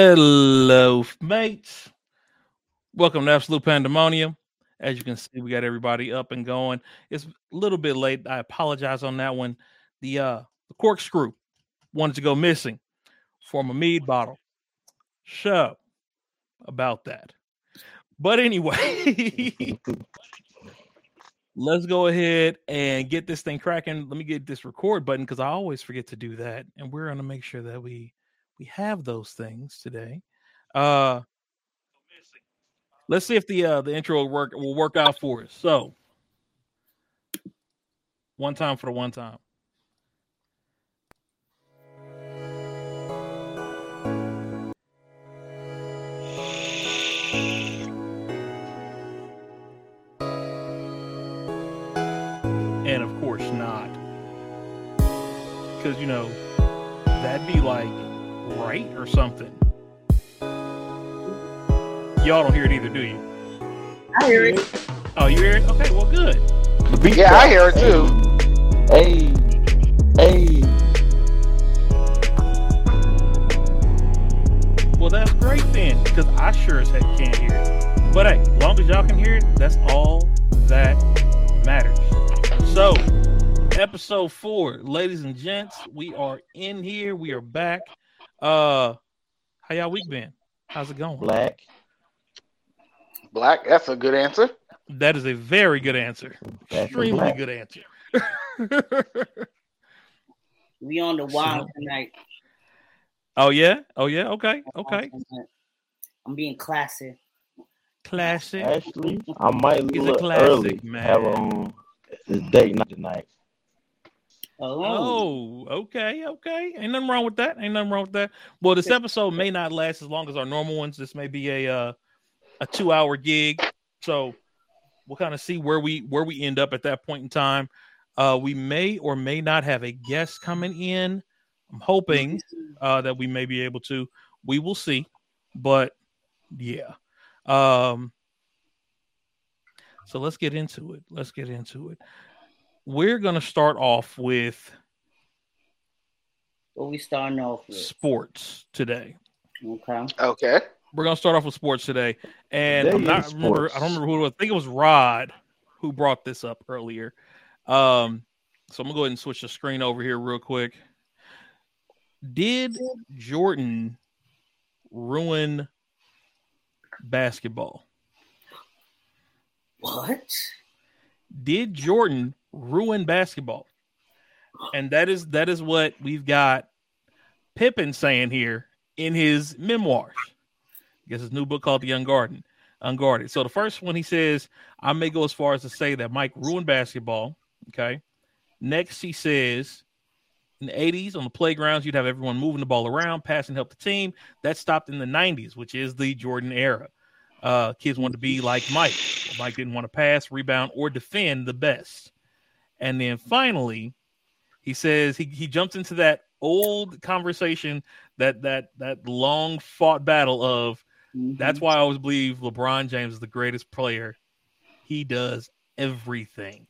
Hello, mates. Welcome to Absolute Pandemonium. As you can see, we got everybody up and going. It's a little bit late. I apologize on that one. The uh the corkscrew wanted to go missing from a mead bottle. So about that. But anyway, let's go ahead and get this thing cracking. Let me get this record button because I always forget to do that. And we're gonna make sure that we we have those things today. Uh let's see if the uh the intro will work will work out for us. So one time for the one time. And of course not. Because you know, that'd be like right or something. Y'all don't hear it either, do you? I hear it. Oh, you hear it? Okay, well, good. Beat Yeah, drop. I hear it too. Hey, hey. Well, that's great then, because I sure as heck can't hear it. But hey, long as y'all can hear it, that's all that matters. So, episode four, ladies and gents, we are in here. We are back. Uh, how y'all week been? How's it going? Black. Black, that's a good answer. That is a very good answer. Back for Extremely black. good answer. We on the wild tonight. oh yeah. Oh yeah. Okay. Okay. I'm being classy. Classic. Actually, I might leave He's a a classic, early. man. Have um, this date night tonight. Oh, Oh, okay, okay. Ain't nothing wrong with that. Ain't nothing wrong with that. Well, this episode may not last as long as our normal ones. This may be a uh, a two hour gig, so we'll kind of see where we where we end up at that point in time. Uh, we may or may not have a guest coming in. I'm hoping uh, that we may be able to. We will see, but yeah. Um, so let's get into it. Let's get into it. We're gonna start off with what we starting off with? sports today. Okay. Okay. We're gonna start off with sports today, and Today I'm not remember. I don't remember who it was. I think it was Rod who brought this up earlier. Um, so I'm gonna go ahead and switch the screen over here real quick. Did Jordan ruin basketball? What? Did Jordan ruin basketball? And that is that is what we've got Pippen saying here in his memoirs. I guess his new book called The Unguarded. Unguarded. So the first one he says, I may go as far as to say that Mike ruined basketball. Okay. Next he says in the 80s on the playgrounds, you'd have everyone moving the ball around, passing help the team. That stopped in the 90s, which is the Jordan era. Uh, kids wanted to be like Mike. Mike didn't want to pass, rebound, or defend the best. And then finally, he says he, he jumps into that old conversation that that that long fought battle of that's why I always believe LeBron James is the greatest player. He does everything.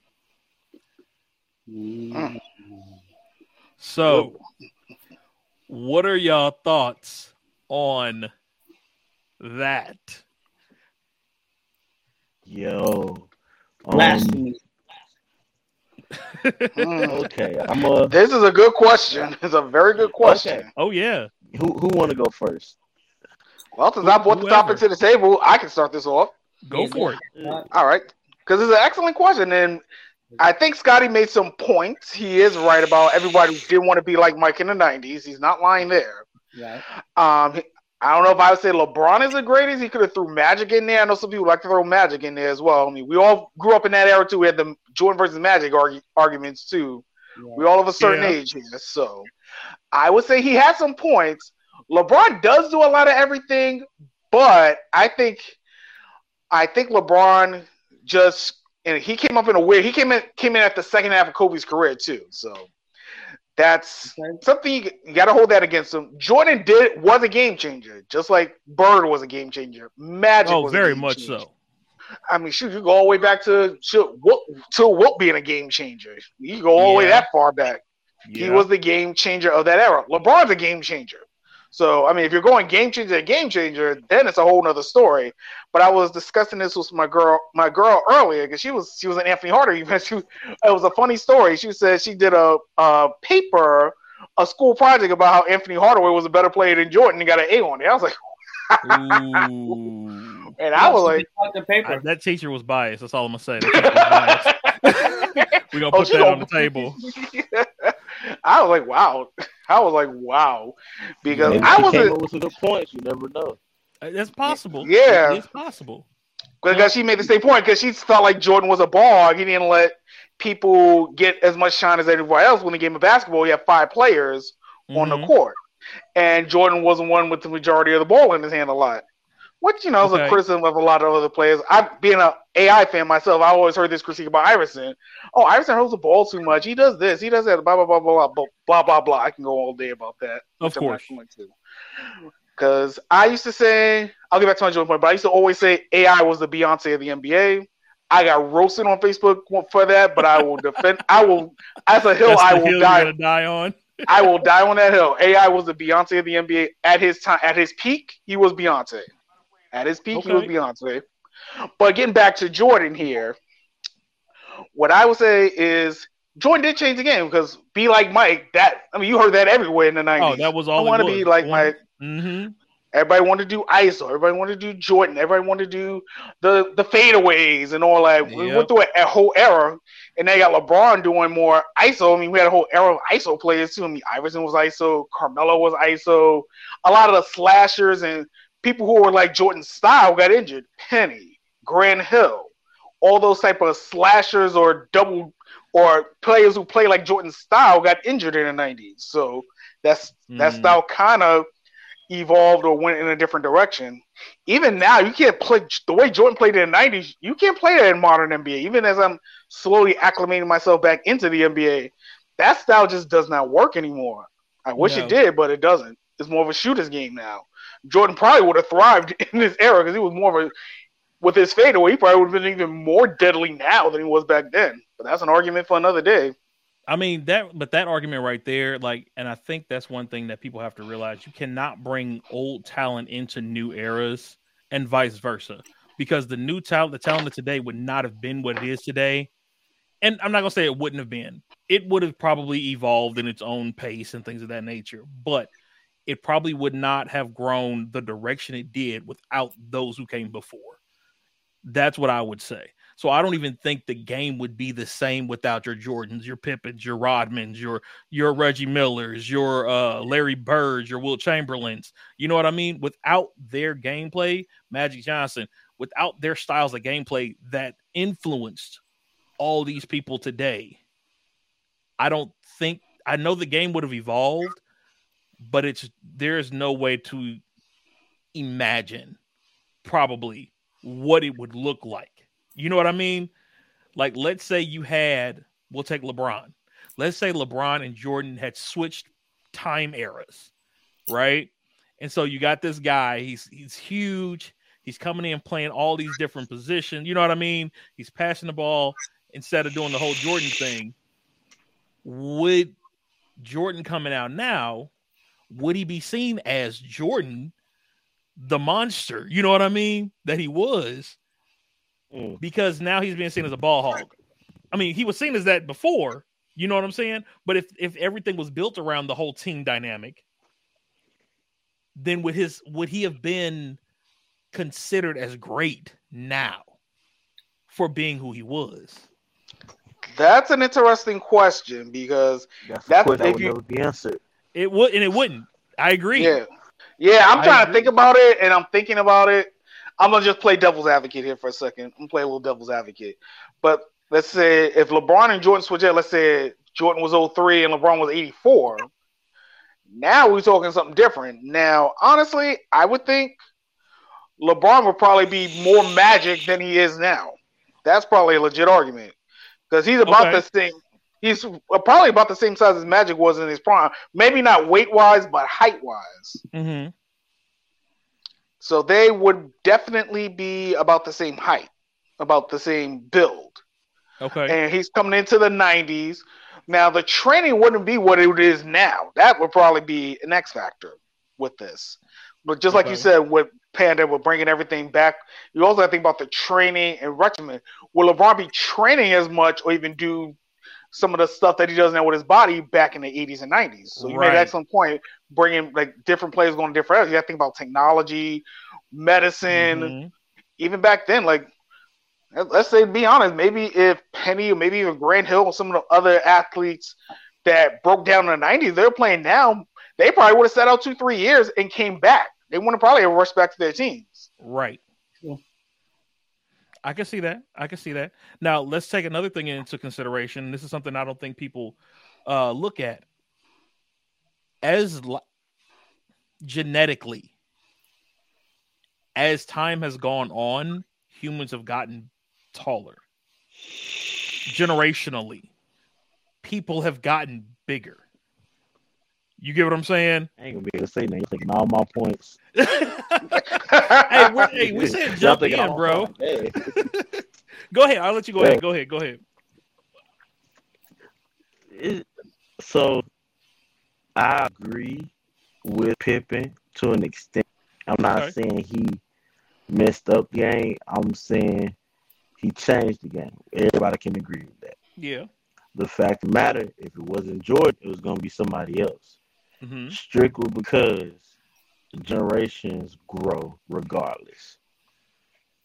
Mhm. So, what are y'all thoughts on that? Yo. Um, Blasphemy. Hmm. okay, I'm a. This is a good question. It's a very good question. Okay. Oh yeah, Who who want to go first? Well, since I brought the Whoever. topic to the table, I can start this off. go for it. All right. Because it's an excellent question. And I think Scotty made some points. He is right about everybody didn't want to be like Mike in the 90s. He's not lying there. Right. Um, I don't know if I would say LeBron is the greatest. He could have threw Magic in there. I know some people like to throw Magic in there as well. I mean, we all grew up in that era too. We had the Jordan versus Magic argu- arguments too. We all of a certain Yeah. age here, so I would say he has some points. LeBron does do a lot of everything, but I think I think LeBron just and he came up in a weird. He came in came in at the second half of Kobe's career too, so that's Okay. something you, you got to hold that against him. Jordan did was a game changer, just like Bird was a game changer. Magic, Oh, very much changer. so. I mean, shoot, you go all the way back to shoot, Wilt, to Wilt being a game changer. You go all the way that far back. He was the game changer of that era. LeBron's a game changer. So I mean, if you're going game changer, game changer, then it's a whole nother story. But I was discussing this with my girl, my girl earlier because she was she was an Anthony Harder event. She, it was a funny story. She said she did a, a paper, a school project about how Anthony Hardaway was a better player than Jordan and got an A on it. I was like, Ooh. and I was like, Fuck the paper. Uh, that teacher was biased. That's all I'm gonna say. That teacher was biased. We're gonna Oh, put she that on the table. I was like, wow. I was like, wow, because Maybe I she was came a, up with some good points. You never know. Uh, That's possible. Yeah. it's possible. because she made the same point because she felt like Jordan was a bog. He didn't let people get as much shine as everybody else. When the game of basketball, you have five players on the Mhm. court, and Jordan wasn't one with the majority of the ball in his hand a lot. Which you know is Okay. a criticism of a lot of other players. I, being an AI fan myself, I always heard this critique about Iverson. Oh, Iverson holds the ball too much. He does this. He does that. Blah blah blah blah blah blah blah blah. I can go all day about that. Of which I'm not course. Because I used to say, I'll get back to my Jordan point, but I used to always say AI was the Beyonce of the NBA. I got roasted on Facebook for that, but I will defend. I will, as a hill, That's I will hill die. die on. I will die on that hill. AI was the Beyonce of the NBA at his time. At his peak, he was Beyonce. At his peak, he was Okay. Beyonce. But getting back to Jordan here, what I would say is Jordan did change the game because be like Mike. That I mean, you heard that everywhere in the nineties. Oh, that was all. I want to be like Mike. Mm-hmm. Everybody wanted to do ISO. Everybody wanted to do Jordan. Everybody wanted to do the the fadeaways and all that. We went through a, a whole era, and they got LeBron doing more ISO. I mean, we had a whole era of ISO players too. I mean, Iverson was ISO, Carmelo was ISO. A lot of the slashers and people who were like Jordan style got injured. Penny, Grant Hill, all those type of slashers or double or players who play like Jordan style got injured in the '90s. So that's that Mm. style kind of evolved or went in a different direction. Even now, you can't play the way Jordan played in the '90s. You can't play that in modern NBA. Even as I'm slowly acclimating myself back into the NBA, that style just does not work anymore. I wish No. it did, but it doesn't. It's more of a shooter's game now. Jordan probably would have thrived in this era because he was more of a with his fadeaway. He probably would have been even more deadly now than he was back then. But that's an argument for another day. I mean that, but that argument right there, like, and I think that's one thing that people have to realize: you cannot bring old talent into new eras, and vice versa, because the new talent, the talent of today, would not have been what it is today. And I'm not gonna say it wouldn't have been; it would have probably evolved in its own pace and things of that nature. But it probably would not have grown the direction it did without those who came before. That's what I would say. So I don't even think the game would be the same without your Jordans, your Pippens, your Rodmans, your your Reggie Millers, your uh, Larry Birds, your Wilt Chamberlains. You know what I mean? Without their gameplay, Magic Johnson, without their styles of gameplay that influenced all these people today, I don't think I know the game would have evolved, but it's there is no way to imagine probably what it would look like. You know what I mean? Like, let's say you had, we'll take LeBron. Let's say LeBron and Jordan had switched time eras, right? And so you got this guy, he's he's huge. He's coming in playing all these different positions. You know what I mean? He's passing the ball instead of doing the whole Jordan thing. Would Jordan coming out now, would he be seen as Jordan, the monster? You know what I mean? That he was Mm. because now he's being seen as a ball hog. I mean, he was seen as that before. You know what I'm saying? But if if everything was built around the whole team dynamic, then would his would he have been considered as great now for being who he was? That's an interesting question because That's a That's- question that if would you- never be answered. It would and it wouldn't. I agree. Yeah. Yeah, I'm I trying to think about it and I'm thinking about it. I'm gonna just play devil's advocate here for a second. I'm gonna play a little devil's advocate. But let's say if LeBron and Jordan switch out, let's say Jordan was 03 and LeBron was 84. Now we're talking something different. Now, honestly, I would think LeBron would probably be more magic than he is now. That's probably a legit argument. Because he's about Okay. the same he's probably about the same size as Magic was in his prime. Maybe not weight wise, but height wise. hmm So they would definitely be about the same height, about the same build. Okay. And he's coming into the 90s. Now, the training wouldn't be what it is now. That would probably be an X factor. with this. But just like you said, with Panda, with bringing everything back, you also have to think about the training and regimen. Will LeBron be training as much, or even do some of the stuff that he does now with his body back in the 80s and 90s? So you made an excellent point, bringing like different players going different. areas. You got to think about technology, medicine, Mhm. even back then, like let- let's say, be honest, maybe if Penny or maybe even Grant Hill or some of the other athletes that broke down in the '90s, they're playing now. They probably would have sat out two, three years and came back. They wouldn't probably have rushed back to their teams. Right. I can see that. I can see that. Now let's take another thing into consideration. This is something I don't think people uh, look at as li- genetically. As time has gone on, humans have gotten taller. Generationally, people have gotten bigger. You get what I'm saying? I ain't gonna be able to say that. You're taking all my points. hey, we're, hey, we said jump taking in, bro. Hey. Go ahead. I'll let you go Yeah. ahead. Go ahead. Go ahead. It- so I agree with Pippen to an extent. I'm not Okay. saying he messed up the game. I'm saying he changed the game. Everybody can agree with that. Yeah. The fact of the matter, if it wasn't Jordan, it was gonna be somebody else. hmm Strictly because the generations grow regardless.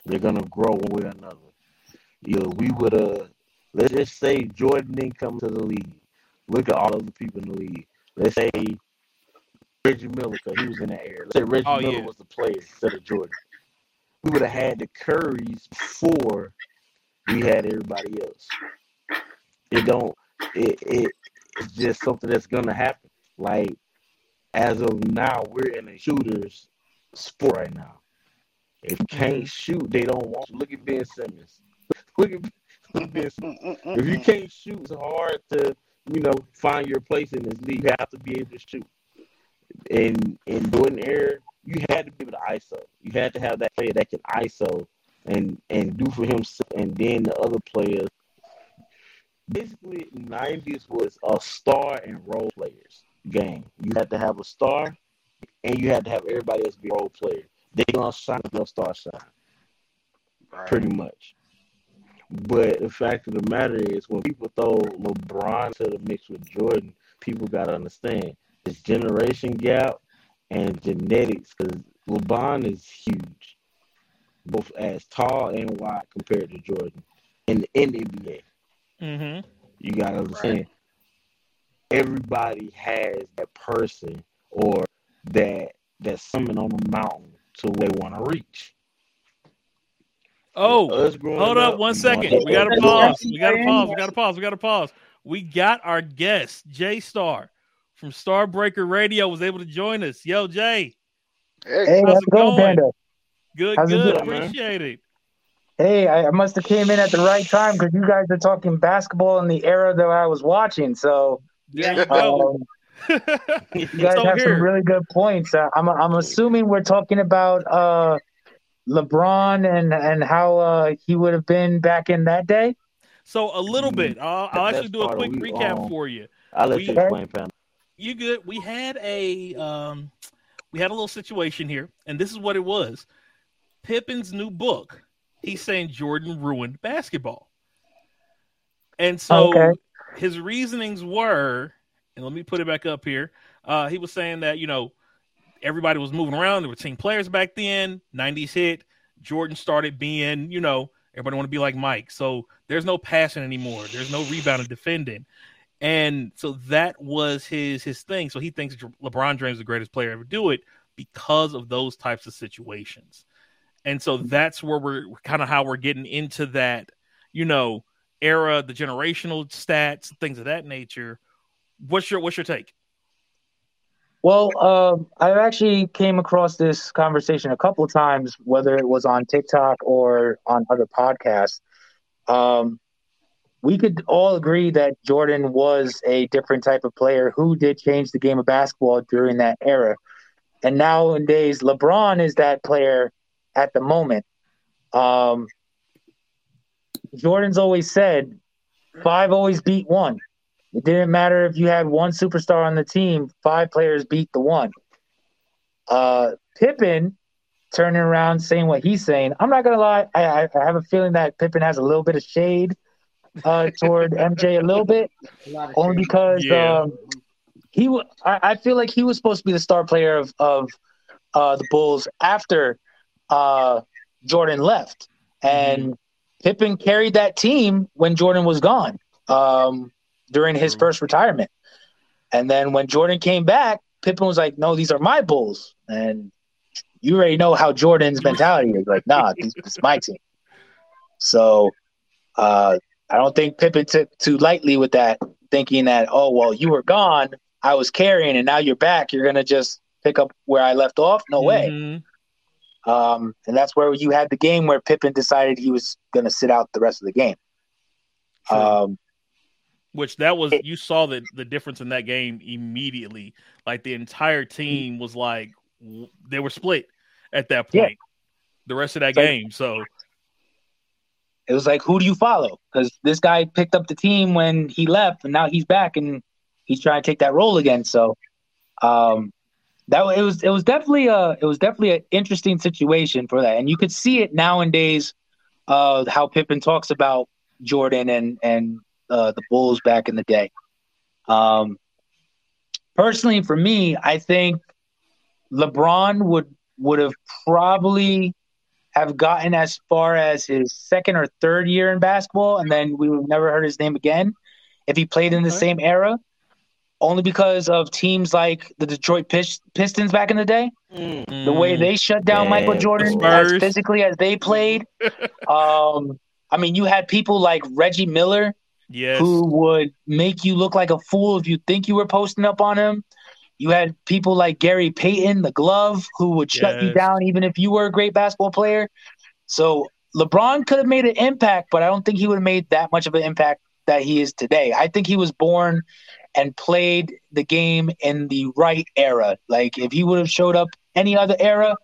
They're gonna grow one way or another. You know, we would uh let's just say Jordan didn't come to the league. Look at all of the people in the league. Let's say Reggie Miller, because he was in that era. Let's say Reggie Oh, Miller yeah. was the player instead of Jordan. We would have had the Currys before we had everybody else. It don't it, it it's just something that's gonna happen. Like as of now, we're in a shooter's sport right now. If you can't shoot, they don't want you. Look at Ben Simmons. Look at, look at Ben Simmons. If you can't shoot, it's hard to, you know, find your place in this league. You have to be able to shoot. And in Jordan era, you had to be able to ISO. You had to have that player that can ISO and and do for himself, and then the other players. Basically, nineties was a star and role players game. You had to have a star, and you had to have everybody else be a role player. They gonna shine if no star shine Right. pretty much. But the fact of the matter is, when people throw LeBron to the mix with Jordan, people got to understand it's generation gap and genetics because LeBron is huge, both as tall and wide compared to Jordan in the, in the NBA. Mm-hmm. You got to understand. Everybody has that person or that that summon on the mountain to where they want to reach. Oh, hold up up, one we second. wanted- We got to pause. We got to pause. We got to pause. We got to pause. We got our guest, Jay Star from Starbreaker Radio, was able to join us. Yo, Jay. Hey, Hey, How's how's it it going, going? Panda? Good, How's it good. going, man? Appreciate it. Hey, I, I must have came in at the right time because you guys are talking basketball in the era that I was watching. So There Yeah. you go. um, you guys So have here- some really good points. Uh, I'm I'm assuming we're talking about uh, LeBron and and how uh, he would have been back in that day. So a little bit. I'll, I'll actually do a quick we, recap um, for you. I'll let We- you explain, Pam. You good? We had a um, we had a little situation here, and this is what it was. Pippen's new book. He's saying Jordan ruined basketball, and so Okay. His reasonings were, and let me put it back up here. Uh, he was saying that you know everybody was moving around. There were team players back then. '90s hit. Jordan started being, you know, everybody want to be like Mike. So there's no passing anymore. There's no rebounding, defending. And so that was his his thing. So he thinks LeBron James is the greatest player ever do it because of those types of situations. And so that's where we're kind of how we're getting into that, you know, era, the generational stats, things of that nature. What's your what's your take? Well, um, I actually came across this conversation a couple of times, whether it was on TikTok or on other podcasts. Um, we could all agree that Jordan was a different type of player who did change the game of basketball during that era. And nowadays, LeBron is that player at the moment. Um, Jordan's always said, five always beat one. It didn't matter if you had one superstar on the team, five players beat the one. Uh, Pippen turning around saying what he's saying. I'm not gonna lie. I, I, have a feeling that Pippen has a little bit of shade uh, toward MJ a little bit, A only shade. because Yeah. um, he. wa- I, I feel like he was supposed to be the star player of of uh, the Bulls after uh, Jordan left, and Pippen carried that team when Jordan was gone um, during his first retirement, and then when Jordan came back, Pippen was like, "No, these are my Bulls," and you already know how Jordan's mentality is. Like, nah, this, this is my team. So, uh, I don't think Pippen took too lightly with that, thinking that, oh, well, you were gone, I was carrying, and now you're back. You're gonna just pick up where I left off? No way. Um, and that's where you had the game where Pippen decided he was gonna sit out the rest of the game. True. Um, Which that was you saw the the difference in that game immediately. Like the entire team was like they were split at that Yeah. point. The rest of that Like- game. So it was like, who do you follow? Because this guy picked up the team when he left, and now he's back and he's trying to take that role again. So, um, that it was it was definitely a it was definitely an interesting situation for that, and you could see it nowadays. Uh, how Pippen talks about Jordan and and uh, the Bulls back in the day. Um, personally, for me, I think LeBron would would have probably have gotten as far as his second or third year in basketball, and then we would have never heard his name again if he played in the same era. Only because of teams like the Detroit Pist- Pistons back in the day, the way mm, they shut down Yeah, Michael Jordan as physically as they played. um, I mean, you had people like Reggie Miller yes, who would make you look like a fool if you think you were posting up on him. You had people like Gary Payton, the glove, who would shut you down even if you were a great basketball player. So LeBron could have made an impact, but I don't think he would have made that much of an impact that he is today. I think he was born and played the game in the right era. Like if he would have showed up any other era,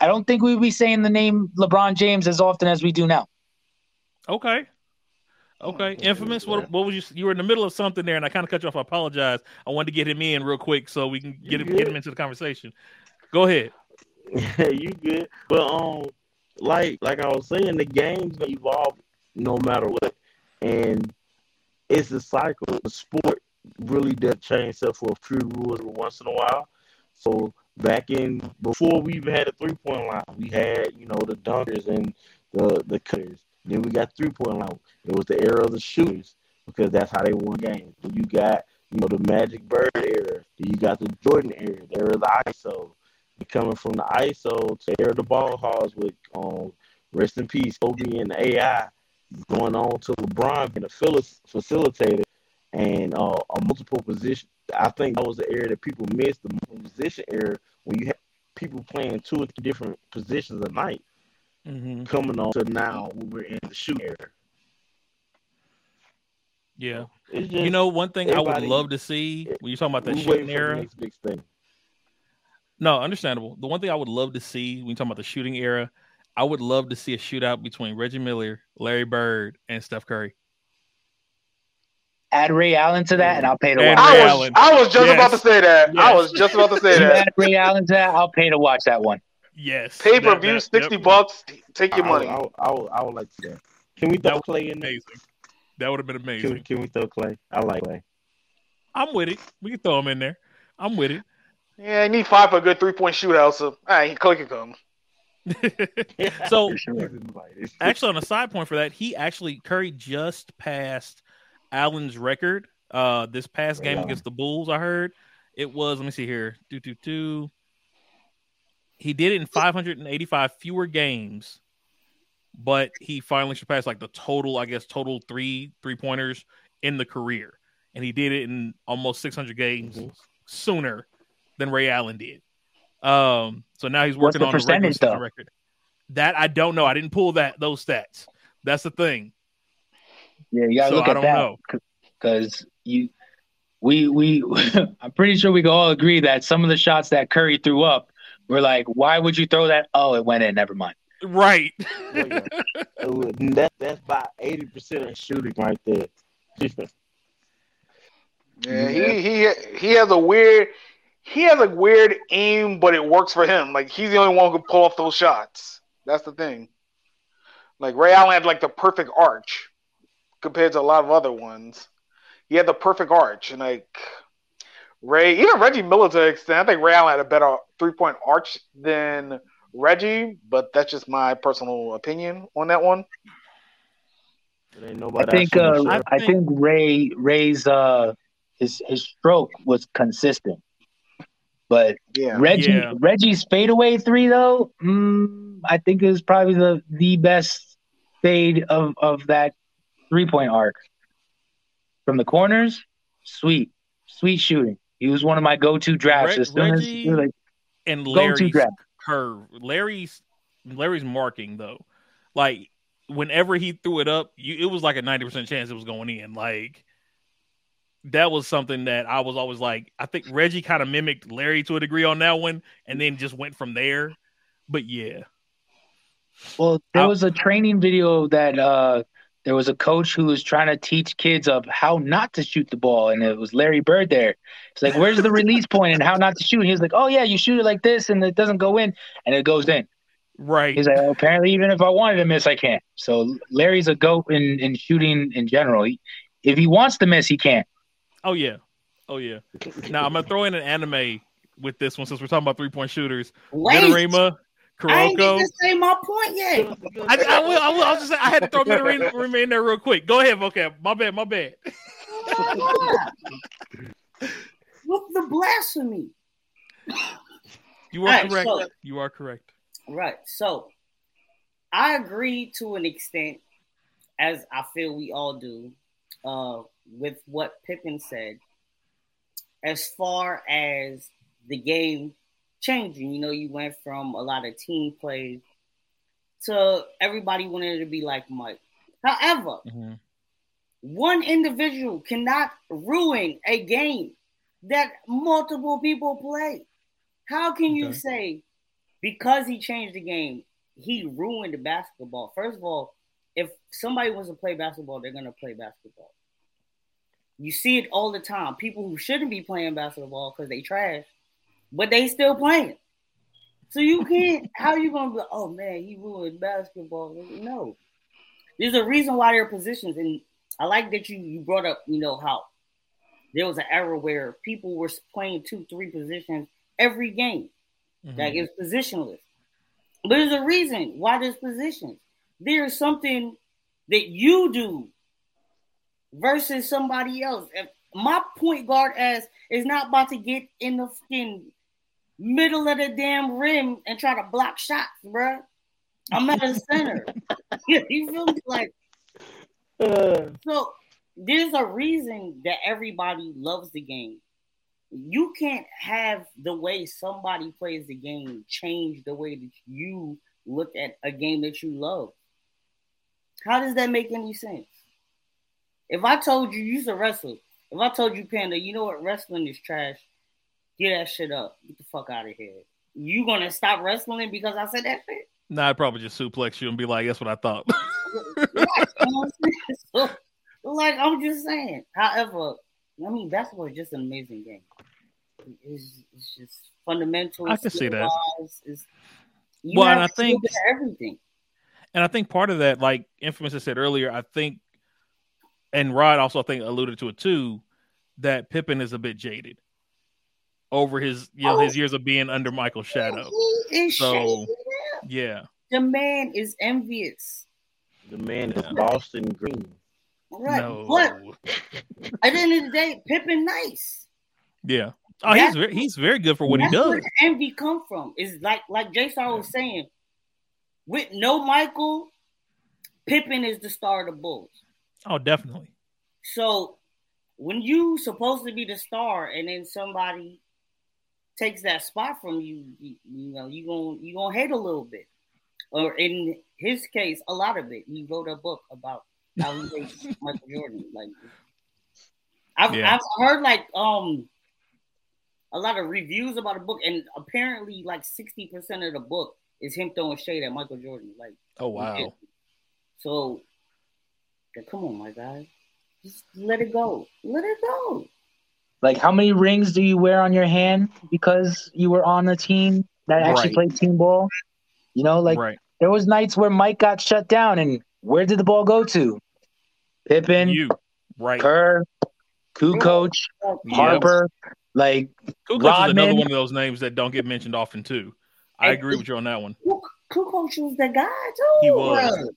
I don't think we would be saying the name LeBron James as often as we do now. Okay. Okay. Infamous. What what was you you were in the middle of something there and I kind of cut you off. I apologize. I wanted to get him in real quick so we can get him get him into the conversation. Go ahead. Yeah, you good. But um, like like I was saying, the game's gonna evolve no matter what, and it's a cycle. The sport really does change stuff for a few rules once in a while. So back in before we even had a three point line, we had you know the dunkers and the the cutters. Then we got three point line. It was the era of the shooters because that's how they won games. Then you got you know the Magic Bird era. Then you got the Jordan era, the era of the ISO coming from the ISO to air the ball halls with um rest in peace Kobe and the AI going on to LeBron being a facilitator and uh, a multiple position. I think that was the area that people missed the multiple position era when you had people playing two or three different positions a night Mm-hmm. coming on to now when we're in the shoot era. Yeah. Just, You know, one thing I would love to see when you're talking about that shooting waiting for the era. next big thing. No, understandable. The one thing I would love to see when you're talking about the shooting era, I would love to see a shootout between Reggie Miller, Larry Bird, and Steph Curry. Add Ray Allen to that, and I'll pay to And watch. I was I was just Yes. about to say that. I was just about to say You that. add Ray Allen to that, I'll pay to watch that one. Yes. Pay per view, sixty yep. bucks. Take your I, money. I, I, I, would, I would like to see that. Can we throw would Clay in there? Amazing. That would have been amazing. we- can we throw Clay? I like Clay. I'm with it. We can throw him in there. I'm with it. Yeah, I need five for a good three point shootout. So, all right, Clay can come. So He's invited. actually, on a side point for that, he actually Curry just passed Allen's record. Uh, this past game Yeah. against the Bulls, I heard it was. Let me see here. Do do do. He did it in 585 fewer games, but he finally surpassed like the total, I guess, total three three pointers in the career, and he did it in almost 600 games Mhm. sooner than Ray Allen did. Um, so now he's working the on the percentage, season though? record. That I don't know. I didn't pull that those stats. That's the thing. Yeah, you gotta So look I at don't that because you, we, we, I'm pretty sure we can all agree that some of the shots that Curry threw up were like, why would you throw that? Oh, it went in. Never mind. Right. Well, yeah. That, that's about 80% of shooting right there. Yeah, he he he has a weird. he has a weird aim, but it works for him. Like he's the only one who can pull off those shots. That's the thing. Like Ray Allen had like the perfect arch compared to a lot of other ones. He had the perfect arch, and like Ray, even Reggie Miller to an extent, I think Ray Allen had a better three point arch than Reggie, but that's just my personal opinion on that one. Ain't I nobody think uh, shooting I shot. I think Ray Ray's uh his his stroke was consistent, but Yeah. Reggie Yeah. Reggie's fadeaway three though, mm, I think is probably the the best fade of of that three point arc from the corners. Sweet, sweet shooting. He was one of my go to drafts. As soon as Reggie- like, and Larry's draft. curve. Larry's Larry's marking though, like whenever he threw it up, you it was like a ninety percent chance it was going in. Like that was something that I was always like. I think Reggie kind of mimicked Larry to a degree on that one, and then just went from there. But yeah, Well, there was a training video that uh, there was a coach who was trying to teach kids of how not to shoot the ball, and it was Larry Bird there. It's like, where's the release point and how not to shoot? And he was like, oh yeah, you shoot it like this, and it doesn't go in, and it goes in. right. He's like, well, apparently, even if I wanted to miss, I can't. So Larry's a goat in in shooting in general. He, if he wants to miss, he can't. Oh yeah, oh yeah. Now I'm gonna throw in an anime with this one since we're talking about three point shooters. Wait, Midorima, I ain't Kuroko. to say my point yet. I, I will. I will. I was just. I had to throw Midorima in there real quick. Go ahead, okay. My bad. My bad. With the blasphemy. You are Alright, correct. so- you are correct. Right. So I agree to an extent, as I feel we all do, uh, with what Pippen said, as far as the game changing. You know, you went from a lot of team play to everybody wanted to be like Mike. However, Mhm. one individual cannot ruin a game that multiple people play. How can you say because he changed the game, he ruined the basketball? First of all, if somebody wants to play basketball, they're gonna play basketball. You see it all the time. People who shouldn't be playing basketball because they trash, but they still playing. So you can't. How are you gonna be? Oh man, he ruined basketball. No, there's a reason why there are positions, and I like that you you brought up. You know how there was an era where people were playing two, three positions every game. Mhm. Like it's positionless. But there's a reason why there's positions. There's something that you do versus somebody else. If my point guard ass is not about to get in the fucking middle of the damn rim and try to block shots, bro. I'm at the center. you feel me? Like Uh, so there's a reason that everybody loves the game. You can't have the way somebody plays the game change the way that you look at a game that you love. How does that make any sense? If I told you you used to wrestle, if I told you Panda, you know what wrestling is trash, get that shit up. Get the fuck out of here. You gonna stop wrestling because I said that shit? Nah, I'd probably just suplex you and be like, "That's what I thought." Right, you know what I'm saying? so, like I'm just saying. However, I mean basketball is just an amazing game. It's, it's just fundamental. I can see that. skill-wise, It's, you Well, and I think- everything. and I think part of that, like Infamous has said earlier, I think, and Rod also I think alluded to it too, that Pippen is a bit jaded over his you know his oh. years of being under Michael's shadow. He is So- shady. Yeah, The man is envious. the man is Boston Green. Right. no, But at the end of the day, Pippen nice. yeah. Oh, he's That's- very, he's very good for what he does. where envy come from. Is like like Jay Star was saying, with no Michael, Pippen is the star of the Bulls. Oh, definitely. So when you supposed to be the star and then somebody takes that spot from you, you, you know, you going you gonna hate a little bit. Or in his case, a lot of it. He wrote a book about how he hates Michael Jordan. Like I've, Yeah. I've heard like um a lot of reviews about the book, and apparently like 60% of the book is him throwing shade at Michael Jordan. Like Oh wow. so, come on, my guy. Just let it go. Let it go. Like, how many rings do you wear on your hand because you were on a team that actually Right. played team ball? You know, like right. there was nights where Mike got shut down, and where did the ball go to? Pippen, You right. Kerr, Kukoc, Yep. Harper. Like, Kukoc is another one of those names that don't get mentioned often too. I And- agree with you on that one. Kukoc was the guy too. He was.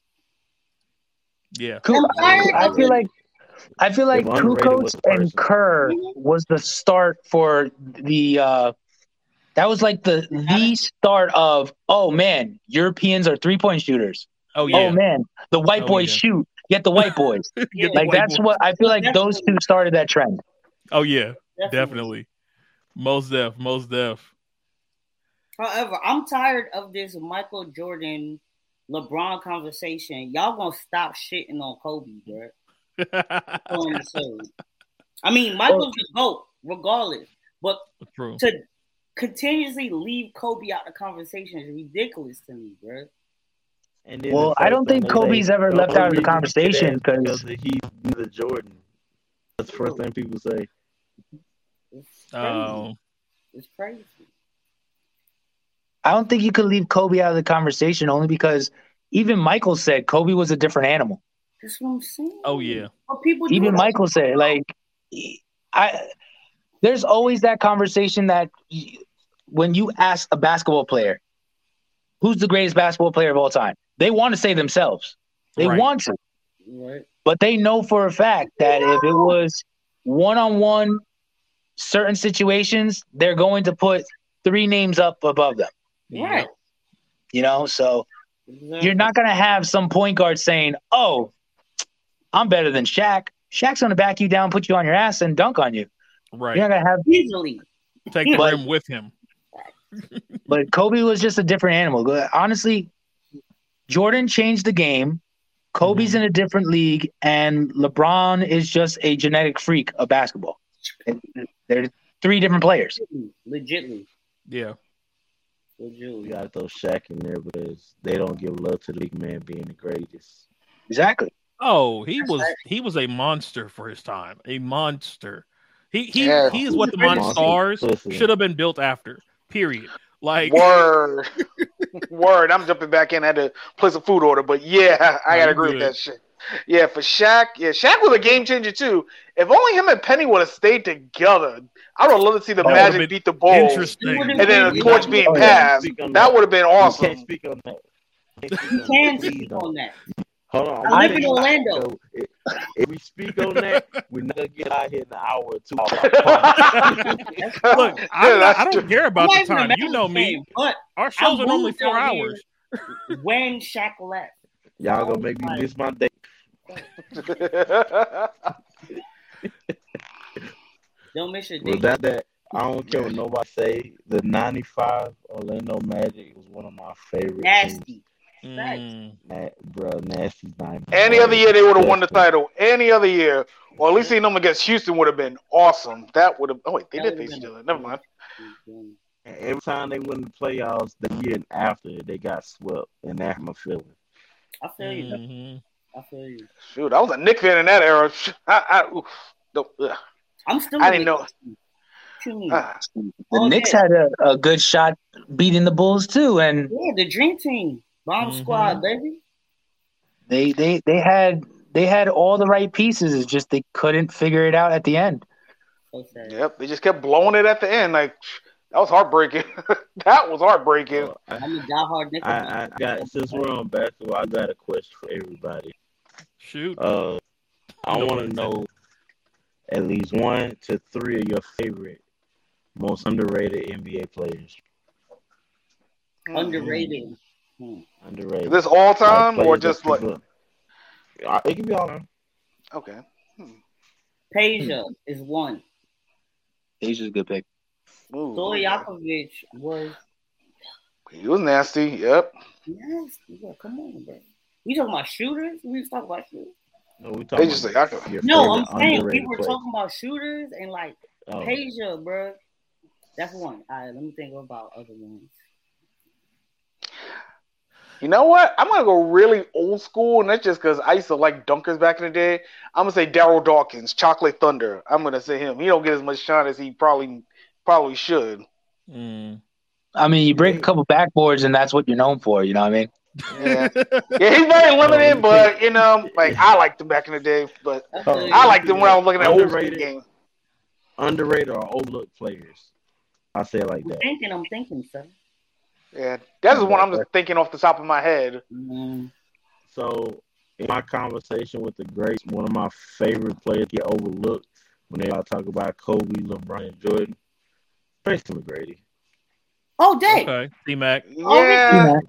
Yeah. Ku- Empire I feel like I feel like If underrated Kukoc and. Kerr was the start for the. uh That was like the the start of. Oh man, Europeans are three point shooters. Oh yeah. Oh man, the white Oh, boys yeah. shoot. Get the white boys. Get the like white that's boy- what I feel like. Those two started that trend. Oh yeah, definitely. Most def, most def. However, I'm tired of this Michael Jordan, LeBron conversation. Y'all gonna stop shitting on Kobe, bro. On the show. I mean, Michael's the GOAT, regardless. But True. to continuously leave Kobe out of the conversation is ridiculous to me, bro. And Well, I don't think Kobe's they- ever the left only out of the reason he did conversation that is 'cause- because he's neither Jordan. That's the first thing people say. It's crazy. Um, it's crazy. I don't think you could leave Kobe out of the conversation only because even Michael said Kobe was a different animal. That's what I'm saying. oh yeah. But people even that. Michael said like I there's always that conversation that y- when you ask a basketball player who's the greatest basketball player of all time they want to say themselves they Right. want to Right. but they know for a fact that if it was one-on-one certain situations they're going to put three names up above them Right. you know so Exactly. you're not going to have some point guard saying oh i'm better than Shaq Shaq's going to back you down put you on your ass and dunk on you Right. you're not going to have easily. Take the But- rim with him. But Kobe was just a different animal. Honestly, Jordan changed the game. Kobe's mm-hmm. in a different league, and LeBron is just a genetic freak of basketball. They're three different players. Legitly. Yeah. We Legitly. got to throw Shaq in there because they don't give love to the big man being the greatest. Exactly. Oh, he was he was a monster for his time. A monster. He he Yeah. he is what the Monster Monstars should have been built after. Period. Like Word. Word. I'm jumping back in. I had to place a food order, but yeah, I gotta agree good. with that shit. Yeah, for Shaq, yeah, Shaq was a game changer too. If only him and Penny would have stayed together, I would love to see the That Magic beat the Bulls, interesting. and then the torch being passed. That that. would have been awesome. You can't awesome. speak on that. You can speak on that. Hold on. I live in Orlando. So, if, if we speak on that, we're not gonna get out here in an hour or two. Look. I'm not, I don't care about the time. You know me. But Our shows are only four hours. when Shaq left, Y'all gonna make me miss my day. don't miss your Well, day. that that I don't care what nobody say. The '95 Orlando Magic was one of my favorite. teams. Nasty. Mm, Na- bro, nasty's not. Any other year they would have won the title. Any other year, or at least seeing them against Houston would have been awesome. That would have. Oh wait, they That did would've face each other. Never mind. Every time they win the playoffs, the year after they got swept, and that hurt my feeling. I feel you. mhm. I feel you. Shoot, I was a Knick fan in that era. I, I, oof, no, I'm still. I a didn't know. fan. What you? Ah, The Oh, Knicks yeah. had a, a good shot beating the Bulls too, and Yeah, the dream team, bomb Mhm. squad, baby. they they they had they had all the right pieces. It's just they couldn't figure it out at the end. So sad. Yep, they just kept blowing it at the end. Like that was heartbreaking. that was heartbreaking. So, I, I'm a diehard Knicks fan. I, I got since we're on basketball, I got a question for everybody. Shoot. Uh, I want to know at least one to three of your favorite, most underrated NBA players. Underrated. Hmm. Underrated. This all time Like or just that like people- Uh, It can be all time. okay? Peja is one. Peja's a good pick. Ooh, Stojakovic was he was nasty. Yep. nasty. Yeah, come on, bro. We talking about shooters? We was talking about shooters? No, we talking just about say, I can- your No, I'm saying we were player. talking about shooters and like Oh, Peja, bro. That's one. All right, let me think about other ones. You know what? I'm gonna go really old school, and that's just because I used to like dunkers back in the day. I'm gonna say Darryl Dawkins, Chocolate Thunder. I'm gonna say him. He don't get as much shine as he probably probably should. Mm. I mean, you break a couple backboards, and that's what you're known for. You know what I mean? Yeah, yeah, he's very limited, but you know, like I liked him back in the day, but Oh, I liked him when I was looking at old school Underrated. games. Underrated or overlooked players. I say it like I'm that. thinking, I'm thinking, sir. Yeah, that's the one I'm just thinking off the top of my head. Mm, So in my conversation with the greats, one of my favorite players get overlooked when they all talk about Kobe, LeBron, and Jordan. Tracy McGrady. Oh, dang. Okay, T Mac. Yeah,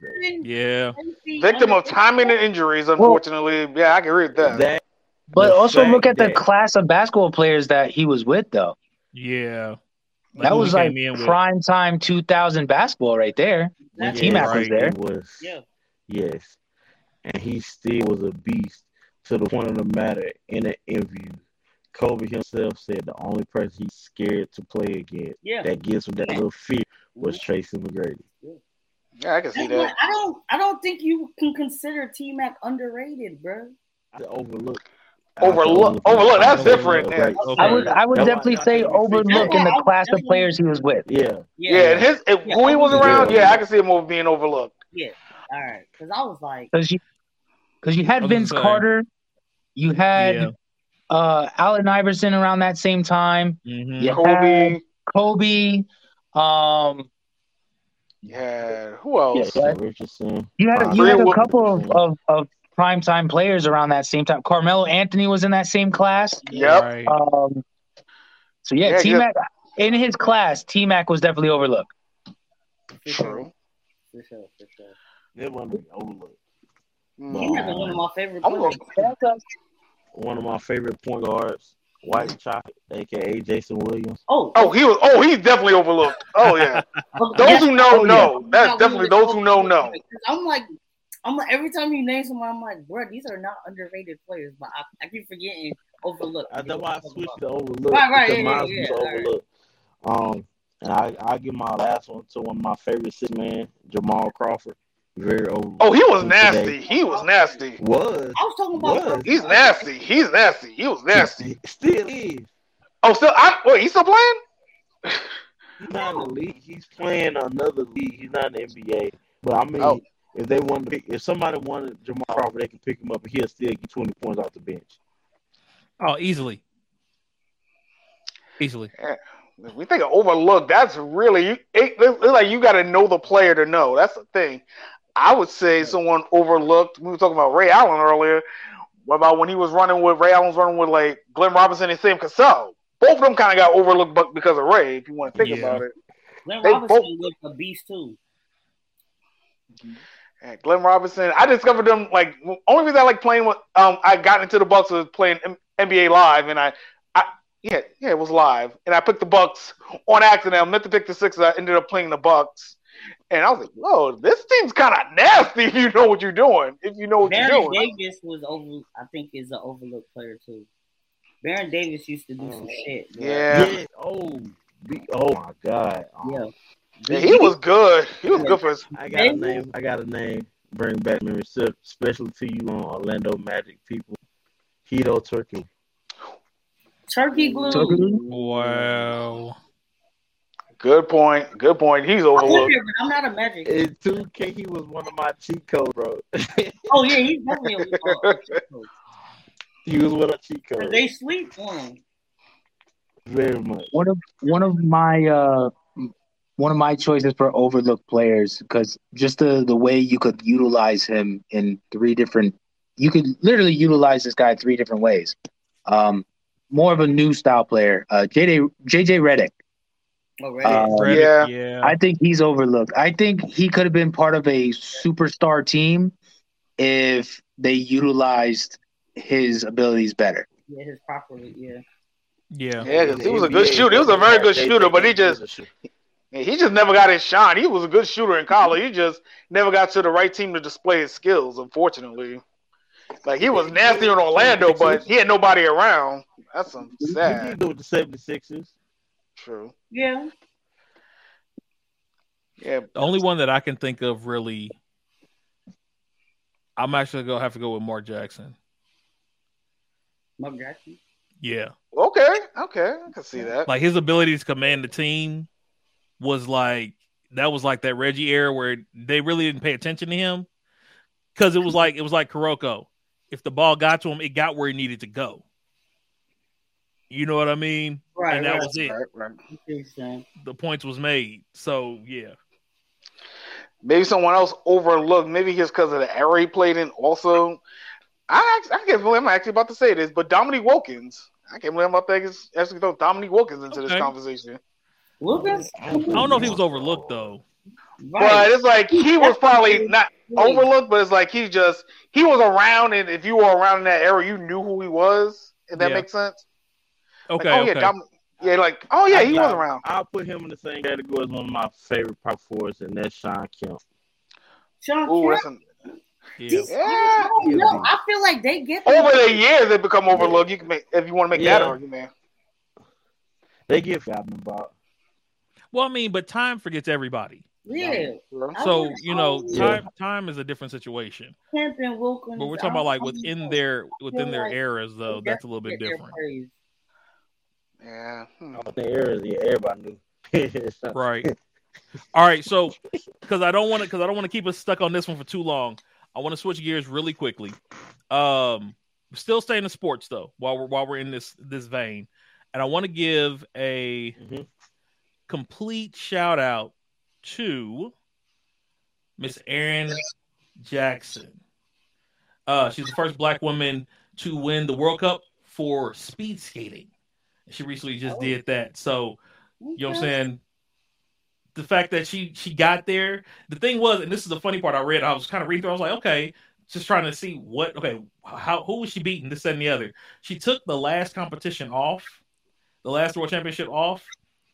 Yeah. victim of timing and injuries, unfortunately. Yeah, I can read that. That But also look at the class of basketball players that he was with, though. Yeah. That was like came in with. prime time 2000 basketball right there. That's T Mac was there. Was Yeah. yes, and he still was a beast to the point of the matter. In an interview, Kobe himself said the only person he's scared to play against Yeah. that gives him that little fear was Tracy McGrady. Yeah, I can see that. I don't. I don't think you can consider T Mac underrated, bro. To overlook. Overlook- overlook, that's different, yeah. Okay. I would I would That's definitely say think we overlook figured in the out. class of players he was with. Yeah, Yeah, and his if, Yeah, who he was around, yeah. yeah, I can see him over being overlooked. Yeah. All right. Because I was like, Because you, because you had I was gonna Vince say. Carter, you had Yeah. uh, Allen Iverson around that same time, Mhm. Yeah. Kobe, Kobe. Um, yeah, who else? yeah, Right. Richardson. you had Uh, you had a couple of, of, of primetime players around that same time. Carmelo Anthony was in that same class. Yep. Right. Um, so yeah, Yeah, T Mac in his class, T Mac was definitely overlooked. for sure, True. for sure, for sure. It wasn't overlooked. T Mm. Mac one of my favorite I'm players. going- One of my favorite point guards, White Chocolate, aka Jason Williams. Oh, Oh, he was. Oh, he's definitely overlooked. Oh yeah. Those guess who know Oh, yeah. know. That's what? definitely those who know know. I'm like, I'm like, every time you name someone, I'm like, bro, these are not underrated players, but I, I keep forgetting overlooked. I that's why I switched to overlook. Right, right, because yeah, yeah, yeah, was all right. overlooked. Um, and I I give my last one to one of my favorite six man, Jamal Crawford. Very overlooked. Oh, he was Today. nasty. He was nasty. Was I was talking about. Was. He's nasty. He's nasty. He was nasty. Still is. Oh, still, I, wait, he's still playing? He's not in the league. He's playing another league. He's not in the NBA. But I mean, Oh. If they wanted to pick, if somebody wanted Jamal Crawford, they can pick him up and he'll still get twenty points off the bench. Oh, easily. Easily. If we think of overlooked, that's really you. It, it's like you got to know the player to know. That's the thing. I would say someone overlooked. We were talking about Ray Allen earlier. What about when he was running with Ray Allen was running with like Glenn Robinson and Sam Cassell? Both of them kind of got overlooked, but because of Ray. If you want to think Yeah. about it, Glenn They Robinson both- was a beast too. Mm-hmm. And Glenn Robinson. I discovered them like only reason I like playing with. Um, I got into the Bucks was playing M- NBA Live, and I, I yeah yeah it was live, and I picked the Bucks on accident. I meant to pick the Sixers. I ended up playing the Bucks, and I was like, whoa, this team's kind of nasty. If you know what you're doing, if you know what Baron you're doing. Davis was over. I think is an overlooked player too. Baron Davis used to do some shit. bro. Yeah. Oh, be, oh my God. Um, Yeah. Yeah, he was good. He was good for his. I got a name. I got a name. Bring back memories, especially to you on Orlando Magic people. Hedo Turkoglu. Turkey glue. Turkoglu? Wow. Good point. Good point. He's I live overlooked. here, but I'm not a magic. In 2K, he was one of my cheat codes, bro. Oh yeah, he's definitely a he was one of cheat codes. They sleep on him. Very much. one of one of my uh one of my choices for overlooked players because just the the way you could utilize him in three different you could literally utilize this guy three different ways um more of a new style player uh jj jj Redick. Already. Uh, Redick, Yeah. yeah. i think he's overlooked i think he could have been part of a superstar team if they utilized his abilities better yeah, his properly. Yeah. yeah. Yeah, 'cause he was a good shooter. He was a very good shooter, but he just Yeah, he just never got his shine. He was a good shooter in college. He just never got to the right team to display his skills, unfortunately. Like he was nasty in Orlando, but he had nobody around. That's some He sad. did do with the 76ers. True. Yeah. Yeah. The only one that I can think of really I'm actually gonna have to go with Mark Jackson. Mark Jackson. Yeah, Okay, okay, I can see that. like his ability to command the team was like that was like that Reggie era where they really didn't pay attention to him because it was like it was like Kuroko. If the ball got to him, it got where he needed to go. You know what I mean? Right. and that right. was it. Right, right. The points was made. So yeah, Maybe someone else overlooked. Maybe just because of the era he played in. Also, I actually, I can't believe I'm actually about to say this, but Dominique Wilkins. I can't believe I'm about to actually throw Dominique Wilkins into this conversation. Lucas. I don't know if he was overlooked though. But it's like he was probably not overlooked, but it's like he just he was around, and if you were around in that era, you knew who he was. If that Yeah. makes sense. Okay, like, oh okay. yeah, Dom, yeah, like oh yeah, he was I'll- around. I'll put him in the same category as one of my favorite power forwards, and that's Shawn Kemp. Shawn Ooh, Kemp. yeah. These- Yeah. Oh, I don't. I feel like they get over the years they become overlooked. You can make if you want to make that argument. They get forgotten about. Well, I mean, but time forgets everybody. Yeah. So you know, I wouldn't- Yeah. time time is a different situation. Kemp and Wilkins. But we're talking about like within their within their like eras, though. That's a little bit different. Yeah. Hmm. I think era, yeah, everybody knew. right? All right, so because I don't want to because I don't want to keep us stuck on this one for too long. I want to switch gears really quickly. Um, still staying in sports though, while we're while we're in this this vein, and I want to give a Mhm. Complete shout out to Miss Erin Jackson. Uh, she's the first black woman to win the World Cup for speed skating. She recently just did that. So, you know what I'm saying? The fact that she she got there. The thing was, and this is the funny part I read, I was kind of reading through, I was like, okay, just trying to see what okay, how who was she beating, this, that, and the other. She took the last competition off, the last world championship off.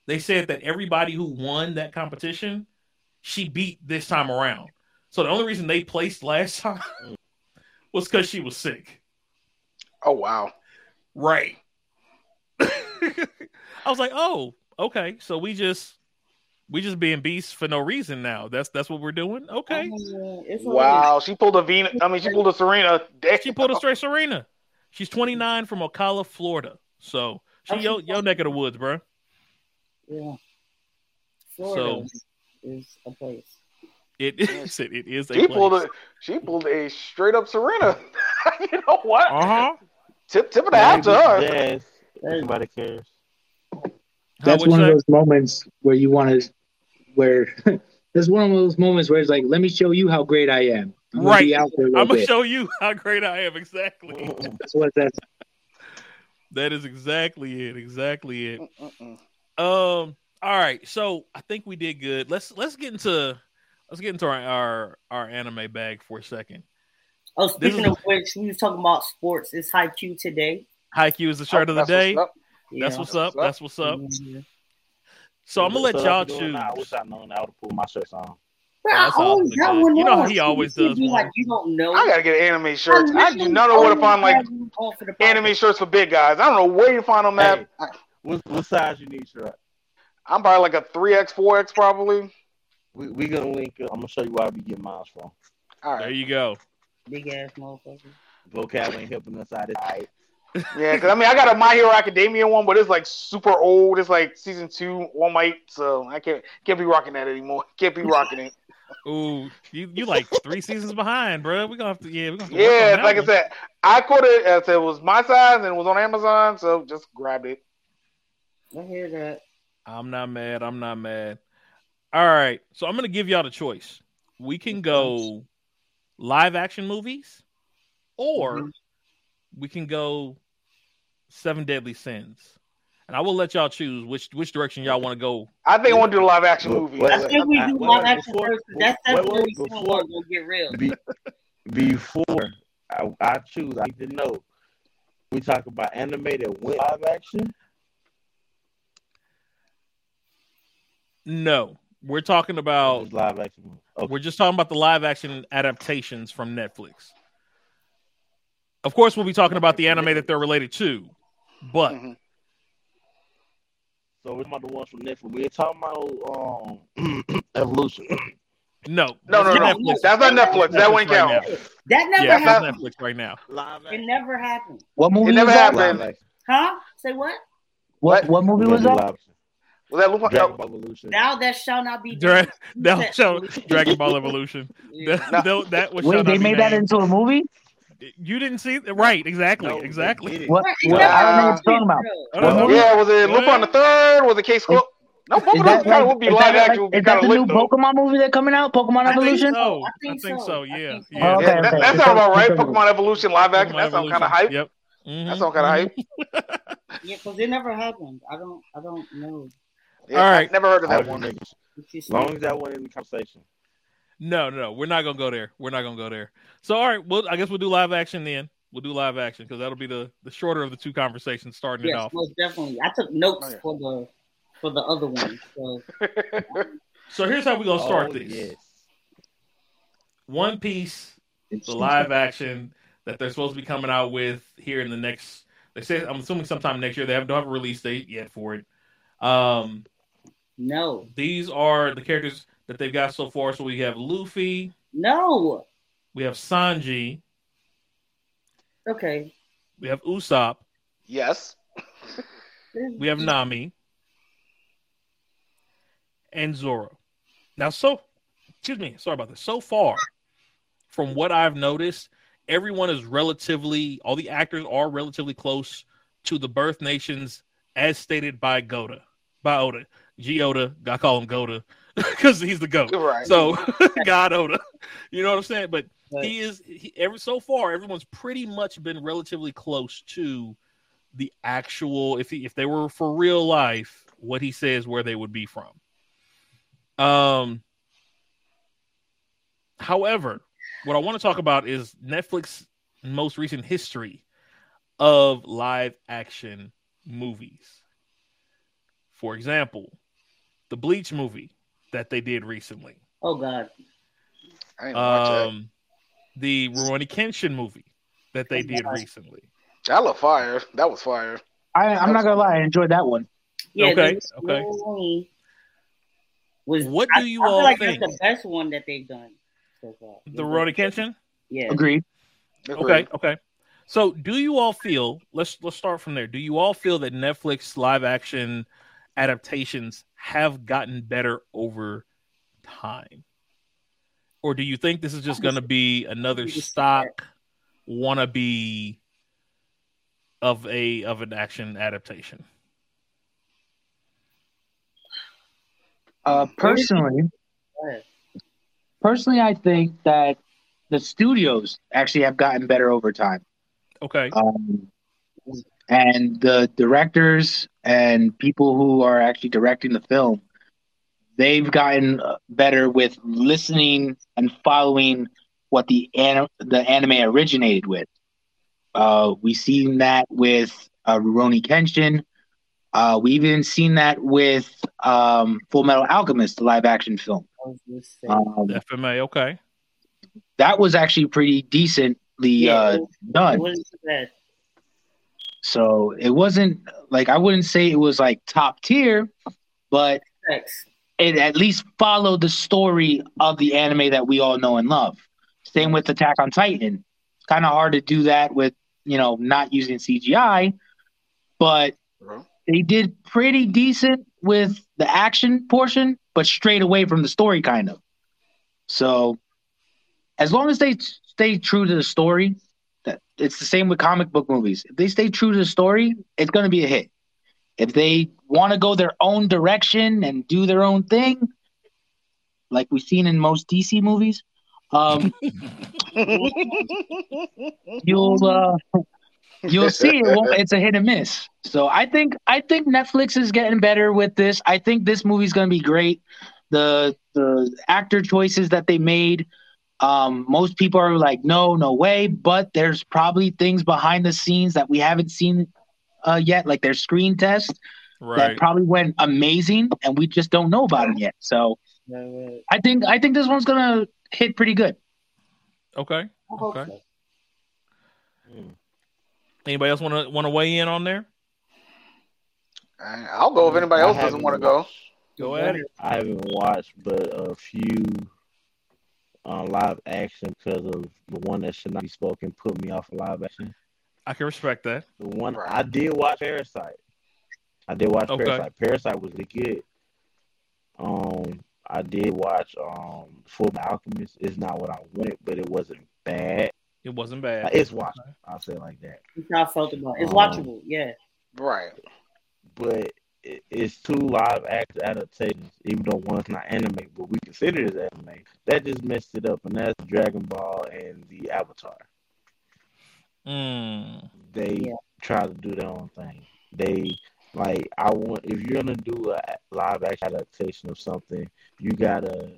They said that everybody who won that competition, she beat this time around. So the only reason they placed last time was because she was sick. Oh wow. Right. I was like, oh, okay. So we just we just being beasts for no reason now. That's that's what we're doing. Okay. I mean, it's all Wow. She pulled a Venus. I mean, she pulled a Serena. Damn. She pulled a straight Serena. She's 29 from Ocala, Florida. So she Oh, yo she- yo neck of the woods, bro. Yeah. Florida is a place. It is it, it is a She pulled a. She pulled a straight up Serena. you know what? Uh-huh. Tip tip of the hat to her. Yes, everybody cares. That's one of say? those moments where you want to, where there's one of those moments where it's like, let me show you how great I am. I'm gonna Right. out there I'm gonna bit. show you how great I am. Exactly. That's what that's. That is exactly it. Exactly it. Mm-mm. Um. All right. So I think we did good. Let's let's get into let's get into our our, our anime bag for a second. Oh, speaking is- of which, we was talking about sports. It's Haikyuu today. Haikyuu is the shirt of the That's day. what's up. That's what's up. That's what's up. So I'm gonna let y'all choose. I I wish I known I would have pulled my shirts on. But Oh, I that's always got one You know how he always does be. Like you don't know. I gotta get anime shirts. I do not know where to find like always have them on for the anime shirts for big guys. I don't know where you find them at. Hey. What, what size you need, shirt? I'm probably like a three X, four X, probably. We we gonna link. Up. I'm gonna show you where I be getting mine from. All right, There you go. Big ass motherfucker. Vocab ain't helping us out. It's all right. Yeah, because I mean, I got a My Hero Academia one, but it's like super old. It's like season two, All Might. So I can't can't be rocking that anymore. Can't be rocking it. Ooh, you you like three seasons behind, bro. We're gonna have to yeah. We're gonna have to Yeah, on that like I said, I quoted uh, it as it was my size and it was on Amazon, so just grabbed it. I hear that. I'm not mad. I'm not mad. All right. So I'm going to give y'all the choice. We can go live action movies or Mhm. we can go Seven Deadly Sins. And I will let y'all choose which which direction y'all want to go. I think I want to do a live action movie. wait, I think we do wait, live action before- first. 'cause That's wait, that's wait, we before- to get real. Be, before I, I choose, I need to know. We talk about animated with live action. No. We're talking about live action. Okay. we're just talking about the live action adaptations from Netflix. Of course, we'll be talking about the anime that they're related to. But Mhm. So we're talking about the ones from Netflix. We're talking about um, Evolution. No, No, no, that's no. Netflix. That's not Netflix. That won't right count. now. That never Yeah, that's happened. Netflix right now. Live It never happened. What movie It never was that? happened. Live action. Huh? Say what? What What? what movie was gonna that? Live action. Was that Lupin? Dragon Ball Evolution. Now that shall not be Dra- done. Now, show Dragon Ball Evolution. Yeah. That, that, that was Wait, they made that into a movie? You didn't see it? Right, exactly, No, exactly. What? Right, it what never I don't know what you're talking about. bro. I don't know. Well, Yeah, was it What? Lupin the Third? Was it Case Closed? No, both Is of those that, like, would be is live that, like, action. Would is that the of new though. Pokemon movie that's coming out? Pokemon I think Evolution? so. I I think think so. so. I Yeah, think so. yeah. Okay, Yeah, that, okay. that sounds about right. Pokemon Evolution live action. That sounds kind of hype. Yep. Mhm, That sounds kind of hype. Yeah, because it never happened. I don't. I don't know. Yeah, All I right. never heard of that one. just making- As long as that went in the conversation. No, no, we're not gonna go there. We're not gonna go there. So, all right, well, I guess we'll do live action then. We'll do live action because that'll be the the shorter of the two conversations starting it off. most definitely. I took notes Oh, yeah. for the for the other one. So So here's how we're gonna start Oh, this. yes. One Piece, the live action that they're supposed to be coming out with here in the next. They say I'm assuming sometime next year. They have, don't have a release date yet for it. Um, no, these are the characters that they've got so far. So we have Luffy, no. we have Sanji, Okay. we have Usopp, yes. we have Nami, and Zoro. Now, so excuse me, sorry about this. So far, from what I've noticed, everyone is relatively, all the actors are relatively close to the birth nations as stated by Goda, by Oda. G Oda, I call him Goda because he's the goat. Right. So God Oda, you know what I'm saying? But Right. he is he, every so far everyone's pretty much been relatively close to the actual if he, if they were for real life what he says where they would be from um however what i want to talk about is netflix most recent history of live action movies for example the bleach movie that they did recently Oh God. I didn't watch um, the Rurouni Kenshin movie that they did recently. that. I love fire. That was fire. I, I'm not gonna lie, I enjoyed that one. Yeah. Okay, okay. Was What do you I feel all like think? That's the best one that they've done so far. The Rurouni Kenshin. Yeah. Agreed. Okay, okay. So, do you all feel? Let's let's start from there. Do you all feel that Netflix live action adaptations have gotten better over time, or do you think this is just going to be another stock wannabe of a of an action adaptation? Uh, personally, personally, I think that the studios actually have gotten better over time. Okay, Um, and the directors and people who are actually directing the film, they've gotten uh, better with listening and following what the anim- the anime originated with. Uh, we've seen that with uh, Rurouni Kenshin. Uh, we even seen that with um, Full Metal Alchemist, the live action film. I was just saying. Um, FMA. Okay, that was actually pretty decently Yeah, uh, done. It wasn't too bad. So it wasn't like I wouldn't say it was like top tier, but Thanks. it at least followed the story of the anime that we all know and love. Same with Attack on Titan. Kind of hard to do that with, you know, not using CGI, but Bro. they did pretty decent with the action portion, but straight away from the story, kind of. So, as long as they t- stay true to the story, that it's the same with comic book movies. If they stay true to the story, it's going to be a hit. If they want to go their own direction and do their own thing, like we've seen in most DC movies, um, you'll uh, you'll see it won't, it's a hit and miss. So I think I think Netflix is getting better with this. I think this movie's gonna be great. The the actor choices that they made, um, most people are like, no, no way. But there's probably things behind the scenes that we haven't seen uh, yet, like their screen test that probably went amazing, and we just don't know about it yet. So I think I think this one's gonna hit pretty good. Okay. I Okay. so. Mm. Anybody else want to want to weigh in on there? I'll go if anybody else doesn't want to go. Go ahead. I haven't watched but a few uh, live action because of the one that should not be spoken put me off of live action. I can respect that. The one I did watch Parasite. I did watch Okay. Parasite. Parasite was really good. Um, I did watch um Full Alchemist. It's not what I wanted, but it wasn't bad. It wasn't bad. It's watchable. I'll say it like that. That's how I felt about. It's Um, watchable, yeah. Right. But it, it's two live action adaptations, even though one's not anime, but we consider it as anime. That just messed it up, and that's Dragon Ball and the Avatar. Mm. they Yeah. try to do their own thing. They like I want if you're gonna do a live action adaptation of something, you gotta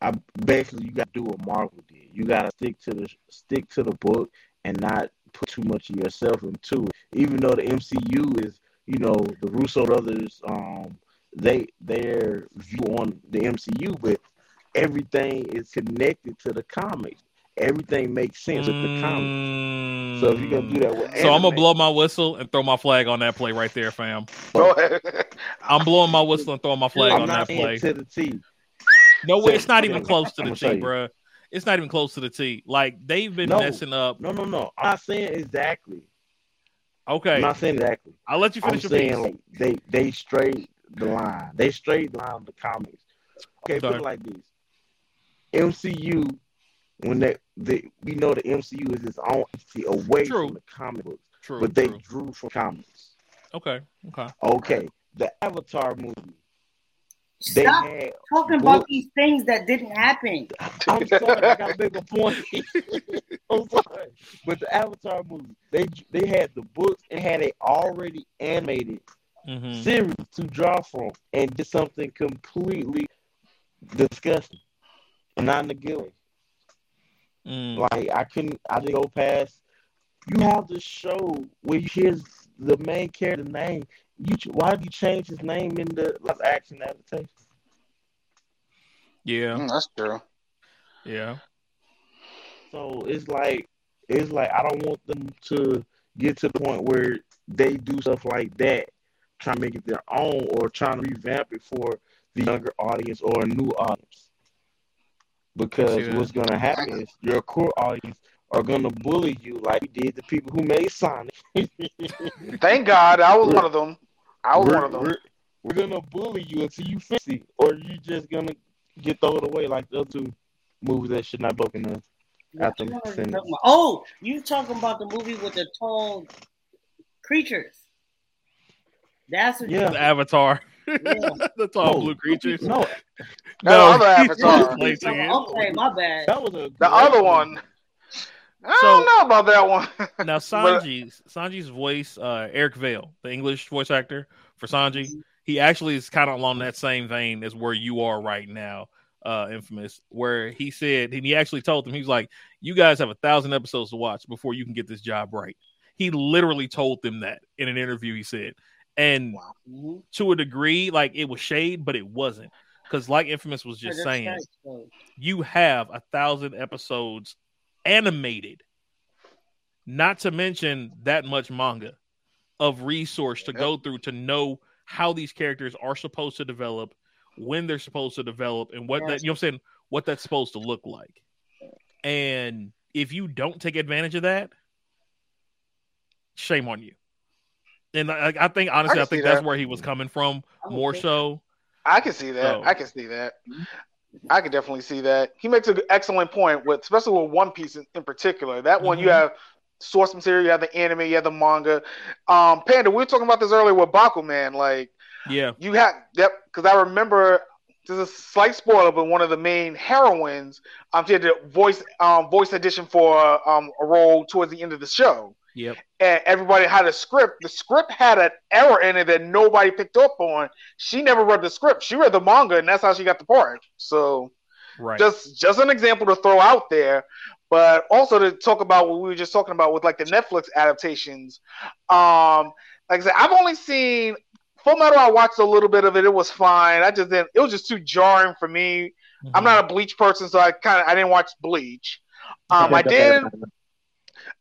I basically you gotta do what Marvel did. You gotta stick to the stick to the book and not put too much of yourself into it. Even though the MCU is, you know, the Russo brothers, um, they their view on the MCU, but everything is connected to the comics. Everything makes sense with the comics. So if you're gonna do that with Mm. So I'm gonna blow my whistle and throw my flag on that play right there, fam. I'm blowing my whistle and throwing my flag I'm on not that play. to the T. No way, So- it's not even close to the T, bruh. It's not even close to the T. Like they've been No. messing up. No, no, no. I'm not saying exactly. I'm Okay, not saying exactly. I'll let you finish I'm saying piece. like they they straight the line. They straight the line of the comics. Okay, put it like this. MCU when they, they we know the MCU is its own entity away True. from the comic books, True, but they true. drew from comics. Okay, okay. Okay, the Avatar movie. They Stop had talking about books. these things that didn't happen. I'm sorry, I gotta make a point. I'm sorry, but the Avatar movie, they they had the books and had a already animated hmm series to draw from, and did something completely disgusting, and not in a good way. Mm. Like I couldn't, I didn't go past. You have the show where you hear the main character name. You why did you change his name in the live action adaptation? Yeah, Mm, that's true. yeah. So it's like it's like I don't want them to get to the point where they do stuff like that, trying to make it their own or trying to revamp it for the younger audience or a new audience. Because See what's gonna happen is your core audience are gonna bully you like you did the people who made Sonic. Thank God I was one of them. I was we're, one of them. We're, we're gonna bully you until you fix it, or you just gonna get thrown away like the other two movies that should not be broken up. After What are you Senate. talking about? Oh, you talking about the movie with the tall creatures? That's what Yeah. The Avatar, Yeah. the tall No. blue creatures. No, No, other he's Avatar. Okay, my bad. that was a The other one. I So- don't know about that one. Now But- Sanji's Sanji's voice, uh, Eric Vale, the English voice actor for Sanji, he actually is kind of along that same vein as where you are right now, uh, infamous. Where he said, and he actually told them, he was like, "You guys have a thousand episodes to watch before you can get this job right." He literally told them that in an interview. He said, and Wow. Mhm. to a degree, like it was shade, but it wasn't because, like Infamous was just saying, you have a thousand episodes animated, not to mention that much manga of resource to Yep. go through to know how these characters are supposed to develop, when they're supposed to develop, and what that you know what I'm saying, what that's supposed to look like. And if you don't take advantage of that, shame on you. And I, I think honestly, can I, think see that's that. where he was coming from more so. I can see that. So- I can see that. Mm-hmm. I can definitely see that. He makes an excellent point with, especially with One Piece in, in particular. That one you Mhm. have source material, you have the anime, you have the manga. Um, Panda, we were talking about this earlier with Bakuman. Like Yeah, you have, yep, because I remember there's a slight spoiler, but one of the main heroines, um, she had the voice, um, voice edition for um a role towards the end of the show. Yep. and everybody had a script. The script had an error in it that nobody picked up on. She never read the script. She read the manga, and that's how she got the part. So Right. just just an example to throw out there, but also to talk about what we were just talking about with like the Netflix adaptations. Um, like I said, I've only seen Full Metal. I watched a little bit of it. It was fine. I just didn't. It was just too jarring for me. I'm Mhm. not a Bleach person, so I kind of I didn't watch Bleach. Um, I did.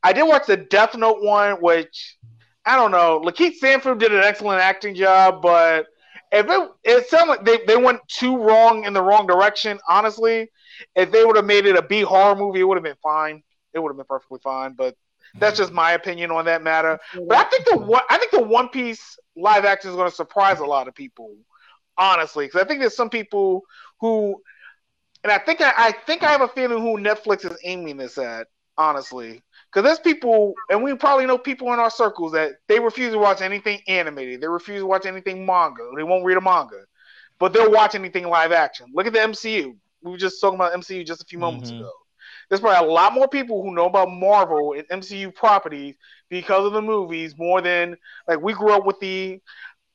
I did watch the Death Note one, which I don't know. Lakeith Stanfield did an excellent acting job, but if it it sounded like they, they went too wrong in the wrong direction, honestly, if they would have made it a B horror movie, it would have been fine. It would have been perfectly fine. But that's just my opinion on that matter. But I think the one I think the One Piece live action is going to surprise a lot of people, honestly, because I think there's some people who, and I think I, I think I have a feeling who Netflix is aiming this at, honestly. Because there's people, and we probably know people in our circles that they refuse to watch anything animated. They refuse to watch anything manga. They won't read a manga, but they'll watch anything live action. Look at the MCU. We were just talking about MCU just a few moments Mhm. ago. There's probably a lot more people who know about Marvel and MCU properties because of the movies more than like we grew up with the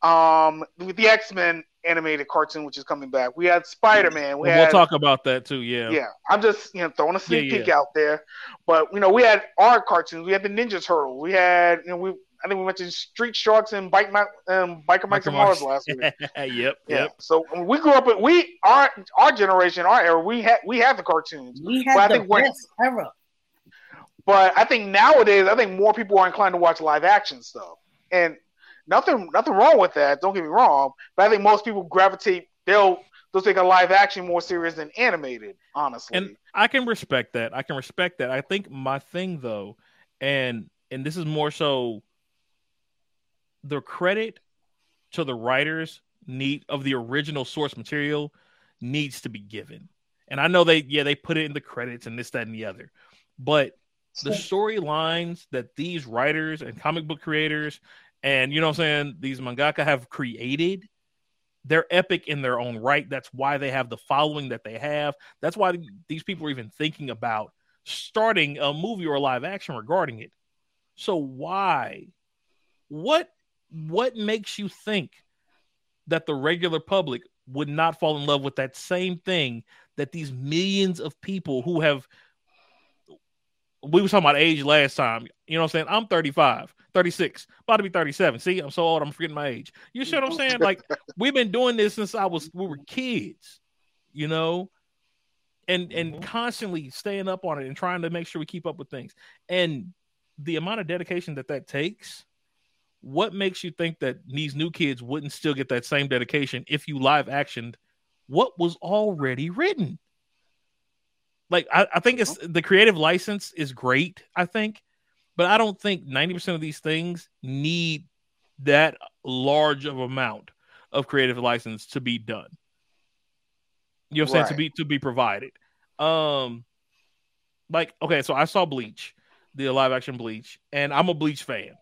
um with the X Men animated cartoon, which is coming back. We had Spider Man. We we'll had talk about that too. Yeah. yeah, I'm just you know throwing a sneak Yeah, peek out there. But you know, we had our cartoons. We had the Ninja Turtles. We had you know we I think we mentioned Street Sharks and Bike Ma- um, Biker Mice and Mars Mars. last week. yep. Yeah. Yep. So we grew up with we our our generation, our era. We had we had the cartoons. We Well, I had the think best era. But I think nowadays, I think more people are inclined to watch live action stuff, and nothing nothing wrong with that. Don't get me wrong, but I think most people gravitate. They'll they'll take a live action more serious than animated. Honestly, And I can respect that. I can respect that. I think my thing though, and and this is more so the credit to the writers need of the original source material needs to be given. And I know they yeah, they put it in the credits and this, that, and the other. But the storylines that these writers and comic book creators and you know what I'm saying, these mangaka have created, they're epic in their own right. That's why they have the following that they have. That's why these people are even thinking about starting a movie or a live action regarding it. So why? What what makes you think that the regular public would not fall in love with that same thing that these millions of people who have we were talking about age last time. You know what I'm saying? I'm 35, 36, about to be 37. See, I'm so old, I'm forgetting my age. You see what I'm saying? Like, we've been doing this since I was we were kids, you know, and and Mhm. constantly staying up on it and trying to make sure we keep up with things. And the amount of dedication that that takes, what makes you think that these new kids wouldn't still get that same dedication if you live actioned what was already written? Like I, I think it's the creative license is great, I think, but I don't think 90% of these things need that large of amount of creative license to be done. You know what I'm saying? To be to be provided. Um like okay, so I saw Bleach, the live action Bleach, and I'm a Bleach fan.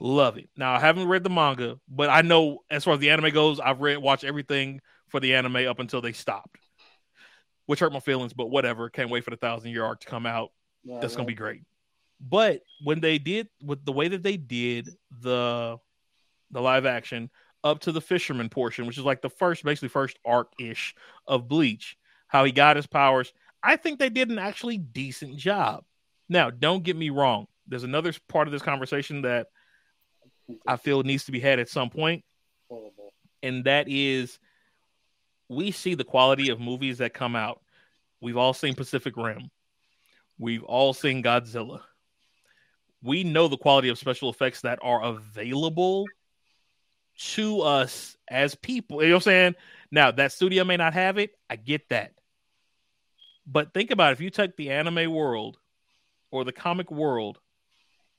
Love it. Now I haven't read the manga, but I know as far as the anime goes, I've read watched everything for the anime up until they stopped. Which hurt my feelings, but whatever. Can't wait for the thousand year arc to come out. That's gonna be great. But when they did with the way that they did the the live action up to the fisherman portion, which is like the first, basically first arc ish of Bleach, how he got his powers, I think they did an actually decent job. Now, don't get me wrong. There's another part of this conversation that I feel needs to be had at some and that is we see the quality of movies that come out. We've all seen Pacific Rim. We've all seen Godzilla. We know the quality of special effects that are available to us as people. You know what I'm saying? Now, that studio may not have it. I get that. But think about it. if you take the anime world or the comic world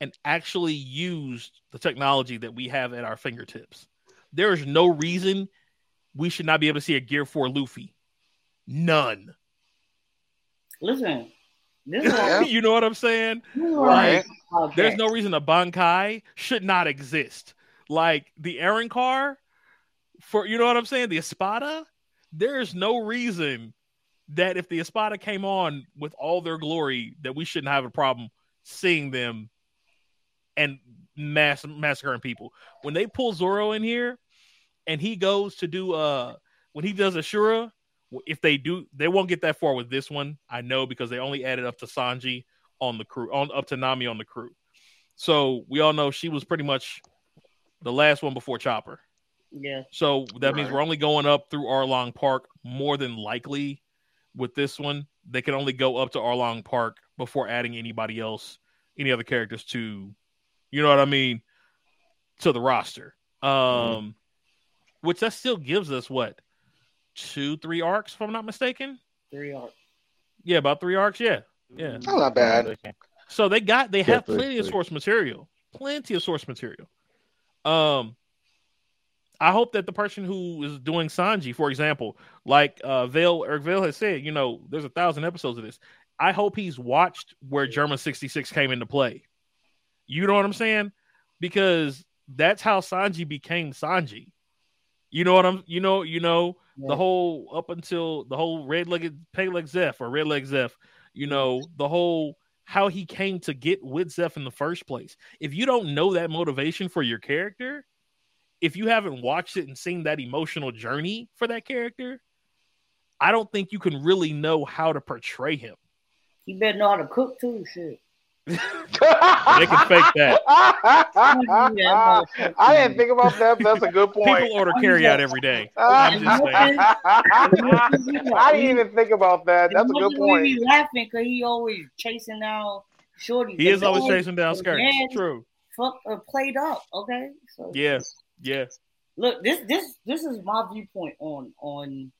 and actually used the technology that we have at our fingertips, there is no reason we should not be able to see a Gear 4 Luffy. None. Listen, Yeah. you know what I'm saying? Right. I'm about There's no reason a Bankai should not exist. Like the Arrancar for you know what I'm saying? The Espada, there's no reason that if the Espada came on with all their glory, that we shouldn't have a problem seeing them and mass massacring people. When they pull Zoro in here and he goes to do uh when he does Ashura, if they do they won't get that far with this one, I know because they only added up to Sanji on the crew, on up to Nami on the crew. So we all know she was pretty much the last one before Chopper. Yeah. So that means we're only going up through Arlong Park more than likely with this one. They can only go up to Arlong Park before adding anybody else, any other characters to, you know what I mean, to the roster. Um, which that still gives us what two, three arcs, if I'm not mistaken. Three arcs. Yeah, about three arcs. Yeah, yeah. That's not bad. So they got they have Definitely plenty of three. source material, plenty of source material. Um, I hope that the person who is doing Sanji, for example, like uh Vale Eric Vale has said, you know, there's a thousand episodes of this. I hope he's watched where Germa 66 came into play. You know what I'm saying? Because that's how Sanji became Sanji. You know what I'm you know, you know, the whole up until the whole red legged pay leg Zeff or red leg Zeff, you know, mm-hmm. the whole how he came to get with Zeff in the first place. If you don't know that motivation for your character, if you haven't watched it and seen that emotional journey for that character, I don't think you can really know how to portray him. He better know how to cook too. Shit. They can fake that. I didn't think about that. That's a good point. People order carry out every day. I'm just saying. I didn't even think about that. That's a good point. be laughing because he always chasing down shorty. He is always chasing down the skirts. True. Fuck, uh, played up. Okay. So Yeah. Yeah. look this this this is my viewpoint on on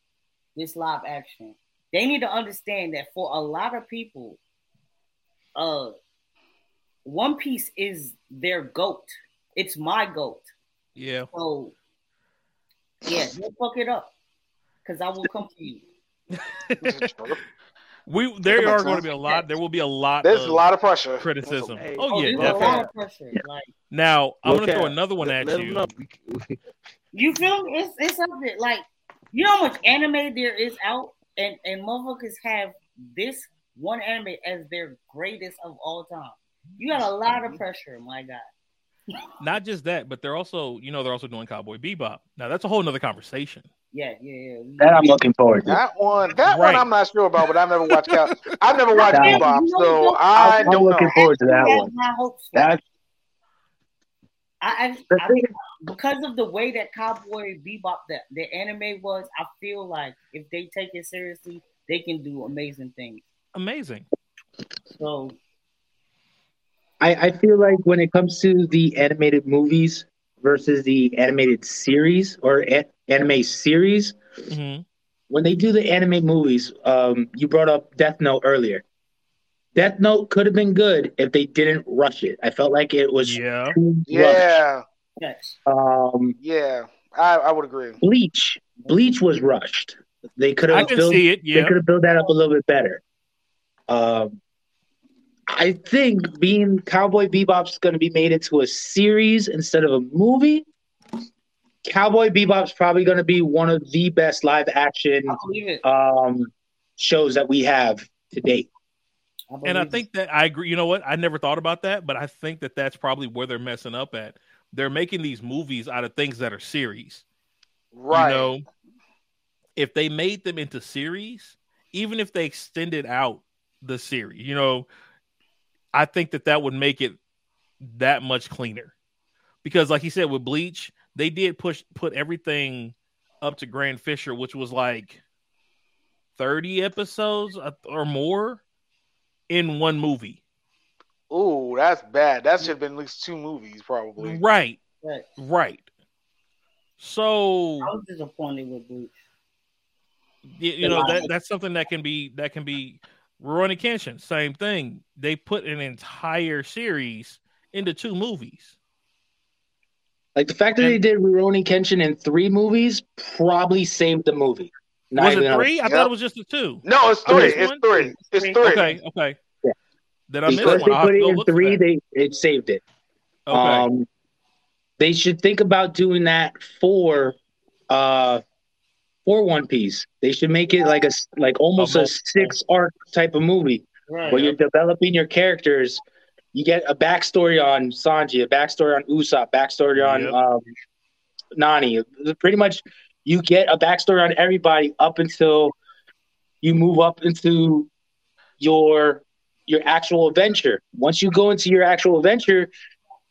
this live action they need to understand that for a lot of people uh one piece is their goat it's my goat Yeah. so yeah don't fuck it up because i will come to you We there are going to be a lot. There will be a lot There's of a lot of pressure. criticism. Hey. Oh yeah, there's a lot of pressure like Now I'm Look going to throw another one let- at let 'em you. you feel me? it's it's something like you know how much anime there is out and and motherfuckers have this one anime as their greatest of all time you got a lot of pressure my guy Not just that, but they're also, you know, they're also doing Cowboy Bebop. Now that's a whole nother conversation. yeah yeah yeah That I'm looking forward to. That one, that Right. one, I'm not sure about, but I've never watched. Cow- I've never watched Yeah, Bebop, you know so what? I I'm don't looking know. forward to that That's one. my hopes. That I, the I, I thing, because of the way that Cowboy Bebop the, the anime was, I feel like if they take it seriously, they can do amazing things. Amazing. So I, I feel like when it comes to the animated movies versus the animated series or a- anime series, hmm when they do the anime movies, um, you brought up Death Note earlier. Death Note could have been good if they didn't rush it. I felt like it was Yeah. too rushed. Yeah, yes, Um, yeah, I, I would agree. Bleach, Bleach was rushed. They could I have can built. see it. They could have built that up a little bit better. Um, I think being Cowboy Bebop's going to be made into a series instead of a movie. Cowboy Bebop's probably going to be one of the best live action I believe it. um, shows that we have to date. And I think that I agree. You know what? I never thought about that, but I think that that's probably where they're messing up at. They're making these movies out of things that are series. Right. You know, if they made them into series, even if they extended out the series, you know, I think that that would make it that much cleaner. Because, like he said, with Bleach, they did push put everything up to Grand Fisher, which was like thirty episodes or more in one movie. Ooh, that's bad. That should have been at least two movies, probably. Right, Right. right. So I was disappointed with Bleach. you, you know that that's something that can be that can be Rurouni Kenshin, same thing. They put an entire series into two movies. Like the fact that they did Rurouni Kenshin in three movies probably saved the movie. Not was it a- three? I Yep. thought it was just the two. No, it's three. it's It's one? three. It's Three. three. Okay, okay. Yeah. Then I missed because one. they I'll put it in three, they it saved it. Okay. Um, they should think about doing that for uh for One Piece. They should make it like a like almost a six arc type of movie Right. where you're developing your characters. You get a backstory on Sanji, a backstory on Usopp, backstory on Yep. um, Nami. Pretty much, you get a backstory on everybody up until you move up into your your actual adventure. Once you go into your actual adventure,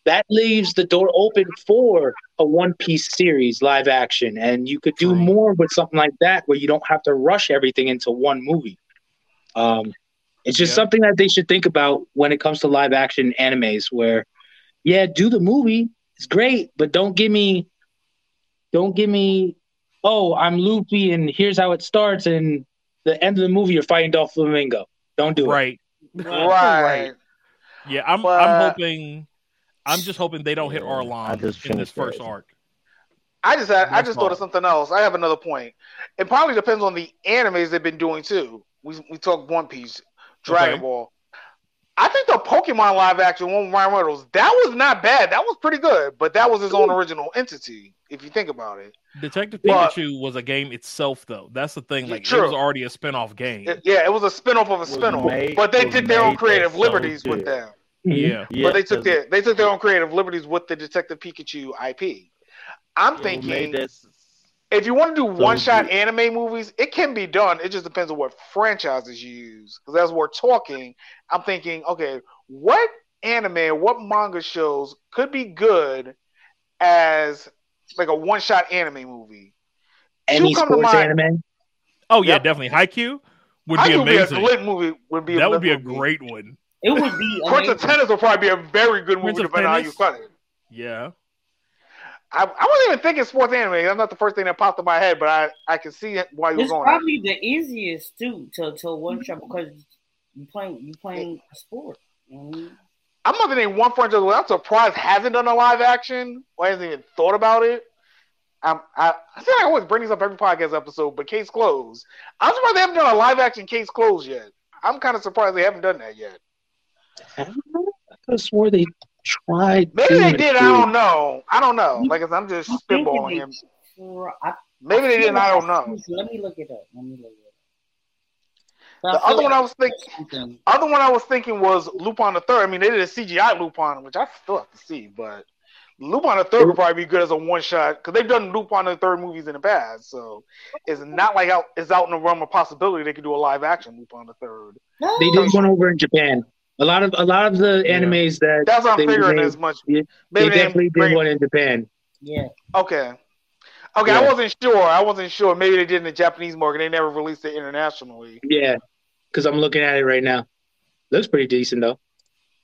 that leaves the door open for a One Piece series live action, and you could do True. more with something like that, where you don't have to rush everything into one movie. Um, it's just Yeah. something that they should think about when it comes to live action animes. Where, yeah, do the movie, it's great, but don't give me Don't give me, oh, I'm Luffy and here's how it starts, and the end of the movie you're fighting Doflamingo. Don't do it. Right. Right. Yeah, I'm But- I'm hoping I'm just hoping they don't hit Yeah, I Arlong in this first that. arc. I just had, I just thought of something else. I have another point. It probably depends on the animes they've been doing too. We we talked One Piece, Dragon Okay. Ball. I think the Pokemon live action one with Ryan Reynolds that was not bad. That was pretty good, but that was his own original entity. If you think about it, Detective But- Pikachu was a game itself though. That's the thing. Yeah, Like it was already a spin-off game. It- yeah, it was a spin-off of a Was spin-off, made- but they was took their own made creative so liberties with good. them. Yeah. Yeah, but they took 'cause their they took their own creative liberties with the Detective Pikachu IP. I'm it thinking made that s- if you want to do one shot anime movies, it can be done. It just depends on what franchises you use. Because as we're talking, I'm thinking, okay, what anime or what manga shows could be good as like a one shot anime movie? Any Two come to sports mind. anime? Oh yeah, Yep. definitely. Haikyuu would I be think would be a amazing. lit movie. Would be a that would be a movie. great one. It would be Prince of. Tennis would probably be a very good movie Prince of depending on how you cut it. Yeah. I, I wasn't even thinking sports anime. That's not the first thing that popped in my head, but I, I can see it why you're It's probably the easiest too to to one shot because you playing you playing a sport. You know what I mean? I'm not gonna name one franchise where I'm surprised hasn't done a live action or hasn't even thought about it. I'm, I, I feel like I always bring this up every podcast episode, but Case Closed. I'm surprised they haven't done a live action Case Closed yet. I'm kind of surprised they haven't done that yet. I don't know. I could have swore they tried. Maybe they did. it. I don't know. I don't know. Like I'm just spitballing they- him. I- Maybe they didn't. I don't know. Let me look it up. Let me look it up. The I feel other one I was thinking, something- other one I was thinking was Lupin the Third. I mean, they did a CGI Lupin, which I still have to see, but Lupin the Third would probably be good as a one shot because they've done Lupin the Third movies in the past. So it's not like out it's out in the realm of possibility they could do a live action Lupin the Third. They did one over in Japan. A lot of a lot of the Yeah. animes that That's what I'm They figuring made- as much. yeah, Maybe they definitely didn't bring- did one in Japan. Yeah, Okay. Okay, I wasn't sure. I wasn't sure. Maybe they did in the Japanese market. They never released it internationally. Yeah, because I'm looking at it right now. Looks pretty decent though.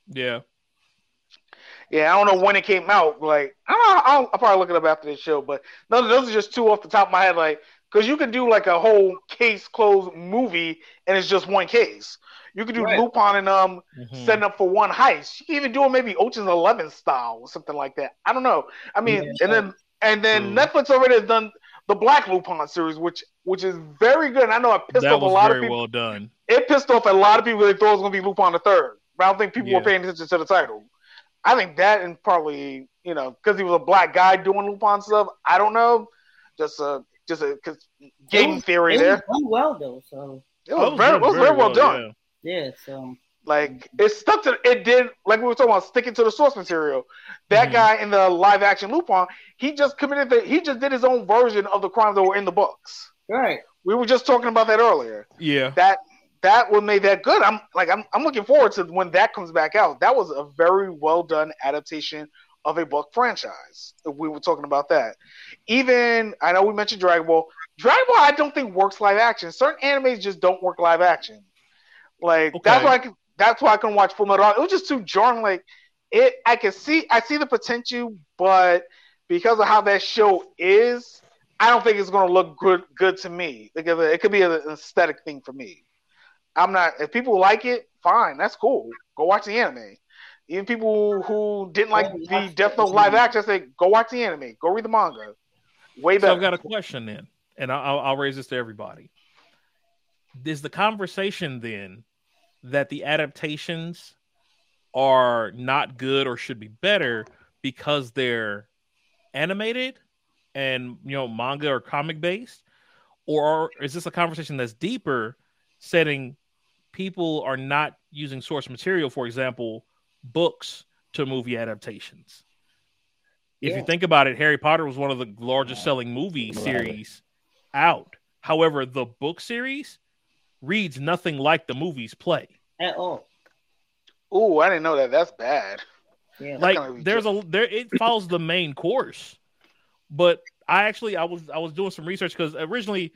Yeah. Yeah, I don't know when it came out. Like, I don't. I'll, I'll probably look it up after this show. But no, those are just two off the top of my head. Like, because you can do like a whole case closed movie, and it's just one case. You could do Right. Lupin and um Mhm. setting up for one heist. You can even do it maybe Ocean's Eleven style or something like that. I don't know. I mean, Yeah. and then and then True. Netflix already has done the Black Lupin series, which which is very good. And I know it pissed That off a lot of people. well done. It pissed off a lot of people. They thought it was going to be Lupin the Third. But I don't think people Yeah. were paying attention to the title. I think that and probably you know because he was a black guy doing Lupin stuff. I don't know. Just a just a cause game was- theory it there. was done well though. So It was, Oh, very, it was very well done. Yeah, so Like it stuck to it did like we were talking about sticking to the source material. That Mhm. guy in the live action Lupin, he just committed the he just did his own version of the crimes that were in the books. right. We were just talking about that earlier. Yeah. That that would make that good. I'm like I'm I'm looking forward to when that comes back out. That was a very well done adaptation of a book franchise. We were talking about that. Even I know we mentioned Dragon Ball. Dragon Ball I don't think works live action. Certain animes just don't work live action. Like that's why I can, that's why I can watch Full Metal. It was just too jarring. Like it, I can see I see the potential, but because of how that show is, I don't think it's going to look good good to me. Because it could be an aesthetic thing for me. I'm not. If people like it, fine. That's cool. Go watch the anime. Even people who didn't like Oh, the Death Note live action, say go watch the anime. Go read the manga. Way So. I've got a question then, and I'll, I'll- I'll raise this to everybody. Is the conversation then that the adaptations are not good or should be better because they're animated and you know manga or comic based, or is this a conversation that's deeper, setting people are not using source material, for example, books to movie adaptations? If Yeah. you think about it, Harry Potter was one of the largest selling movie series out. However, the book series reads nothing like the movies play. At all. Ooh, I didn't know that. That's bad. Yeah. Like gonna there's a there it follows the main course. But I actually I was I was doing some research because originally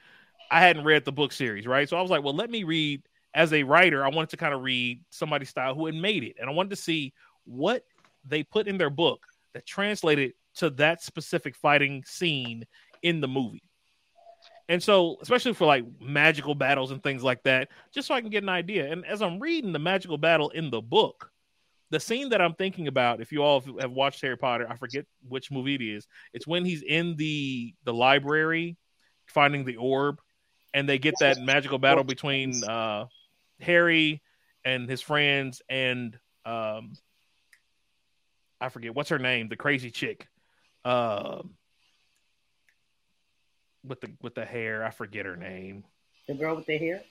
I hadn't read the book series, right? So I was like, well, let me read as a writer, I wanted to kind of read somebody's style who had made it. And I wanted to see what they put in their book that translated to that specific fighting scene in the movie. And so, especially for like magical battles and things like that, just so I can get an idea. And as I'm reading the magical battle in the book, the scene that I'm thinking about, if you all have watched Harry Potter, I forget which movie it is. It's when he's in the the library finding the orb, and they get that magical battle between uh, Harry and his friends and um, I forget what's her name, the crazy chick. Um, with the with the hair. I forget her name. The girl with the hair.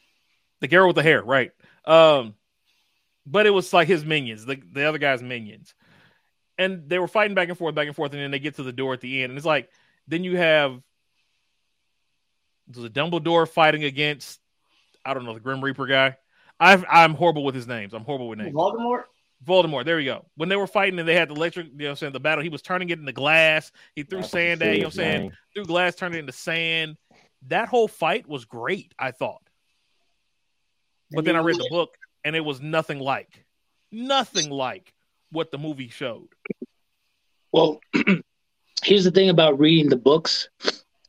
The girl with the hair, right? Um, but it was like his minions, the the other guy's minions, and they were fighting back and forth, back and forth, and then they get to the door at the end, and it's like then you have the Dumbledore fighting against I don't know the Grim Reaper guy. i I'm horrible with his names. I'm horrible with names. Voldemort. Voldemort. There we go. When they were fighting and they had the electric, you know, what I'm saying the battle, he was turning it into glass. He threw sand at, you know, what I'm saying threw glass, turned it into sand. That whole fight was great. I thought, but then I read the book and it was nothing like, nothing like what the movie showed. Well, here's the thing about reading the books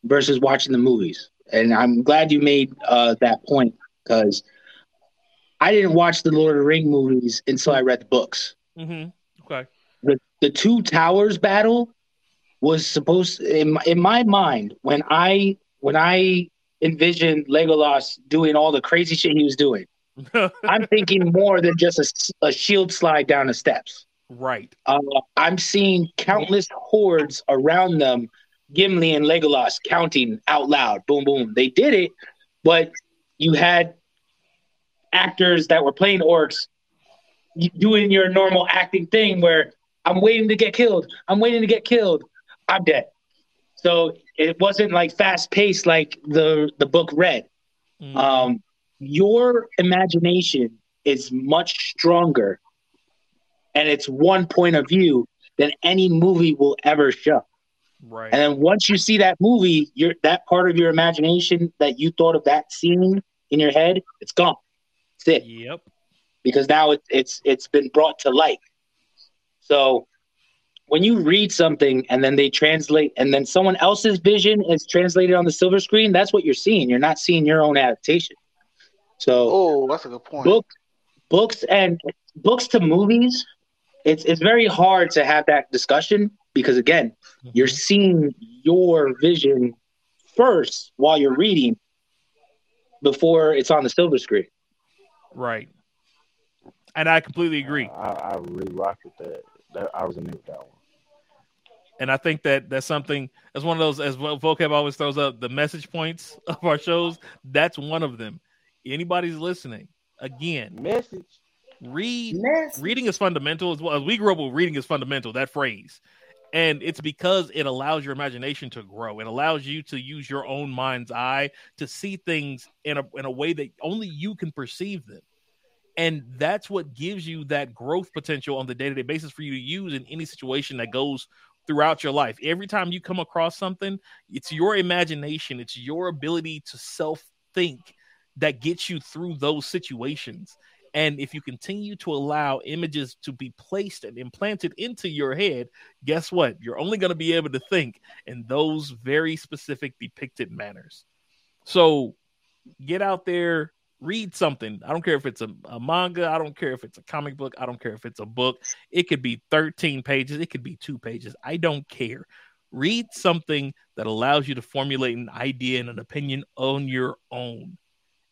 versus watching the movies, and I'm glad you made uh, that point because I didn't watch the Lord of the Ring movies until I read the books. Mm-hmm. Okay. The the two towers battle was supposed in my, in my mind when I when I envisioned Legolas doing all the crazy shit he was doing. I'm thinking more than just a, a, shield slide down the steps. Right. Uh, I'm seeing countless hordes around them, Gimli and Legolas counting out loud. Boom, boom. They did it, but you had actors that were playing orcs doing your normal acting thing where I'm waiting to get killed. I'm waiting to get killed. I'm dead. So it wasn't like fast paced like the the book read. Mm. Um, your imagination is much stronger, and it's one point of view than any movie will ever show. Right. And then once you see that movie, you're that part of your imagination that you thought of that scene in your head, it's gone. That's it. Yep. Because now it, it's it's been brought to light. So when you read something and then they translate and then someone else's vision is translated on the silver screen, that's what you're seeing. You're not seeing your own adaptation. So Oh, that's a good point. Book, books and books to movies, it's it's very hard to have that discussion because again, mm-hmm. you're seeing your vision first while you're reading before it's on the silver screen. Right. And I completely agree. I, I really rock with that. that. I resonate with that one. And I think that that's something that's one of those as well. Voqab always throws up the message points of our shows. That's one of them. Anybody's listening, again, message. Read message. reading is fundamental as well. As we grew up with reading is fundamental. That phrase, and it's because it allows your imagination to grow. It allows you to use your own mind's eye to see things in a in a way that only you can perceive them. And that's what gives you that growth potential on the day to day basis for you to use in any situation that goes throughout your life. Every time you come across something, it's your imagination, it's your ability to self think that gets you through those situations. And if you continue to allow images to be placed and implanted into your head, guess what? You're only going to be able to think in those very specific depicted manners. So get out there, read something. I don't care if it's a, a, manga, I don't care if it's a comic book, I don't care if it's a book. It could be 13 pages, it could be two pages. I don't care. Read something that allows you to formulate an idea and an opinion on your own.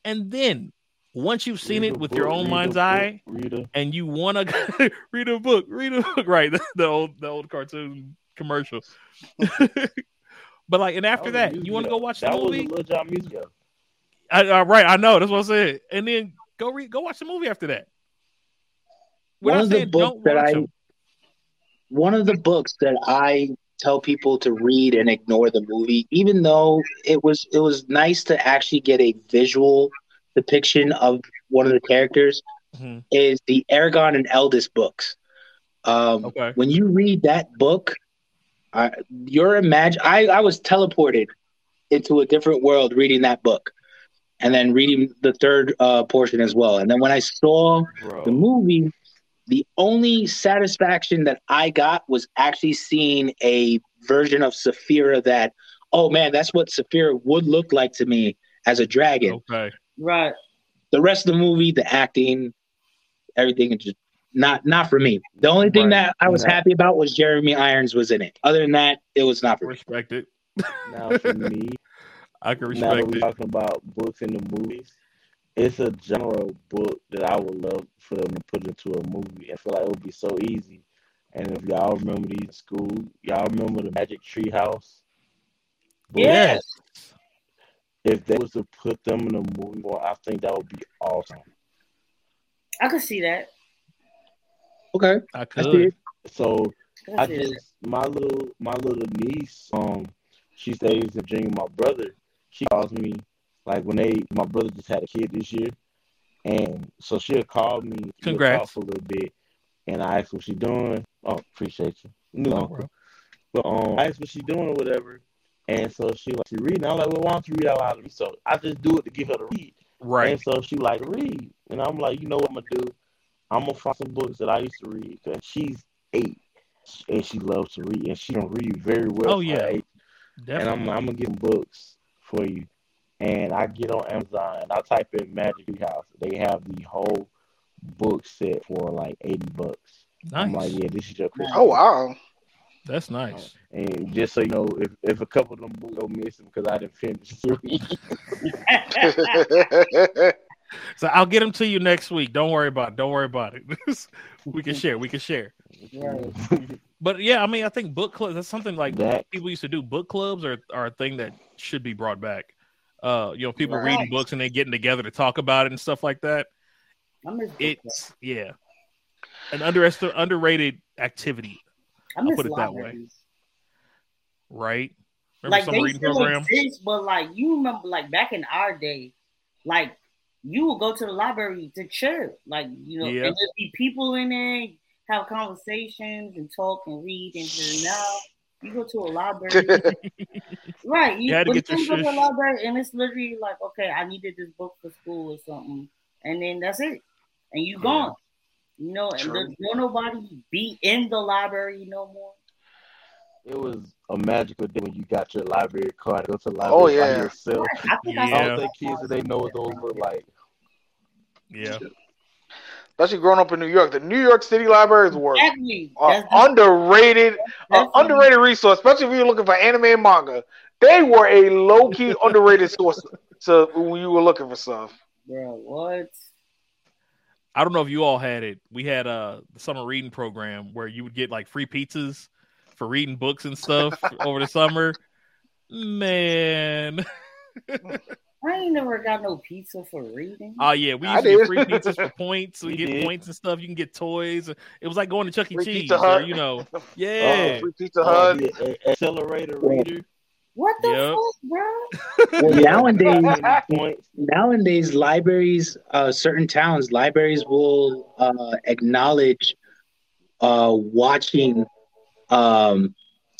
And then once you've seen read it with book, your own mind's eye and you want to read a book, read a book, right? the old the old cartoon commercial. but like, and after that, that you want to go watch the movie? I, uh, right, I know. That's what I said. And then go read, go watch the movie after that. We're one of the books that I, them. one of the books that I tell people to read and ignore the movie, even though it was it was nice to actually get a visual depiction of one of the characters mm-hmm. is the Eragon and Eldest books. Um, okay. When you read that book, uh, your imagine I, I was teleported into a different world reading that book and then reading the third uh, portion as well. And then when I saw Bro. the movie, the only satisfaction that I got was actually seeing a version of Saphira that, oh man, that's what Saphira would look like to me as a dragon. Okay. Right. The rest of the movie, the acting, everything, just not not for me. The only thing Right. that I was Yeah. happy about was Jeremy Irons was in it. Other than that, it was not for me. Respect it. Now for me, I can now that respect we're it. talking about books and the movies, it's a general book that I would love for them to put into a movie. I feel like it would be so easy. And if y'all remember these in school, y'all remember the Magic Tree House? books? Yes. If they was to put them in a movie, well, I think that would be awesome. I could see that. Okay, I I could. see it. So I I could see that. just my little my little niece, um, she stays in Virginia. with My brother, she calls me like when they my brother just had a kid this year, and so she'll call me. we'll Congrats. talk for a little bit, and I ask what she doing. Oh, appreciate you. New No, uncle. bro. But um, I ask what she doing or whatever, and so she like she reading. I'm like, well, why don't you read out loud to me? So I just do it to get her to read. Right. And so she like read, and I'm like, you know what I'm gonna do? I'm gonna find some books that I used to read because she's eight and she loves to read, and she can read very well. Oh, yeah. her age. and I'm I'm gonna get some books for you. And I get on Amazon, and I type in Magic Tree House. They have the whole book set for like eighty bucks. I'm like, yeah, this is your Christmas. Oh wow. That's nice. And just so you know, if, if a couple of them books go missing because I didn't finish the read, So I'll get them to you next week. Don't worry about it. Don't worry about it. we can share. We can share. Right. But yeah, I mean, I think book clubs. That's something like that people used to do. Book clubs are, are a thing that should be brought back. Uh, you know, people Right. reading books and then getting together to talk about it and stuff like that. I miss book club. It's yeah, an underestimated, underrated activity, I miss put it that way. libraries. right? Remember like some they reading still program? exist, but like you remember, like back in our day, like you would go to the library to chill, like you know, Yeah. and there'd be people in there, have conversations and talk and read. And then now you go to a library, right? You, You had to get you go to a library, and it's literally like, okay, I needed this book for school or something, and then that's it, and you Yeah. gone. You know, and True. there's no nobody be in the library no more. it was a magical day when you got your library card. Go to the Oh, library by yeah. yourself. I think I Yeah. I saw don't think kids they know what those look like. Yeah, Especially growing up in New York, the New York City libraries were Exactly. uh, underrated, uh, underrated resource, especially if you're looking for anime and manga. They were a low key underrated source to when you were looking for stuff. Bro, what? I don't know if you all had it. We had uh, a summer reading program where you would get like free pizzas for reading books and stuff over the summer. Man, I ain't never got no pizza for reading. oh yeah, we I used to get did. free pizzas for points. We We get did. points and stuff. You can get toys. It was like going to Chuck E. Free Cheese, Pizza or, you know. Oh, yeah, Free Pizza Oh, Hut. the a- accelerator reader. What the Yep. fuck, bro? Well, nowadays, nowadays libraries, uh, certain towns, libraries will uh, acknowledge uh, watching um,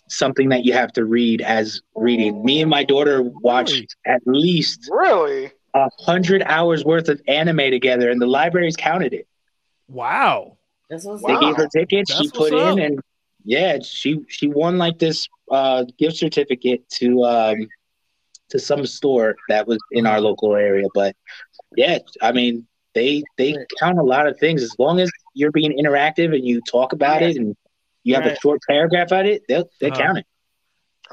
something that you have to read as reading. Me and my daughter watched Really? at least Really? a hundred hours worth of anime together, and the libraries counted it. wow. They Wow. gave her tickets. she put in, up. and yeah, she she won like this uh, gift certificate to um, to some store that was in our local area. But yeah, I mean, they they count a lot of things as long as you're being interactive and you talk about it and you have a short paragraph at it. They'll they Uh-huh. count it.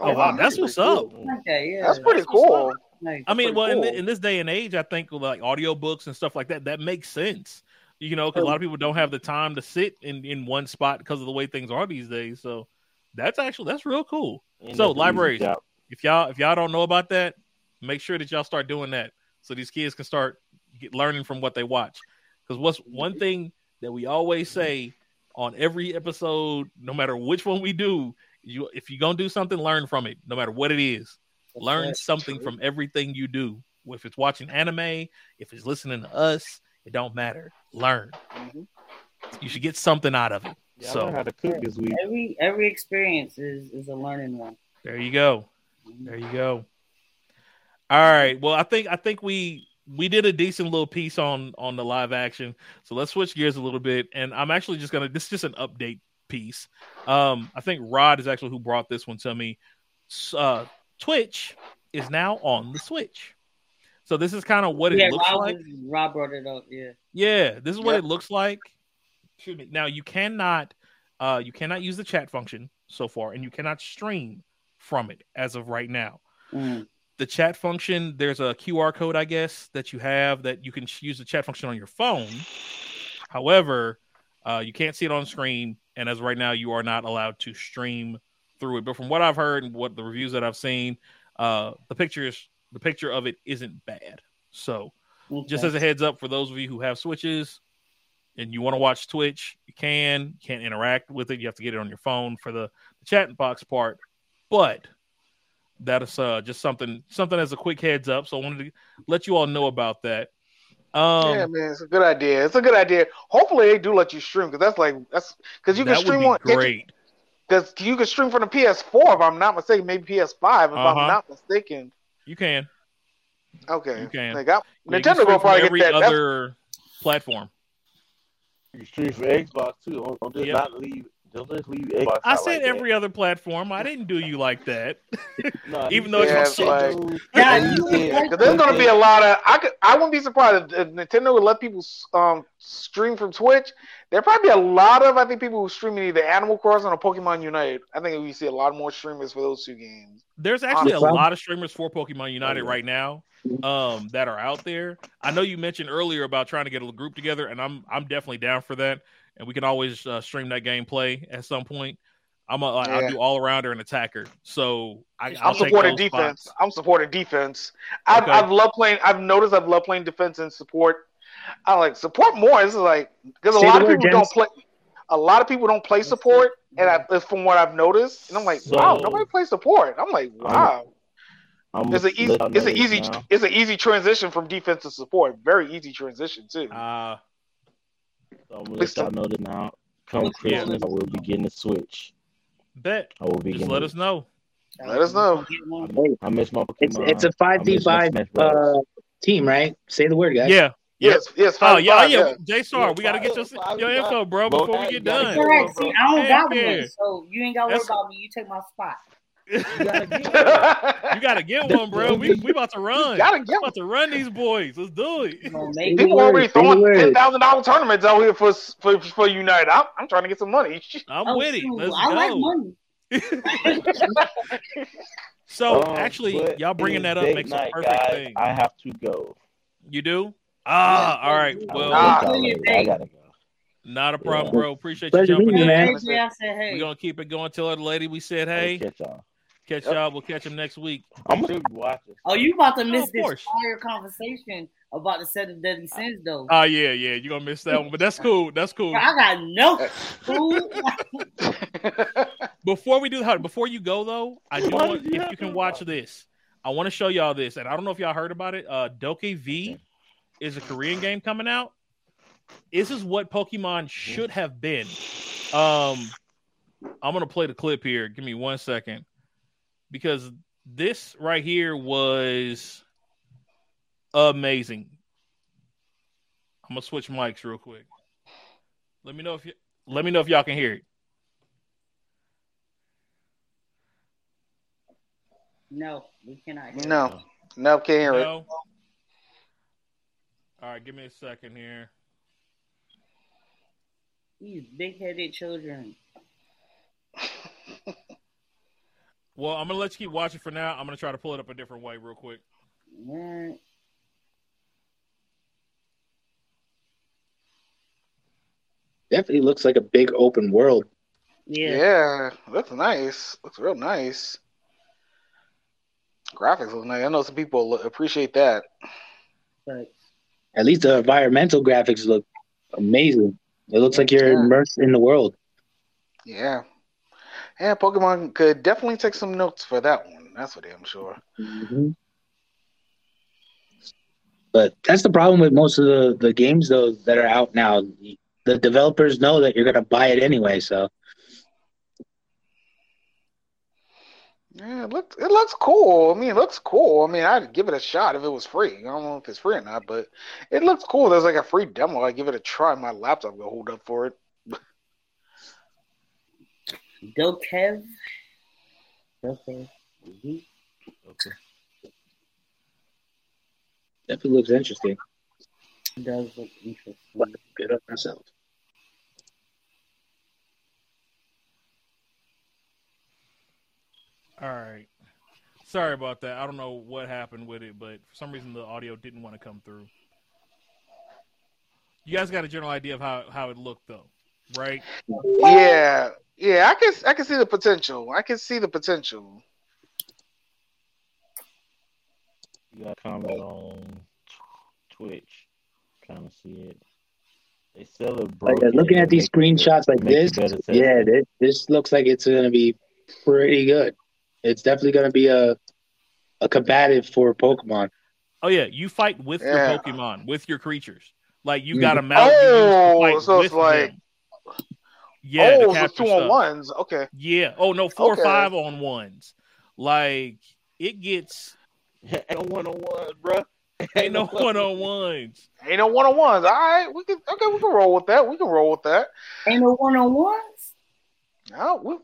Oh, wow, that's what's up. like that, yeah. That's pretty That's cool. Like, I mean, pretty well, in, cool. in this day and age, I think like audiobooks and stuff like that, that makes sense. You know, because a lot of people don't have the time to sit in, in one spot because of the way things are these days. So that's actually that's real cool. And So, that's an easy libraries. If y'all if y'all don't know about that, make sure that y'all start doing that so these kids can start get, learning from what they watch. Because what's one thing that we always say on every episode, no matter which one we do, you if you're gonna do something, learn from it, no matter what it is learn That's something true. from everything you do. If it's watching anime, if it's listening to us, it don't matter. Learn. Mhm. You should get something out of it. Yeah, so learned how to cook this week. every every experience is is a learning one. there you go. There you go. All right. Well, I think I think we we did a decent little piece on on the live action. So let's switch gears a little bit. And I'm actually just gonna this is just an update piece. Um, I think Rod is actually who brought this one to me. Uh, Twitch is now on the Switch, so this is kind of what it yeah, looks Rob, like. Rob brought it up. Yeah. Yeah, this is what Yep. it looks like. Excuse me. Now you cannot, uh, you cannot use the chat function so far, and you cannot stream from it as of right now. Mm. The chat function, there's a QR code, I guess, that you have that you can use the chat function on your phone. However, uh, you can't see it on screen, and as of right now, you are not allowed to stream through it. But from what I've heard and what the reviews that I've seen, uh, the pictures, the picture of it isn't bad. So just as a heads up for those of you who have switches and you want to watch Twitch, you can. You can't interact with it. You have to get it on your phone for the, the chat box part. But that is uh, just something something as a quick heads up. So I wanted to let you all know about that. Um, yeah, man, it's a good idea. It's a good idea. Hopefully, they do let you stream because that's like that's because you can that would stream be on great. because you can stream from the PS4 if I'm not mistaken, maybe PS5 if Uh-huh. I'm not mistaken. You can. Okay, You can. Like, I, Yeah, you Nintendo will probably every get that. That's- other platform. You stream for Xbox too. Don't, don't just Yep. not leave. Don't just leave Xbox. I said like that. every other platform. I didn't do you like that. No, even you though it's said my Nintendo- Yeah, you you said- like- Because there's gonna be a lot of I could I wouldn't be surprised if, if Nintendo would let people um stream from Twitch. There'd probably be a lot of I think people who stream either Animal Crossing or Pokemon Unite. I think we see a lot more streamers for those two games. There's actually a lot of streamers for Pokemon United Oh, yeah. right now um, that are out there. I know you mentioned earlier about trying to get a group together, and I'm I'm definitely down for that. And we can always uh, stream that gameplay at some point. I'm a, Yeah. I'll do all rounder and attacker, so I, I'm I'll supporting defense. spots. I'm supporting defense. I've, Okay. I've loved playing. I've noticed I've loved playing defense and support. I like support more. This is like because a Say lot of word, people don't play. A lot of people don't play support, and I, from what I've noticed. And I'm like, wow, nobody plays support. I'm like, wow. I'm It's an easy. It's an easy. now. It's an easy transition from defense to support. Very easy transition too. Uh, So I'm gonna let y'all know that now. Come Christmas, I will be getting a Switch. bet. I will be Just let us know. Let us know. I miss my Pokemon. It's it's a five I v miss my five Smash Bros. uh team, right? Say the word, guys. Yeah. Yes. Yes. Oh Five, yeah, five, yeah. yeah. J Star, we gotta get your, Five- your info, bro, Bro, before we get done. Correct. See, I don't got one, so you ain't got to worry about me. You take my spot. You gotta get You gotta get one, bro. We we about to run. You Gotta We get about to run these boys. Let's do it. You know, Say make the People word, already throwing ten thousand dollar tournaments out here for for for United. I'm, I'm trying to get some money. I'm Oh, with it. Let's I like money. So Um, actually, y'all bringing that up date makes a perfect guys. thing. I have to go. You do? Ah, Yeah, all right. I I Well, Ah. let y'all later. I gotta go. not a problem, Yeah. bro. Appreciate you jumping meeting you, in. man. Hey, hey. We're gonna keep it going. till the lady we said hey. I'll catch y'all. Yep. y'all. We'll catch them next week. I'm gonna be watching. Oh, you about to Oh, miss of this course. fire conversation about the seven deadly sins, though. Oh yeah, yeah. You're gonna miss that one, but that's cool. That's cool. I got no food. Before we do how before you go though, I do Why want you if you can watch go? this. I want to show y'all this, and I don't know if y'all heard about it. Uh Doke V is a Korean game coming out. This is what Pokemon should have been. Um I'm gonna play the clip here. Give me one second. Because this right here was amazing. I'm gonna switch mics real quick. Let me know if you let me know if y'all can hear it. no, we cannot. hear no, no, can't hear it. All right, give me a second here. These big-headed children. Well, I'm gonna let you keep watching for now. I'm gonna try to pull it up a different way real quick. Man, Definitely looks like a big open world. yeah. Yeah, looks nice. Looks real nice. Graphics look nice. I know some people appreciate that. But At least the environmental graphics look amazing. It looks like you're Yeah. immersed in the world. Yeah, yeah. Pokemon could definitely take some notes for that one. That's what I'm sure. Mhm. But that's the problem with most of the, the games though that are out now. The developers know that you're gonna buy it anyway, so Yeah, it looks it looks cool. I mean, it looks cool. I mean, I'd give it a shot if it was free. I don't know if it's free or not, but it looks cool. There's like a free demo. I give it a try. My laptop will hold up for it. Dokev. Dokev. Mhm. Okay. Definitely looks interesting. It does look interesting. Good up myself. All right. Sorry about that. I don't know what happened with it, but for some reason the audio didn't want to come through. You guys got a general idea of how, how it looked though, right? Yeah, yeah, I can I can see the potential. I can see the potential. You got a comment on Twitch. Trying to see it. They sell it Like, broken. uh, looking at these Make it screenshots like this, yeah, this, this looks like it's going to be pretty good. It's definitely going to be a a combative for Pokemon. Oh yeah, you fight with Yeah. your Pokemon, with your creatures. Like you got a mount. you use to Oh, fight so it's like- them. Yeah, to oh, so capture two on ones. Okay. Yeah. Oh no, four Okay. or five on ones. Like it gets ain't no one on ones, bro. ain't no one on ones. Ain't no one on ones. All right, we can okay, we can roll with that. We can roll with that. Ain't no one on ones. No, we,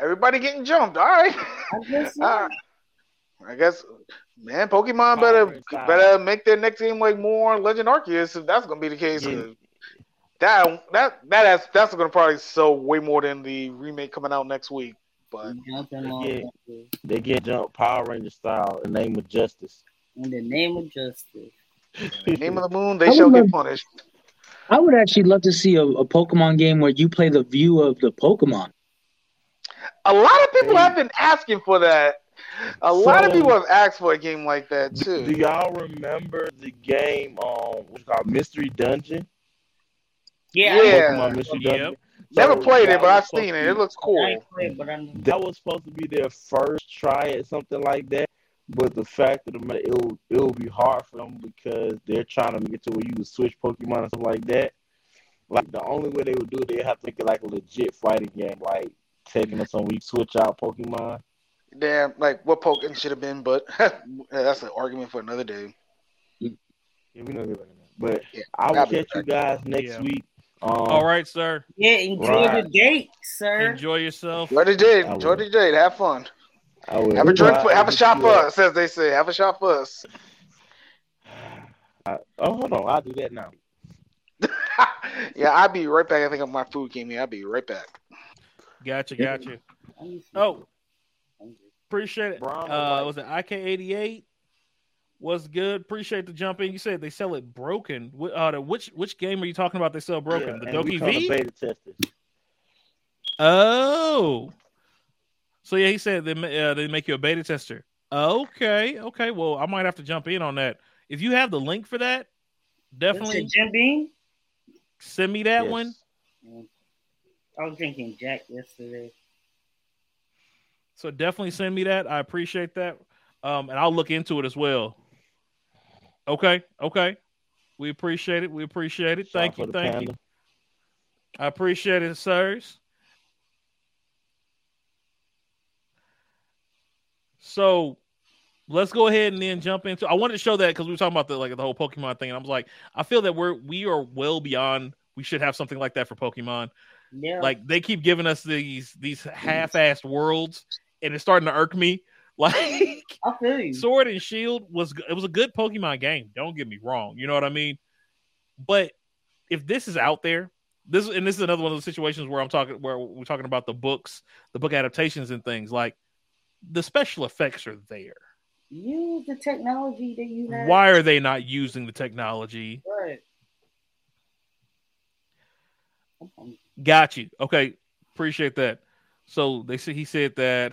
everybody getting jumped. All right. I guess so. All right. I guess, man, Pokemon better better make their next game like more Legend Arceus if that's gonna be the case. Yeah. 'Cause That that that has, that's gonna probably sell way more than the remake coming out next week. But Jumping on Yeah. that. They get jump Power Ranger style in the name of justice. In the name of justice. The name of the moon, I they shall would get love- punished. I would actually love to see a, a Pokemon game where you play the view of the Pokemon. A lot of people Hey. have been asking for that. A lot of people have asked for a game like that too. Do y'all remember the game um what's called Mystery Dungeon? Yeah, Yeah. Pokemon Mystery Yep. Dungeon. Never So played it, but I've seen it. be- It looks cool. ain't played, but I know. That was supposed to be their first try at something like that. But the fact of the matter, it will it will be hard for them because they're trying to get to where you can switch Pokemon and stuff like that. Like the only way they would do it, they have to make it like a legit fighting game, like taking them some week switch out Pokemon. Damn, like what Pokemon should have been, but that's an argument for another day. Yeah, we know they're looking at. But Yeah, I will catch you guys next Yeah. week. Um, All right, sir. Yeah, enjoy Right. the date, sir. Enjoy yourself. Enjoy the date. I Enjoy the date. Have fun. I will Have a drink. For, have a to shot get for us, as they say. Have a shot for us. I, oh, hold on. I'll do that now. yeah, I'll be right back. I think my food came here. I'll be right back. Gotcha, gotcha. I need some Oh, appreciate it. Brown or Uh, was it IK88? Was good. Appreciate the jump in. You said they sell it broken. Uh, the- which which game are you talking about? They sell broken. Yeah, the and DokeV. beta test it. Oh, so yeah, he said they uh, they make you a beta tester. Okay, okay. Well, I might have to jump in on that. If you have the link for that, That's definitely it, Jim Beam. send me that Yes. one. I was drinking Jack yesterday. So definitely send me that. I appreciate that. Um, and I'll look into it as well. Okay, okay. We appreciate it. We appreciate it. Shout Thank you, the thank you. I appreciate it, sirs. So let's go ahead and then jump into. I wanted to show that because we were talking about the like the whole Pokemon thing, and I was like, I feel that we're we are well beyond. We should have something like that for Pokemon. Yeah. Like they keep giving us these these half-assed worlds, and it's starting to irk me. Like I feel you. Sword and Shield was it was a good Pokemon game. Don't get me wrong. You know what I mean? But if this is out there, this and this is another one of those situations where I'm talking where we're talking about the books, the book adaptations and things like the special effects are there. Use the technology that you have. Why are they not using the technology? Right. Got you. Okay, appreciate that. So they said he said that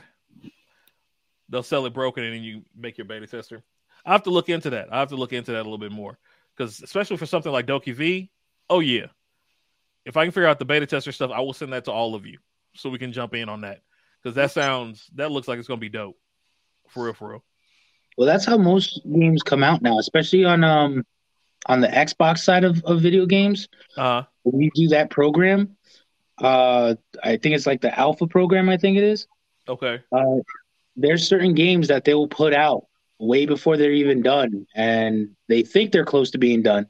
they'll sell it broken and then you make your beta tester. I have to look into that. I have to look into that a little bit more because especially for something like DokeV. Oh yeah, if I can figure out the beta tester stuff, I will send that to all of you so we can jump in on that because that sounds that looks like it's gonna be dope for real, for real. Well, that's how most games come out now, especially on um on the Xbox side of, of video games. Uh, When you do that program, uh, I think it's like the alpha program. I think it is. okay, Uh, there's certain games that they will put out way before they're even done, and they think they're close to being done,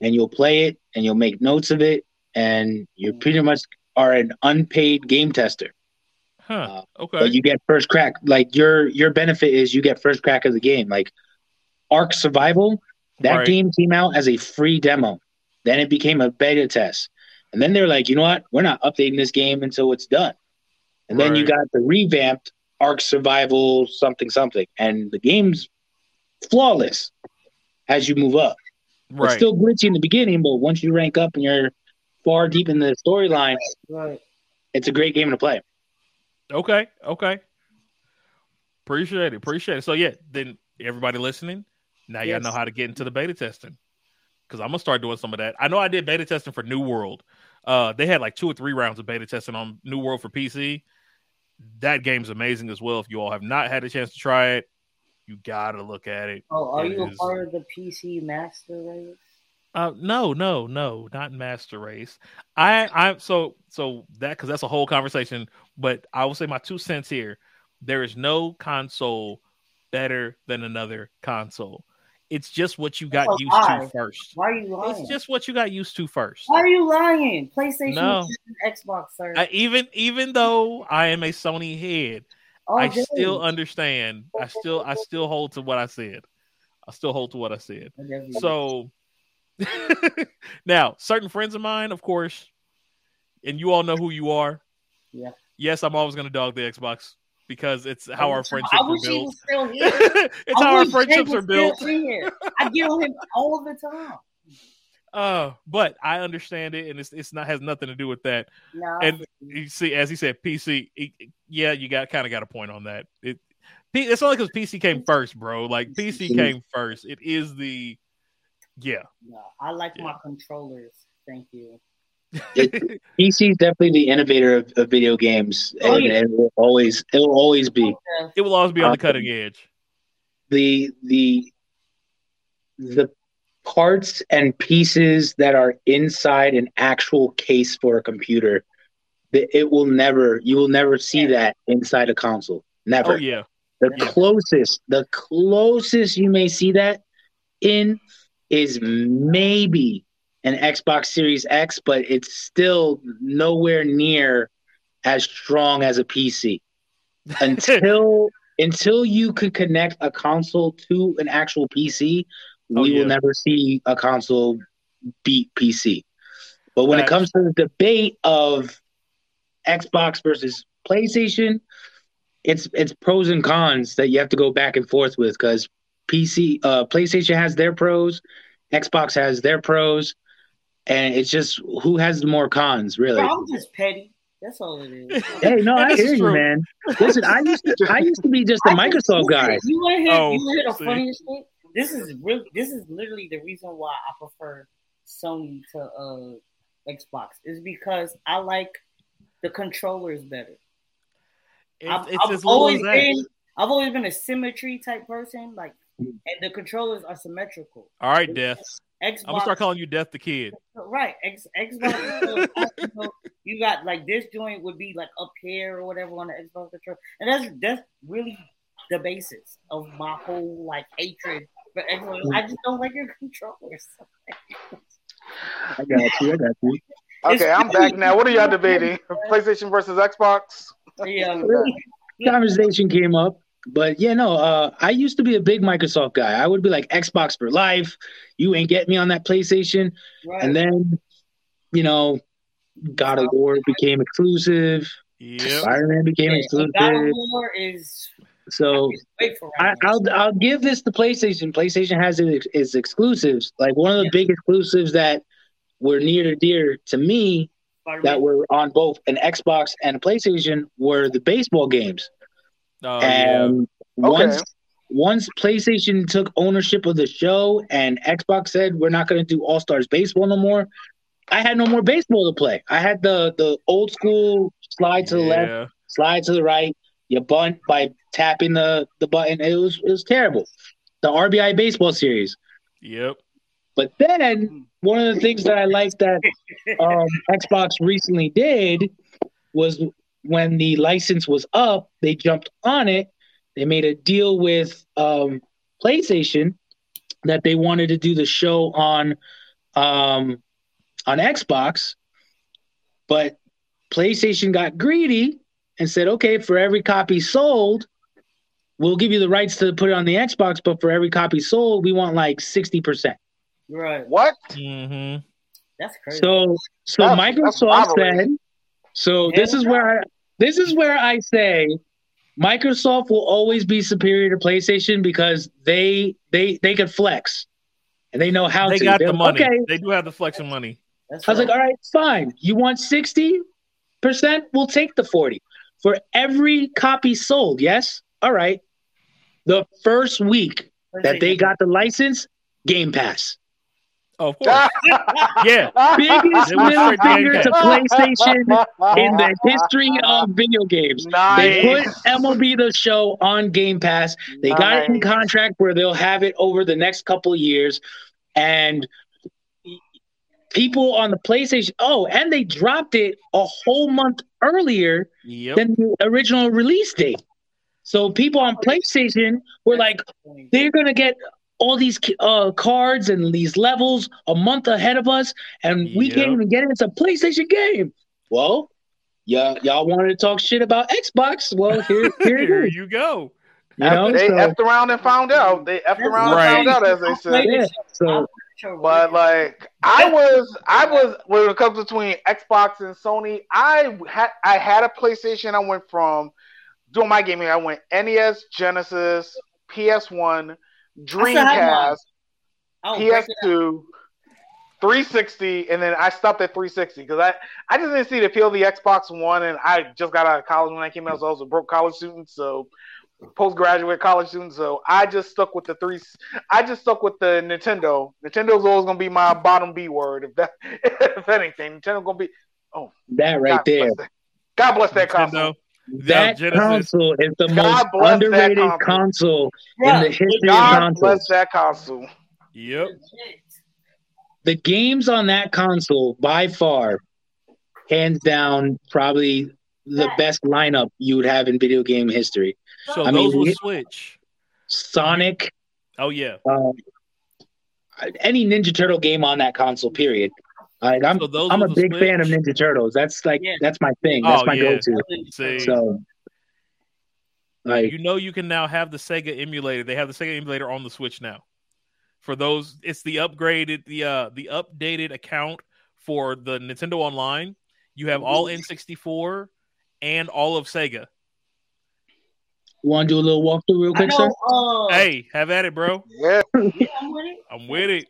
and you'll play it and you'll make notes of it, and you're pretty much are an unpaid game tester. Huh. Uh, Okay. But you get first crack. Like your your benefit is you get first crack of the game. Like Ark Survival, that Right. game came out as a free demo. Then it became a beta test. And then they're like, you know what? We're not updating this game until it's done. And then you got the revamped Ark Survival something something. And the game's flawless as you move up. It's still glitchy in the beginning, but once you rank up and you're far deep in the storyline, Right. it's a great game to play. Okay. Okay. Appreciate it. Appreciate it. So yeah, then everybody listening, now y'all know how to get into the beta testing. Cause I'm gonna start doing some of that. I know I did beta testing for New World. Uh they had like two or three rounds of beta testing on New World for PC. That game's amazing as well. If you all have not had a chance to try it, you gotta look at it. Oh, are It you a part of the PC Master Race? Uh, no, no, no, not Master Race. I, I, so, so that because that's a whole conversation. But I will say my two cents here. There is no console better than another console. It's just what you got Oh, used why? to first. Why are you lying? It's just what you got used to first. Why are you lying? PlayStation, No. Xbox, sir. I, even, even though I am a Sony head, All I still understand. I still, I still hold to what I said. I still hold to what I said. You- So now, certain friends of mine, of course, and you all know who you are. Yeah. Yes, I'm always going to dog the Xbox because it's how our friendships are built. was still here. it's I how our friendships are built. I get on him all the time. Uh, but I understand it, and it's it's not has nothing to do with that. Nah, And you see, as he said, PC. yeah, you got kind of got a point on that. It P, it's only because PC came first, bro. Like PC came first. It is the yeah. I like Yeah. my controllers. Thank you. PC is definitely the innovator of, of video games, Oh, and yeah. it will always it will always be it will always be on the Um, cutting edge. the the the parts and pieces that are inside an actual case for a computer. that It will never you will never see that inside a console. Never. Oh yeah. The Yeah. closest, the closest you may see that in is maybe an Xbox Series X, but it's still nowhere near as strong as a PC. Until until you could connect a console to an actual PC, Oh, we yeah. will never see a console beat PC. But when it comes to the debate of Xbox versus PlayStation, it's it's pros and cons that you have to go back and forth with because PC uh PlayStation has their pros, Xbox has their pros, and it's just who has the more cons, really. Bro, I'm just petty. That's all it is. Hey, no, I this is hear you, man. Listen, I used to I used to be just a I just- Microsoft guy. You want to hear? Oh, you hear the see. funniest shit? This is really. This is literally the reason why I prefer Sony to uh Xbox is because I like the controllers better. It's, I've, it's I've always as that. been. I've always been a symmetry type person, like, and the controllers are symmetrical. All right, Death. Xbox, I'm gonna start calling you Death the Kid. right? X, Xbox, you, know, you got like this joint would be like up here or whatever on the Xbox controller, and that's that's really the basis of my whole like hatred for Xbox. I just don't like your controllers. I got you. I got you. It's Okay, I'm really- back now. What are y'all debating? PlayStation versus Xbox? Yeah, Conversation came up, but yeah, no. Uh, I used to be a big Microsoft guy. I would be like Xbox for life. You ain't get me on that PlayStation. right. And then, you know, God of War became exclusive. Yep. Spider Man became Yeah, and God of. War is So wait I, I'll I'll give this to PlayStation. PlayStation has its, its exclusives. Like one of the Yeah. big exclusives that were near to dear to me Spider-Man. that were on both an Xbox and a PlayStation were the baseball games. Oh yeah. and once once PlayStation took ownership of the show and Xbox said we're not going to do All Stars baseball no more, I had no more baseball to play. I had the the old school slide to the left, slide to the right. You bunt by tapping the the button. It was it was terrible. The RBI baseball series. Yep. But then one of the things that I liked that um, Xbox recently did was when the license was up, they jumped on it. They made a deal with um, PlayStation that they wanted to do the show on um, on Xbox, but PlayStation got greedy and said, okay, for every copy sold, we'll give you the rights to put it on the Xbox, but for every copy sold, we want like 60%. Right. What? hmm That's crazy. So so That's- that's Microsoft robbery. said, so this is where I this is where I say Microsoft will always be superior to PlayStation because they they they could flex and they know how They to. got They're the like, money. Okay. They do have the flex flexing money. That's I was like, all right, fine. You want 60%? We'll take the 40. For every copy sold, yes? All right. The first week that they got the license, Game Pass. Oh, of course. yeah. Biggest They went middle to finger to PlayStation in the history of video games. They put Nice. MLB the show on Game Pass. They got it in contract where they'll have it over the next couple of years. And people on the PlayStation, oh, and they dropped it a whole month earlier Yep. than the original release date. So people on PlayStation were like, they're gonna get all these uh, cards and these levels a month ahead of us, and we Yep. can't even get it. It's a PlayStation game. Well, yeah, y'all wanted to talk shit about Xbox. Well, here, here Here you go. You know, they so, effed around and found out. They effed around Right. and found out, as they said. yeah, so But like I was, I was when it comes between Xbox and Sony, I had I had a PlayStation. I went from doing my gaming. I went NES, Genesis, PS1, Dreamcast, Oh, break it up. PS2, 360, and then I stopped at 360 because I I just didn't see the appeal of the Xbox One, and I just got out of college when I came out, so I was a broke college student, so postgraduate college student, so I just stuck with the three. I just stuck with the Nintendo. Nintendo's always gonna be my bottom B word, if that if anything. Nintendo gonna be Oh, that right God there, Bless that, God bless that console. Nintendo. that Genesis. console is the God most underrated console. console in the history of God consoles. bless that console. Yep. the games on that console by far hands down probably the best lineup you would have in video game history So I mean, those will switch. sonic Oh yeah. um, any ninja turtle game on that console period like i'm So i'm a will the big fan of ninja turtles that's like Yeah. that's my thing that's Oh, my yeah. go-to See, so like you know you can now have the Sega emulator. They have the Sega emulator on the Switch now. For those, it's the upgraded, the uh, the updated account for the Nintendo Online. You have all N64 and all of Sega. want to do a little walkthrough real I quick sir uh, Hey, have at it, bro. Yeah, yeah, I'm with it. I'm with it.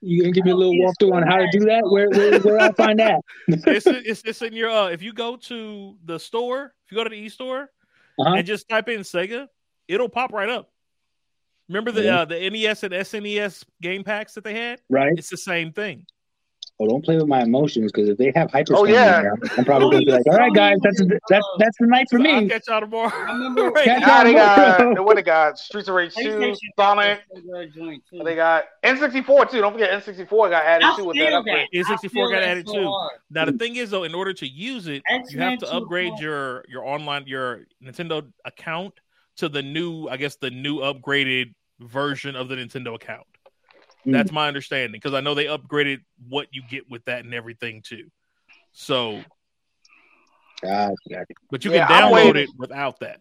You can give me a little walkthrough on how to do that where where, where i find that It's it's, it's in your uh, if you go to the store, if you go to the e store Uh-huh. and just type in Sega, it'll pop right up. Remember the Yeah. uh, the NES and SNES game packs that they had? right It's the same thing. Oh, don't play with my emotions because if they have hyper, Oh, yeah. I'm probably gonna be like, all right, guys, that's that's that's the night for So I'll me. catch y'all tomorrow. I remember- Right. Catch now they Bro. got what they got Streets of Rage 2, Sonic. is a good joint, too. They got N64 too. Don't forget N64 got added I too with that that. upgrade. N64 got added so too. hard. Now the thing is though, in order to use it, you X-Men have to upgrade your your online your Nintendo account to the new, I guess the new upgraded version of the Nintendo account. Mm. That's my understanding because I know they upgraded what you get with that and everything too. So, God, God. but you Yeah, can download it without that.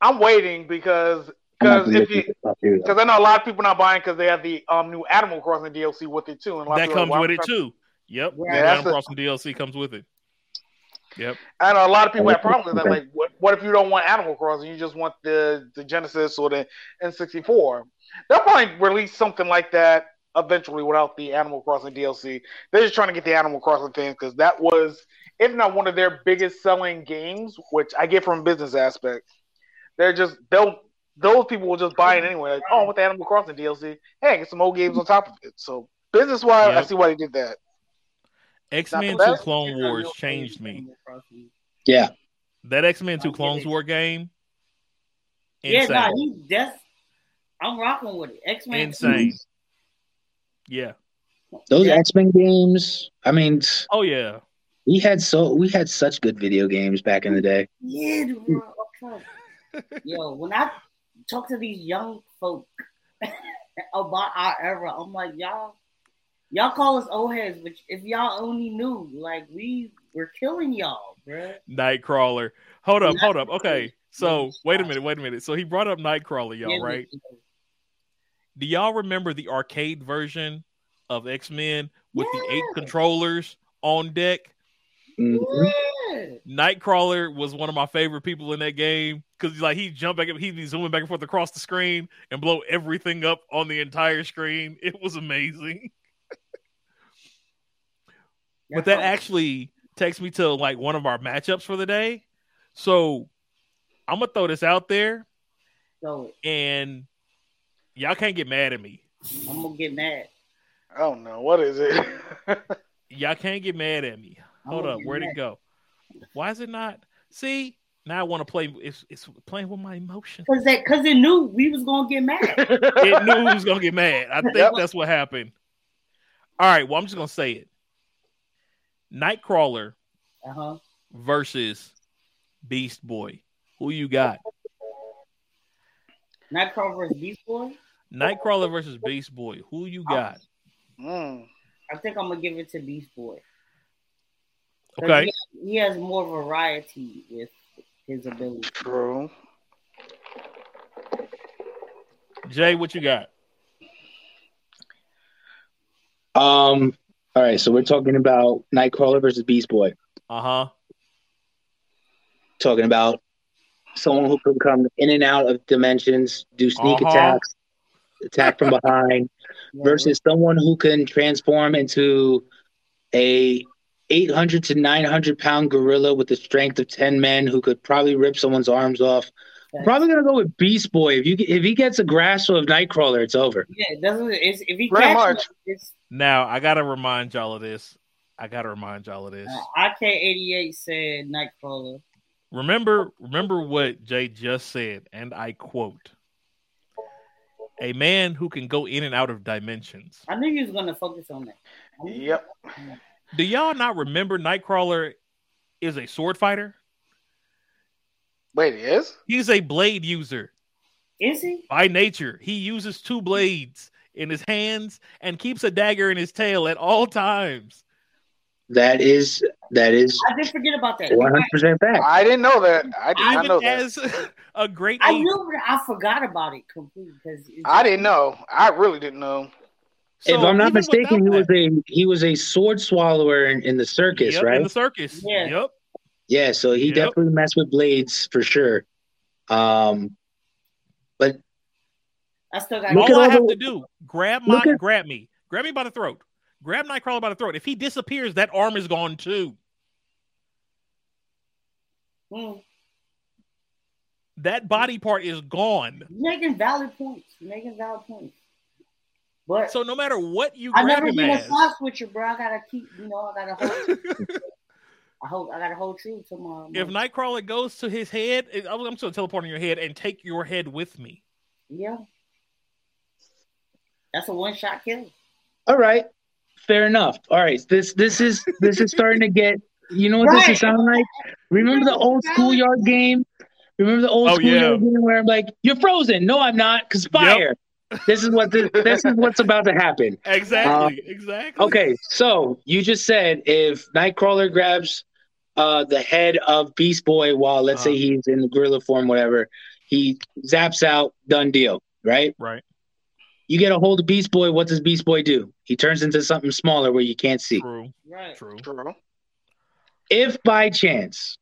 I'm waiting because because if you at this stuff here, though. because I know a lot of people not buying because they have the um new Animal Crossing DLC with it too, and a lot of That comes like, with "Why it would I-" too. Yep, Yeah, Animal a- Crossing DLC comes with it. Yep. I know a lot of people have problems with that. Like, what, what if you don't want Animal Crossing? You just want the the Genesis or the N64. They'll probably release something like that eventually without the Animal Crossing DLC. They're just trying to get the Animal Crossing fans because that was, if not one of their biggest selling games, which I get from a business aspect. They're just they'll those people will just buy it anyway. Like, oh, with the Animal Crossing DLC, hey, get some old games on top of it. So business wise, I see why they did that. X Men 2. Clone Wars changed me. Yeah, That X Men 2 I get Clones. War game, Yeah, insane. nah, he that's I'm rocking with it. X Men. Insane. Yeah. those Yeah. X Men games. I mean, Oh yeah. we had so we had such good video games back in the day. Yeah, okay. Yo, when I talk to these young folk about our era, I'm like, y'all, Y'all call us old heads, but if y'all only knew, like we were killing y'all, bruh. Nightcrawler. Hold up, hold up. Okay, so wait a minute, wait a minute. So he brought up Nightcrawler, y'all, right? Yeah, right? But- Do y'all remember the arcade version of X Men with the eight controllers on deck? Mhm. Yeah. Nightcrawler was one of my favorite people in that game because like he jump back, up, he'd be zooming back and forth across the screen and blow everything up on the entire screen. It was amazing. but that actually takes me to like one of our matchups for the day. So I'm gonna throw this out there, So and y'all can't get mad at me. I'm gonna get mad. I don't know what is it? Y'all can't get mad at me. Hold up, where'd it go? Why is it not? See, now I want to play. It's, it's playing with my emotions. Cause that, cause it knew we was gonna get mad. it knew we was gonna get mad. I think Yep. that's what happened. All right, well, I'm just gonna say it. Nightcrawler Uh huh. versus Beast Boy. Who you got? Nightcrawler versus Beast Boy. Nightcrawler versus Beast Boy. Who you got? Mm. I think I'm gonna give it to Beast Boy. Okay. He, he has more variety with his ability. True. Jay, what you got? Um. All right, so we're talking about Nightcrawler versus Beast Boy. Uh huh. Talking about someone who can come in and out of dimensions, do sneak Uh-huh. attacks, attack from behind, Yeah, versus someone who can transform into a 800 to 900 pound gorilla with the strength of 10 men who could probably rip someone's arms off. I'm probably gonna go with Beast Boy. If you if he gets a grasp of Nightcrawler, it's over. Yeah, it doesn't. It's, if he Pretty catches it, it's Now I gotta remind y'all of this. I gotta remind y'all of this. uh, IK88 said Nightcrawler. Remember, remember what Jay just said, and I quote: "A man who can go in and out of dimensions." I knew you was gonna focus on that. Yep. Do y'all not remember Nightcrawler is a sword fighter? Wait, he is? He's a blade user Is he? by nature. He uses two blades in his hands and keeps a dagger in his tail at all times. That is that is I did forget about that. 100 percent fact. I didn't know that. I did not know Even that. As a great I ape. knew, I forgot about it completely because I didn't know. I really didn't know. if I'm not mistaken, he without was a he was a sword swallower in, in the circus, Yep, right? In the circus. Yeah. Yep. yeah, so he Yep. definitely messed with blades for sure. Um, but I still got. All I have the- to do, grab my at- grab me. Grab me by the throat. Grab Nightcrawler by the throat. If he disappears, that arm is gone too. Hmm. That body part is gone. You're making valid points. You're making valid points. But So no matter what you I grab never him been a as, side switcher, bro. I gotta keep, you know, I gotta hold. I hold. I gotta hold true tomorrow. my. if Nightcrawler goes to his head, I'm I'm still teleporting your head and take your head with me. yeah, that's a one shot kill. all right, fair enough. All right, this this is this is starting to get. You know what this is sounding like? Remember the old schoolyard game? Remember the old Oh, schoolyard yeah. where I'm like, "You're frozen." No, I'm not, cause fire. This is what this, this is what's about to happen. Exactly. exactly. Okay, so you just said if Nightcrawler grabs uh, the head of Beast Boy while let's say Uh-huh. he's in the gorilla form, whatever, he zaps out, done deal, right? Right. You get a hold of Beast Boy, what does Beast Boy do? He turns into something smaller where you can't see. True. Right. True. True. If by chance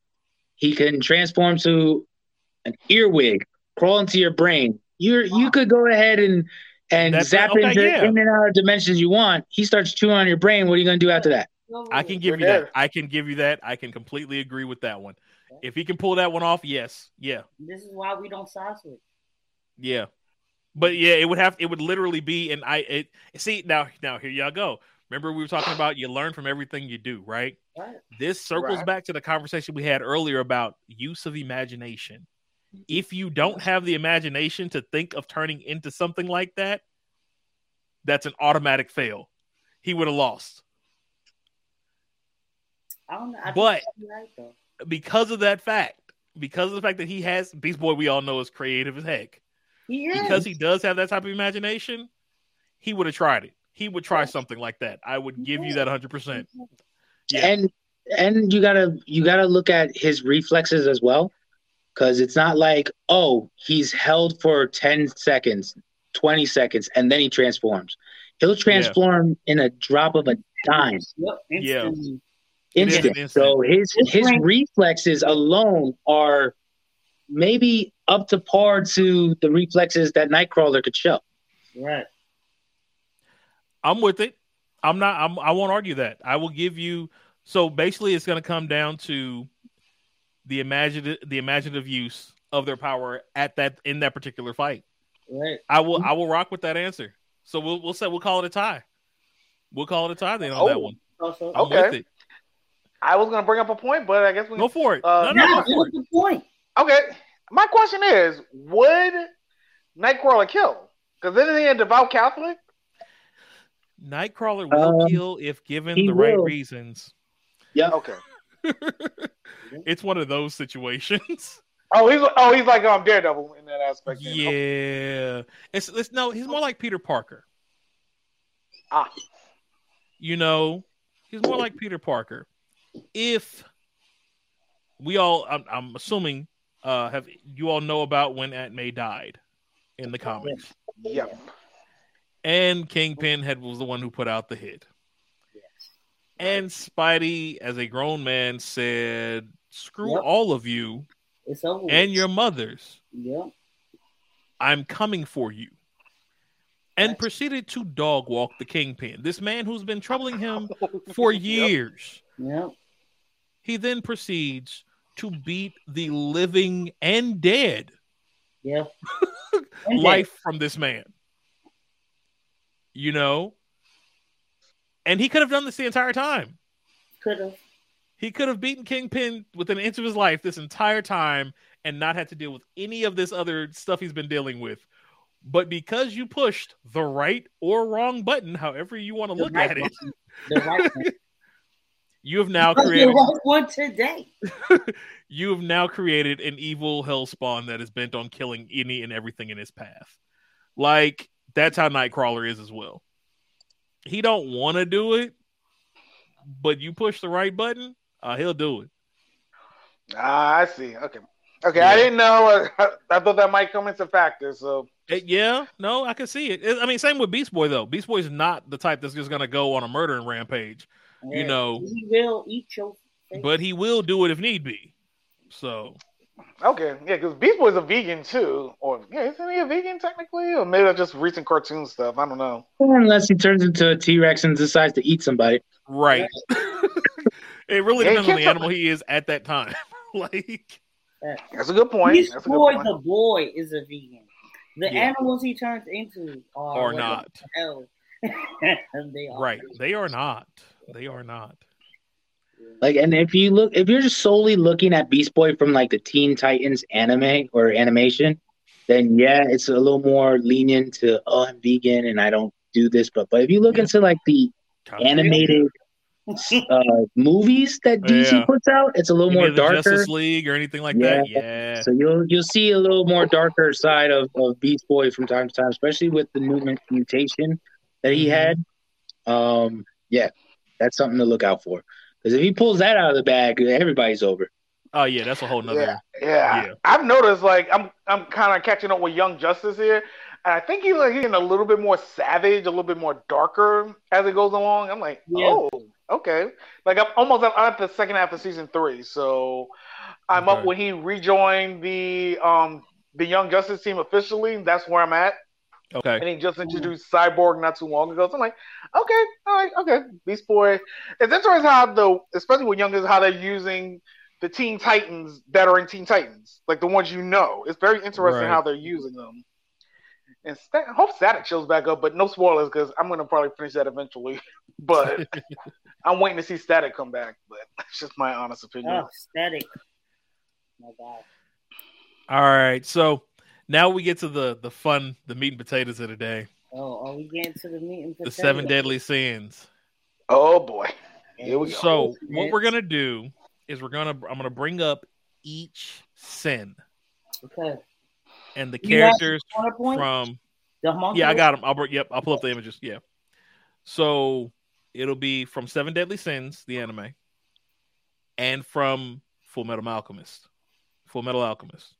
he can transform to an earwig, crawl into your brain, you're you could go ahead and and That's- zap okay, into yeah. in and out of dimensions you want. He starts chewing on your brain. What are you gonna do after that? I can give You're you that. I can give you that. I can completely agree with that one. If he can pull that one off, yes. Yeah. This is why we don't side switch. Yeah. But yeah, it would have it would literally be and I it see now now here y'all go. Remember we were talking about you learn from everything you do, right? Right. This circles Right. back to the conversation we had earlier about use of imagination. If you don't have the imagination to think of turning into something like that, that's an automatic fail. He would have lost. I don't know. I But- right. Because of that fact, because of the fact that he has Beast Boy, we all know is creative as heck. He is. Because he does have that type of imagination, he would have tried it. he would try something like that. I would give you that 100%. Yeah. And and you gotta you gotta look at his reflexes as well, because it's not like oh he's held for ten seconds, twenty seconds, and then he transforms. He'll transform in a drop of a dime, Yeah. instantly. It is an instant. instant. So his His his brain- reflexes alone are maybe up to par to the reflexes that Nightcrawler could show. Right. I'm with it. I'm not. I'm, I won't argue that. I will give you. So basically, it's going to come down to the imaginative, the imaginative use of their power at that in that particular fight. Right. I will. I will rock with that answer. So we'll we'll say we'll call it a tie. We'll call it a tie then on that one. Also, I'm Okay. with it. I was gonna bring up a point, but I guess we Go for it. Uh, no, no, now, go for it. the point. Okay. My question is, would Nightcrawler kill? Because isn't he a devout Catholic? Nightcrawler will Um, kill if given he the right reasons. Yeah. Okay. It's one of those situations. Oh, he's oh he's like um Daredevil in that aspect. then. yeah, it's it's no. He's more like Peter Parker. Ah. You know, he's more like Peter Parker. If we all, I'm, I'm assuming, uh, have you all know about when Aunt May died in the comics, Yep. and Kingpin had was the one who put out the hit. And Spidey, as a grown man, said, "Screw Yep. all of you and your mothers. Yep. I'm coming for you." And proceeded to dog walk the Kingpin. This man who's been troubling him for years. Yep. He then proceeds to beat the living and dead Yep. And life from this man. You know? And he could have done this the entire time. Could have. He could have beaten Kingpin within an inch of his life this entire time and not had to deal with any of this other stuff he's been dealing with. But because you pushed the right or wrong button, however you want to The look right at it. The right you have now created one today. you have now created an evil hellspawn that is bent on killing any and everything in his path. Like that's how Nightcrawler is as well. He don't want to do it, but you push the right button, uh, he'll do it. Ah, I see. Okay. Okay, Yeah. I didn't know. I thought that might come into factor. So Uh, yeah, no, I can see it. It- I mean, same with Beast Boy though. Beast Boy's not the type that's just gonna go on a murdering rampage, You know. He will eat your face. but he will do it if need be. So okay, yeah, because Beast Boy's a vegan too, or yeah, isn't he a vegan technically, or maybe that's just recent cartoon stuff. I don't know. Unless he turns into a T Rex and decides to eat somebody. right, it really Yeah, depends on the tell- animal he is at that time. like. That's a good point. Beast That's a good Boy, point. the boy, is a vegan. The Yeah. animals he turns into are, Or not. the Hell. they are. Right. They are not. They are not. Like, and if you look, if you're just solely looking at Beast Boy from like the Teen Titans anime or animation, then yeah, it's a little more lenient to oh, I'm vegan and I don't do this. But but if you look Yeah. into like the animated uh, movies that DC Yeah. puts out, it's a little Any more of the darker. Justice League or anything like that. Yeah. So you'll you'll see a little more darker side of, of Beast Boy from time to time, especially with the new mutation that he Mhm. had. Um, yeah, that's something to look out for. Because if he pulls that out of the bag, everybody's over. Oh yeah, that's a whole nother. Yeah, yeah, Yeah. I've noticed like I'm I'm kind of catching up with Young Justice here, and I think he's like getting a little bit more savage, a little bit more darker as it goes along. I'm like, Yeah. oh, okay. Like I'm almost I'm at the second half of season three, so I'm Okay. up when he rejoined the um the Young Justice team officially. That's where I'm at, Okay. and he just introduced Cyborg not too long ago. So I'm like, okay, all right, okay, Beast Boy. It's interesting how the especially with Young is how they're using the Teen Titans that are in Teen Titans, like the ones you know. It's very interesting Right. how they're using them. And sta- I hope Static shows back up, but no spoilers because I'm gonna probably finish that eventually. But I'm waiting to see Static come back. But that's just my honest opinion. Oh, static. My God. All right. So now we get to the the fun, the meat and potatoes of the day. Oh, are we getting to the meat and potatoes? The seven deadly sins. Oh boy, Here we go. So what we're gonna do is we're gonna I'm gonna bring up each sin Okay. and the characters from The yeah I got them. I'll bring yep I'll pull up the images. Yeah. So it'll be from Seven Deadly Sins, the anime, and from Full Metal Alchemist. Full Metal Alchemist.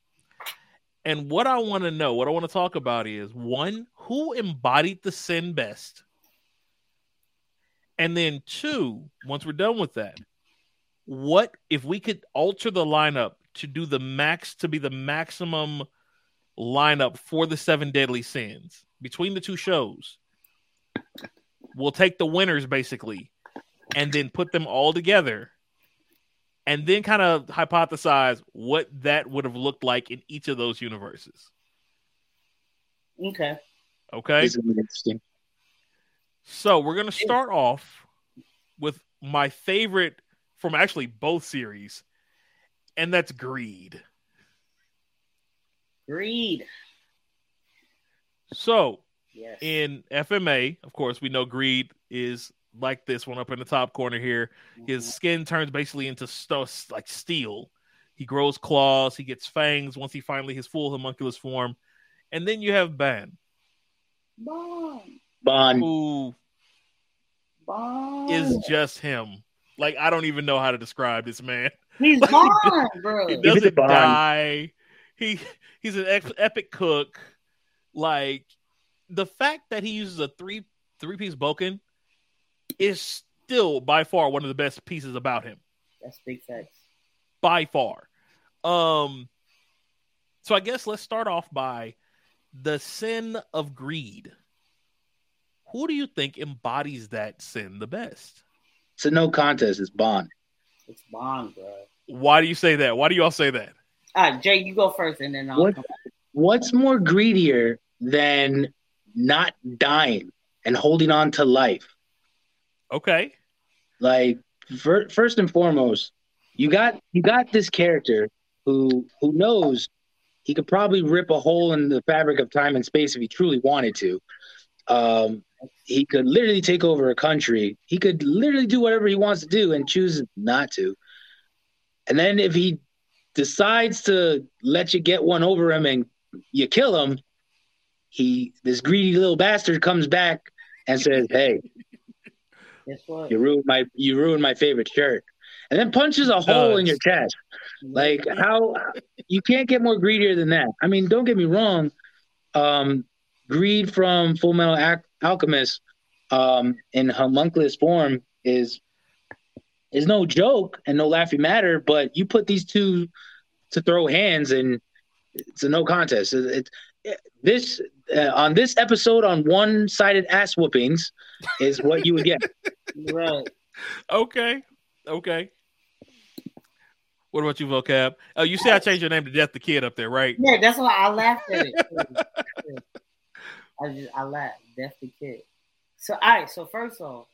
And what I want to know, what I want to talk about is one, who embodied the sin best? And then two, once we're done with that, what if we could alter the lineup to do the max to be the maximum lineup for the seven deadly sins between the two shows? We'll take the winners basically and then put them all together and then kind of hypothesize what that would have looked like in each of those universes. Okay. Okay. This is interesting. So we're gonna start off with my favorite from actually both series, and that's Greed. Greed. So Yes. in FMA, of course, we know Greed is like this one up in the top corner here. His mm-hmm. skin turns basically into stuff like steel. He grows claws. He gets fangs once he finally his full homunculus form, and then you have Ban, Bomb. Bond. who Bomb. is just him. Like I don't even know how to describe this man. He's Like, gone, bro. He Give it to doesn't Bond. die. He he's an ep- epic cook. Like the fact that he uses a three three piece boken is still by far one of the best pieces about him. That's big facts. By far. Um so I guess let's start off by the sin of greed. Who do you think embodies that sin the best? It's a no contest. It's Bond. It's Bond, bro. Why do you say that? Why do y'all say that? All right, Jay, you go first, and then I'll What? come What's more greedier than not dying and holding on to life? Okay. Like fir- first and foremost, you got you got this character who who knows he could probably rip a hole in the fabric of time and space if he truly wanted to. Um, he could literally take over a country. He could literally do whatever he wants to do and choose not to. And then if he decides to let you get one over him and you kill him, he this greedy little bastard comes back and says, "Hey, Guess what? you ruined my you ruined my favorite shirt," and then punches a hole in your chest. Like how you can't get more greedier than that. I mean, don't get me wrong. Um, greed from Full Metal Al- Alchemist um, in homunculus form is is no joke and no laughing matter. But you put these two to throw hands, and it's a no contest. It, it, this uh, on this episode on one sided ass whoopings is what you would get. right. Okay. Okay. What about you, vocab? Oh, you say I changed your name to Death the Kid up there, right? Yeah, that's why I laughed at it. I just I laughed. Death the kid. So all right, so first off,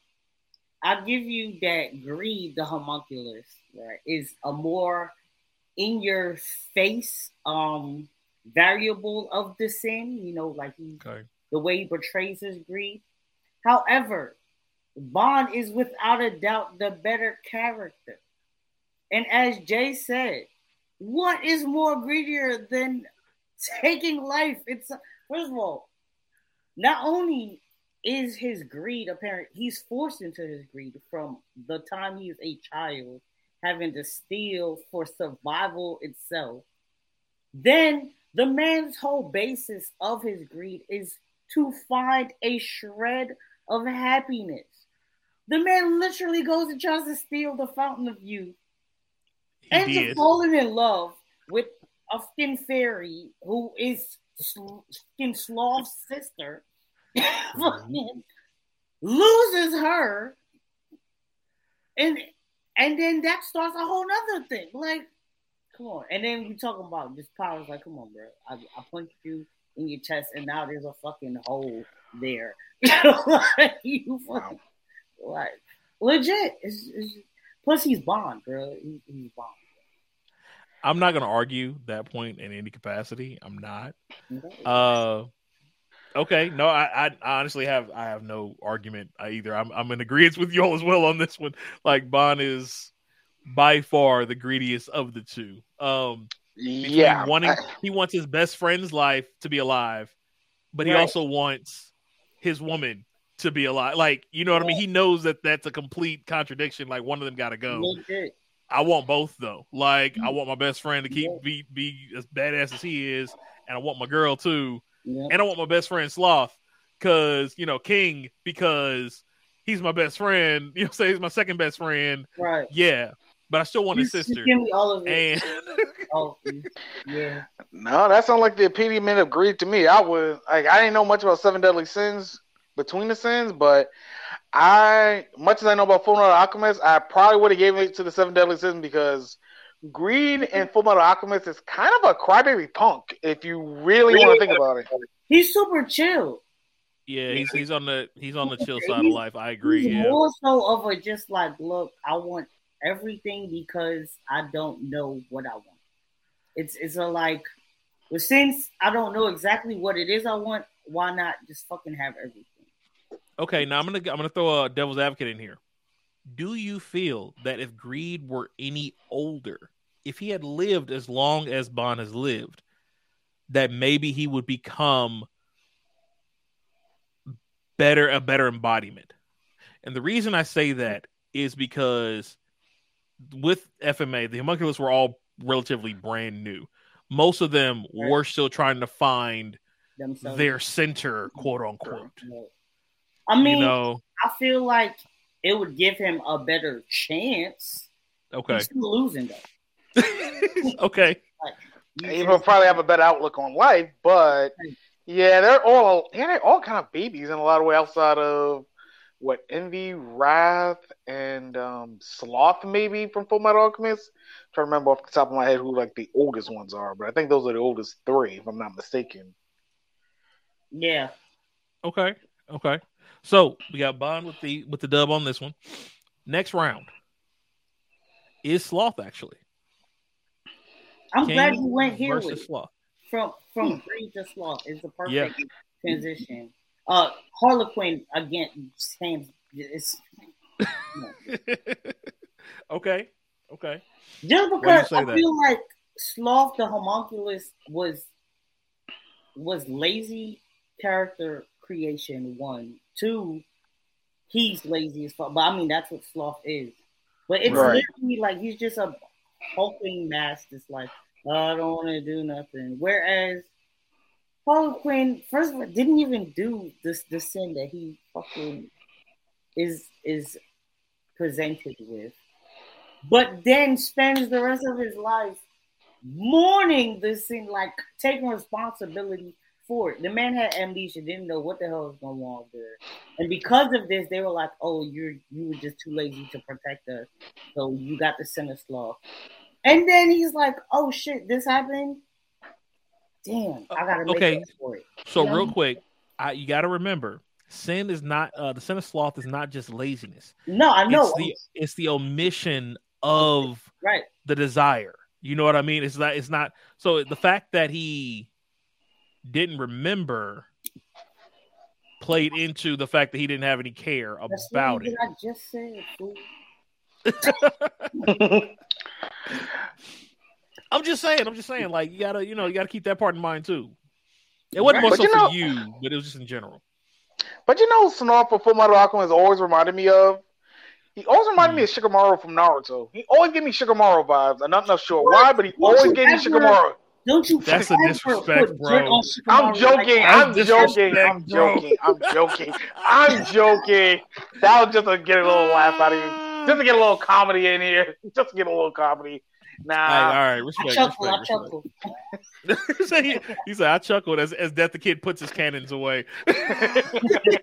I'll give you that greed, the homunculus, right, is a more in your face um variable of the sin, you know, like he Okay. the way he portrays his greed. However, Bond is without a doubt the better character. And as Jay said, what is more greedier than taking life? It's first of all, not only is his greed apparent, he's forced into his greed from the time he is a child, having to steal for survival itself. Then the man's whole basis of his greed is to find a shred of happiness. The man literally goes and tries to steal the fountain of youth He and to did. falling in love with a skin fairy who is skin sloth's sister. Mm-hmm. Fucking loses her, and and then that starts a whole nother thing. Like, come on. And then you talking about this power. It's like, come on, bro. I, I punched you in your chest, and now there's a fucking hole there. like, you fucking, like legit. It's, it's, plus, he's Bond, bro. He, he's Bond. I'm not gonna argue that point in any capacity. I'm not. Okay? Uh okay. No, I, I I honestly have I have no argument either. I'm I'm in agreement with y'all as well on this one. Like Bond is by far the greediest of the two. Um Yeah. wanting I- he wants his best friend's life to be alive, but he Right. also wants his woman to be alive. Like, you know what I mean? He knows that that's a complete contradiction. Like, one of them got to go. I want both though. Like, I Mm. want my best friend to keep Yeah. be be as badass as he is, and I want my girl too, Yeah. and I want my best friend Sloth because you know King because he's my best friend. You know, say he's my second best friend. Right. Yeah, but I still want his You- you sister. Give me all of it. And Oh, yeah. No, that sounds like the epitome of greed to me. I would like I didn't know much about seven deadly sins between the sins, but I much as I know about Full Metal Alchemist, I probably would have given it to the seven deadly sins because greed mm-hmm. in Full Metal Alchemist is kind of a crybaby punk if you really want to think about it. He's super chill. yeah, he's he's on the he's on the chill side of life. I agree. He's Yeah. more so of a just like, look, I want everything because I don't know what I want. It's it's a like, but since I don't know exactly what it is I want, why not just fucking have everything? Okay, now I'm gonna I'm gonna throw a devil's advocate in here. Do you feel that if Greed were any older, if he had lived as long as Bond has lived, that maybe he would become better a better embodiment? And the reason I say that is because with FMA, the homunculus were all relatively brand new. Most of them Right. were still trying to find Themselves. their center, quote unquote. I mean, you know, I feel like it would give him a better chance. okay. He's still losing though. okay. You He just- will probably have a better outlook on life, but yeah, they're all yeah, they're all kind of babies in a lot of ways outside of what envy, wrath, and um, sloth maybe from Full Metal Alchemist. trying to remember off the top of my head who like the oldest ones are, but I think those are the oldest three, if I'm not mistaken. yeah. Okay. Okay. So we got Bond with the with the dub on this one. Next round is Sloth actually. I'm glad King you went here with. Sloth. from from greed to sloth is the Yeah. perfect transition. Uh, Harlequin again. Same. It's okay. Okay. just because I that? feel like sloth the homunculus was was lazy character creation. One, two. He's lazy as fuck, but I mean that's what sloth is. But it's Right. literally like he's just a hulking mass that's like, oh, I don't want to do nothing. Whereas Harlequin, first of all, didn't even do this the sin that he fucking is is presented with, but then spends the rest of his life mourning this sin, like taking responsibility for it. The man had amnesia, didn't know what the hell was going on there, and because of this, they were like, "Oh, you're you were just too lazy to protect us, so you got the sinner sloth." And then he's like, "Oh shit, this happened." Damn, I gotta make Okay. up for it. So Yeah. real quick, I, you got to remember, sin is not uh, the sin of sloth is not just laziness. No, I know. It's the it's the omission of right. the desire. You know what I mean? It's not. It's not. So the fact that he didn't remember played into the fact that he didn't have any care That's about what it. I just said. fool. I'm just saying. I'm just saying. Like you gotta, you know, you gotta keep that part in mind too. It wasn't Right. more so you for know- you, but it was just in general. But you know, Snarl for Full Metal Alchemist always reminded me of. He always reminded me hmm. of Shikamaru from Naruto. He always gave me Shikamaru vibes. I'm not, not sure why, but he What? always gave me Shikamaru. Don't you That's a disrespect, bro. I'm joking. like I'm joking. disrespect, I'm bro. joking. I'm joking. I'm joking. That was just to get a little laugh out of you. Just to get a little comedy in here. Just to get a little comedy. Hey, all Nah. right, I respect, I respect, chuckle. So he, he said, "I chuckled as as Death the Kid puts his cannons away." he said,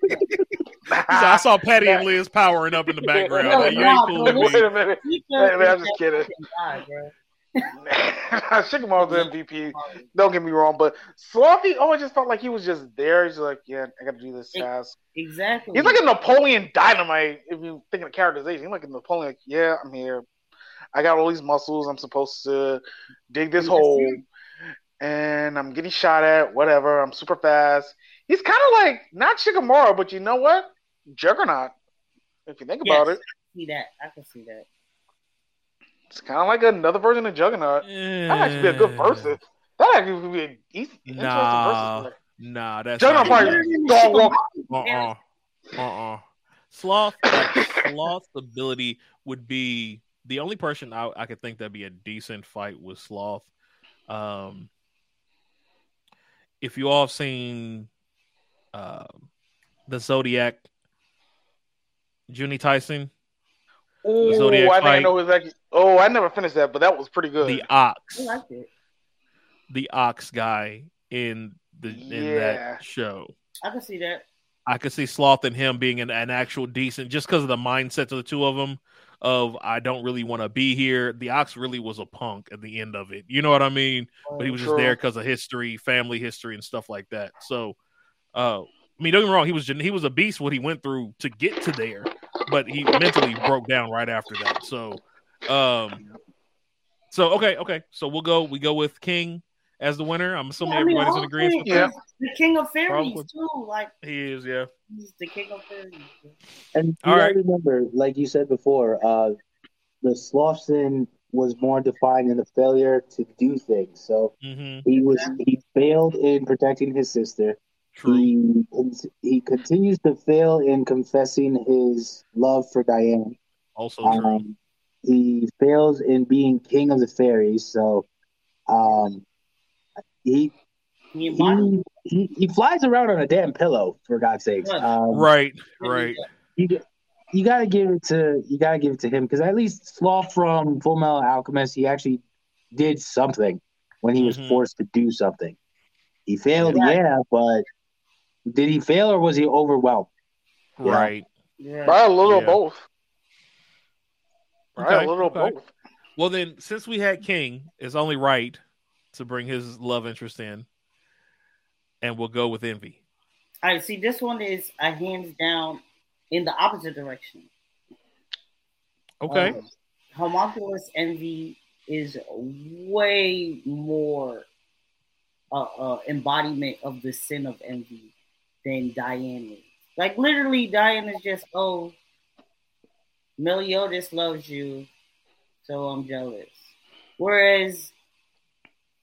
"I saw Patty and Liz powering up in the background. No, Like, you nah, ain't fooling bro. me." Wait a minute. He Hey, man, I'm just kidding. God, bro. Shikamaru's the MVP. Don't get me wrong, but Slothy always just felt like he was just there. He's like, yeah, I got to do this task. Exactly. He's like a Napoleon Dynamite. If you think of characterization, he's like a Napoleon. Like, yeah, I'm here. I got all these muscles. I'm supposed to dig this hole, and I'm getting shot at. Whatever. I'm super fast. He's kind of like not Shikamaru, but you know what? Juggernaut. If you think Yes. about it, see that. I can see that. it's kind of like another version of Juggernaut. That'd actually be a good versus. That actually would be an easy, interesting Nah, versus. nah, that's Juggernaut not probably good. dog walk. Uh-uh. Uh uh Sloth, like, Sloth's ability would be the only person I, I could think that'd be a decent fight with Sloth. Um, if you all have seen uh, the Zodiac, Juni Taisen, Ooh, Zodiac I think I know exactly. Oh, I never finished that, but that was pretty good. the Ox, I liked it. the Ox guy in the in that show. I can see that. I could see Sloth and him being an, an actual decent, just because of the mindsets of the two of them. Of I don't really want to be here. The Ox really was a punk at the end of it. You know what I mean? But he was just there because of history, family history, and stuff like that. So, uh, I mean, don't get me wrong. He was he was a beast what he went through to get to there, but he mentally broke down right after that. So, um, so okay, okay. So we'll go. We go with King as the winner. I'm assuming I mean, everybody's in agreement. honestly, with Yeah. he's The king of fairies Probably. too. Like? He is. Yeah. he's the king of fairies. And you right. remember, like you said before, uh, the sloth sin was more defined in the failure to do things. So hmm he was he failed in protecting his sister. True. He he continues to fail in confessing his love for Diane. Also true. Um, he fails in being king of the fairies. So um, he He he, he he flies around on a damn pillow for God's sakes. Right. Um, right. Right. you you gotta give it to you gotta give it to him because at least Sloth from Full Metal Alchemist he actually did something when he was Mhm. forced to do something. He failed, Yeah. yeah, but did he fail or was he overwhelmed? Yeah. Right. Yeah. Right, a little Yeah. both. Right, Okay, a little okay. both. Well, then, since we had King, it's only right to bring his love interest in, and we'll go with Envy. All right, see, this one is a hands down in the opposite direction. Okay. Um, homunculus envy is way more uh, uh, embodiment of the sin of envy than Diane is. Like literally, Diane is just oh, Meliodas loves you, so I'm jealous. Whereas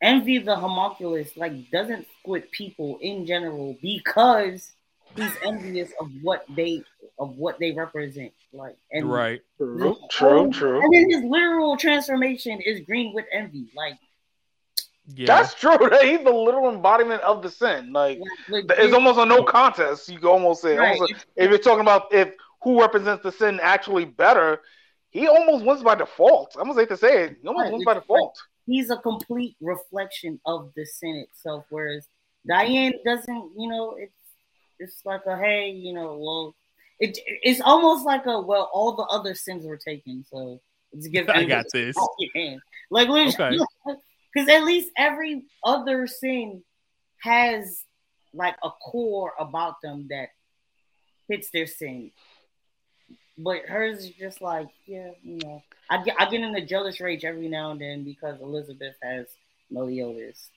envy, the homunculus, like doesn't quit people in general because he's envious of what they of what they represent. Like and right. True, true, true. and then his literal transformation is green with envy. Like, Yeah. That's true. He's the literal embodiment of the sin. Like like it's almost a no contest. You could almost say. Right. Almost, if you're talking about if who represents the sin actually better, he almost wins by default. I almost hate to say it. He almost Right, wins by it's default. He's a complete reflection of the sin itself. Whereas Diane doesn't, you know, it's it's like a hey, you know, well, it it's almost like a well, all the other sins were taken, so let's give. I got this. Like, because at least every other sin has like a core about them that fits their sin. But hers is just like, yeah, you know, I get I get in a jealous rage every now and then because Elizabeth has Meliodas.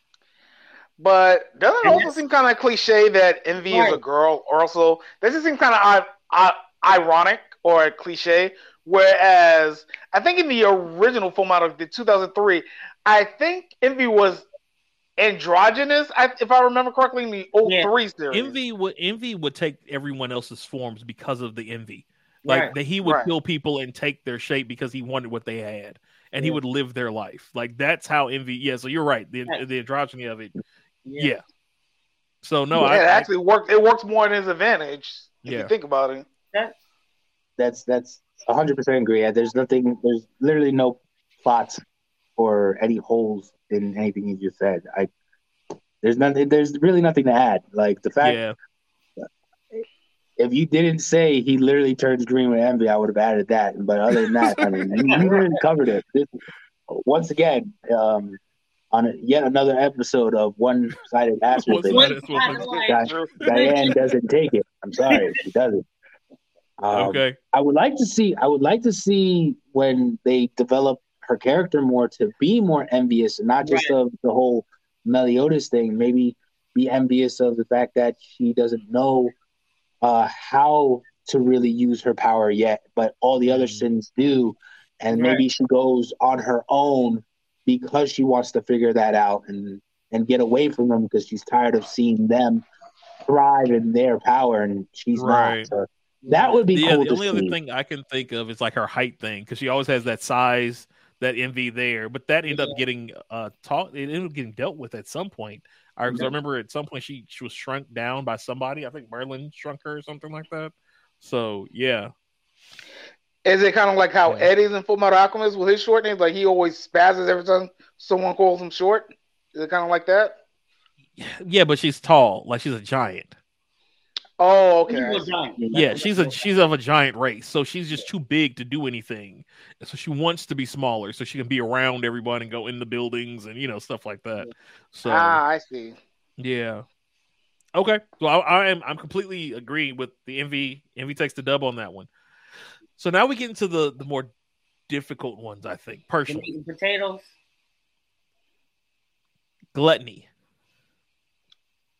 But doesn't it also seem kind of cliche that Envy is a Right. girl? Also, does it seem kind of uh, ironic or cliche? Whereas I think in the original Full of the 2003, I think Envy was androgynous, I, if I remember correctly, in the 03 series. Envy would envy would take everyone else's forms because of the envy. Like Right. that he would Right. kill people and take their shape because he wanted what they had. And he would live their life. Like that's how envy yeah, so you're right. The Right. the androgyny of it. Yeah. So no, yeah, I, it I actually worked. It works more in his advantage if Yeah. you think about it. That, That's that's hundred percent agree. Yeah, There's nothing. There's literally no plots or any holes in anything you just said. I there's nothing. There's really nothing to add. Like the fact yeah. If you didn't say he literally turns green with envy, I would have added that. But other than that, I mean, you, you really covered it. This, once again, um, on a, yet another episode of one-sided ass What's whooping, what One is what- sided lie. Di- Diane doesn't take it. I'm sorry, she doesn't. Um, Okay. I would like to see. I would like to see when they develop her character more to be more envious, and not just of the whole Meliodas thing. Maybe be envious of the fact that she doesn't know uh, how to really use her power yet, but all the other Mhm. sins do, and maybe she goes on her own because she wants to figure that out and and get away from them because she's tired of seeing them thrive in their power, and she's Right. not. So that would be Yeah, cool the only other thing I can think of is like her height thing because she always has that size, that envy there, but that ended up getting uh taught. It ended up getting dealt with at some point. I, 'cause I remember at some point she she was shrunk down by somebody. I think Merlin shrunk her or something like that. So yeah, Is it kind of like how Yeah. Eddie's in Full Metal Alchemist with his short names? Like he always spazzes every time someone calls him short. Is it kind of like that? yeah, but she's tall, like she's a giant. Oh, okay. He's I a giant. Yeah, she's a she's of a giant race, so she's just too big to do anything. And So she wants to be smaller, so she can be around everyone and go in the buildings and you know stuff like that. So Ah, I see. yeah, okay. So I, I am I'm completely agreeing with the envy. Envy takes the dub on that one. So now we get into the the more difficult ones. I think personally, meat potatoes. gluttony.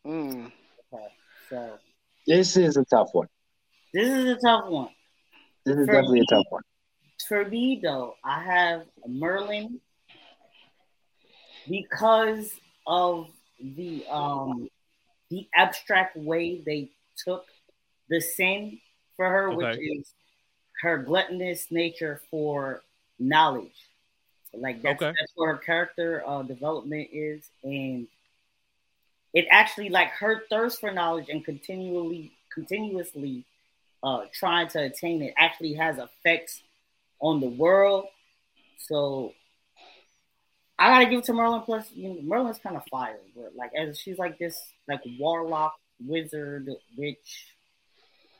Mm. Okay, so This is a tough one. this is a tough one. This is For definitely me- a tough one. For me though, I have Merlin because of the um the abstract way they took the sin for her, which is her gluttonous nature for knowledge. Like that's, Okay. that's where her character uh, development is, and it actually like her thirst for knowledge and continually continuously uh, trying to attain it actually has effects on the world. So I gotta give it to Merlin. Plus, you know, Merlin's kind of fire, but like as she's like this like warlock, wizard, witch,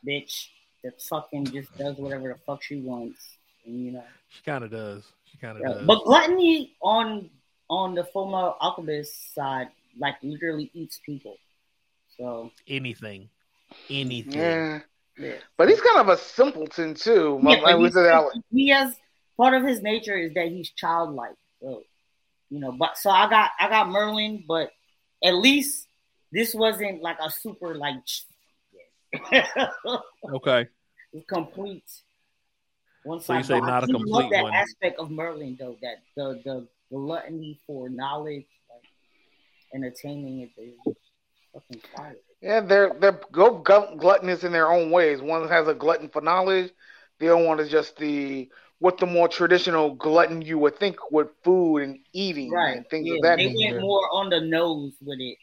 bitch that fucking just does whatever the fuck she wants, and you know. She kind of does. She kind of Yeah, does. But gluttony on on the former Alchemist side, like literally eats people. So anything, anything. Yeah. yeah. But he's kind of a simpleton too. Yeah, Like but we he's- said, he has part of his nature is that he's childlike. So you know, but so I got I got Merlin, but at least this wasn't like a super like Okay. it's complete. One So you say not a do love complete that one. aspect of Merlin though, that the the gluttony for knowledge like, if attaining it is fucking fire. Yeah, they're they're go gluttonous in their own ways. One has a glutton for knowledge. The other one is just the what the more traditional glutton you would think with food and eating Right. and things yeah, of that they nature. went more on the nose with it.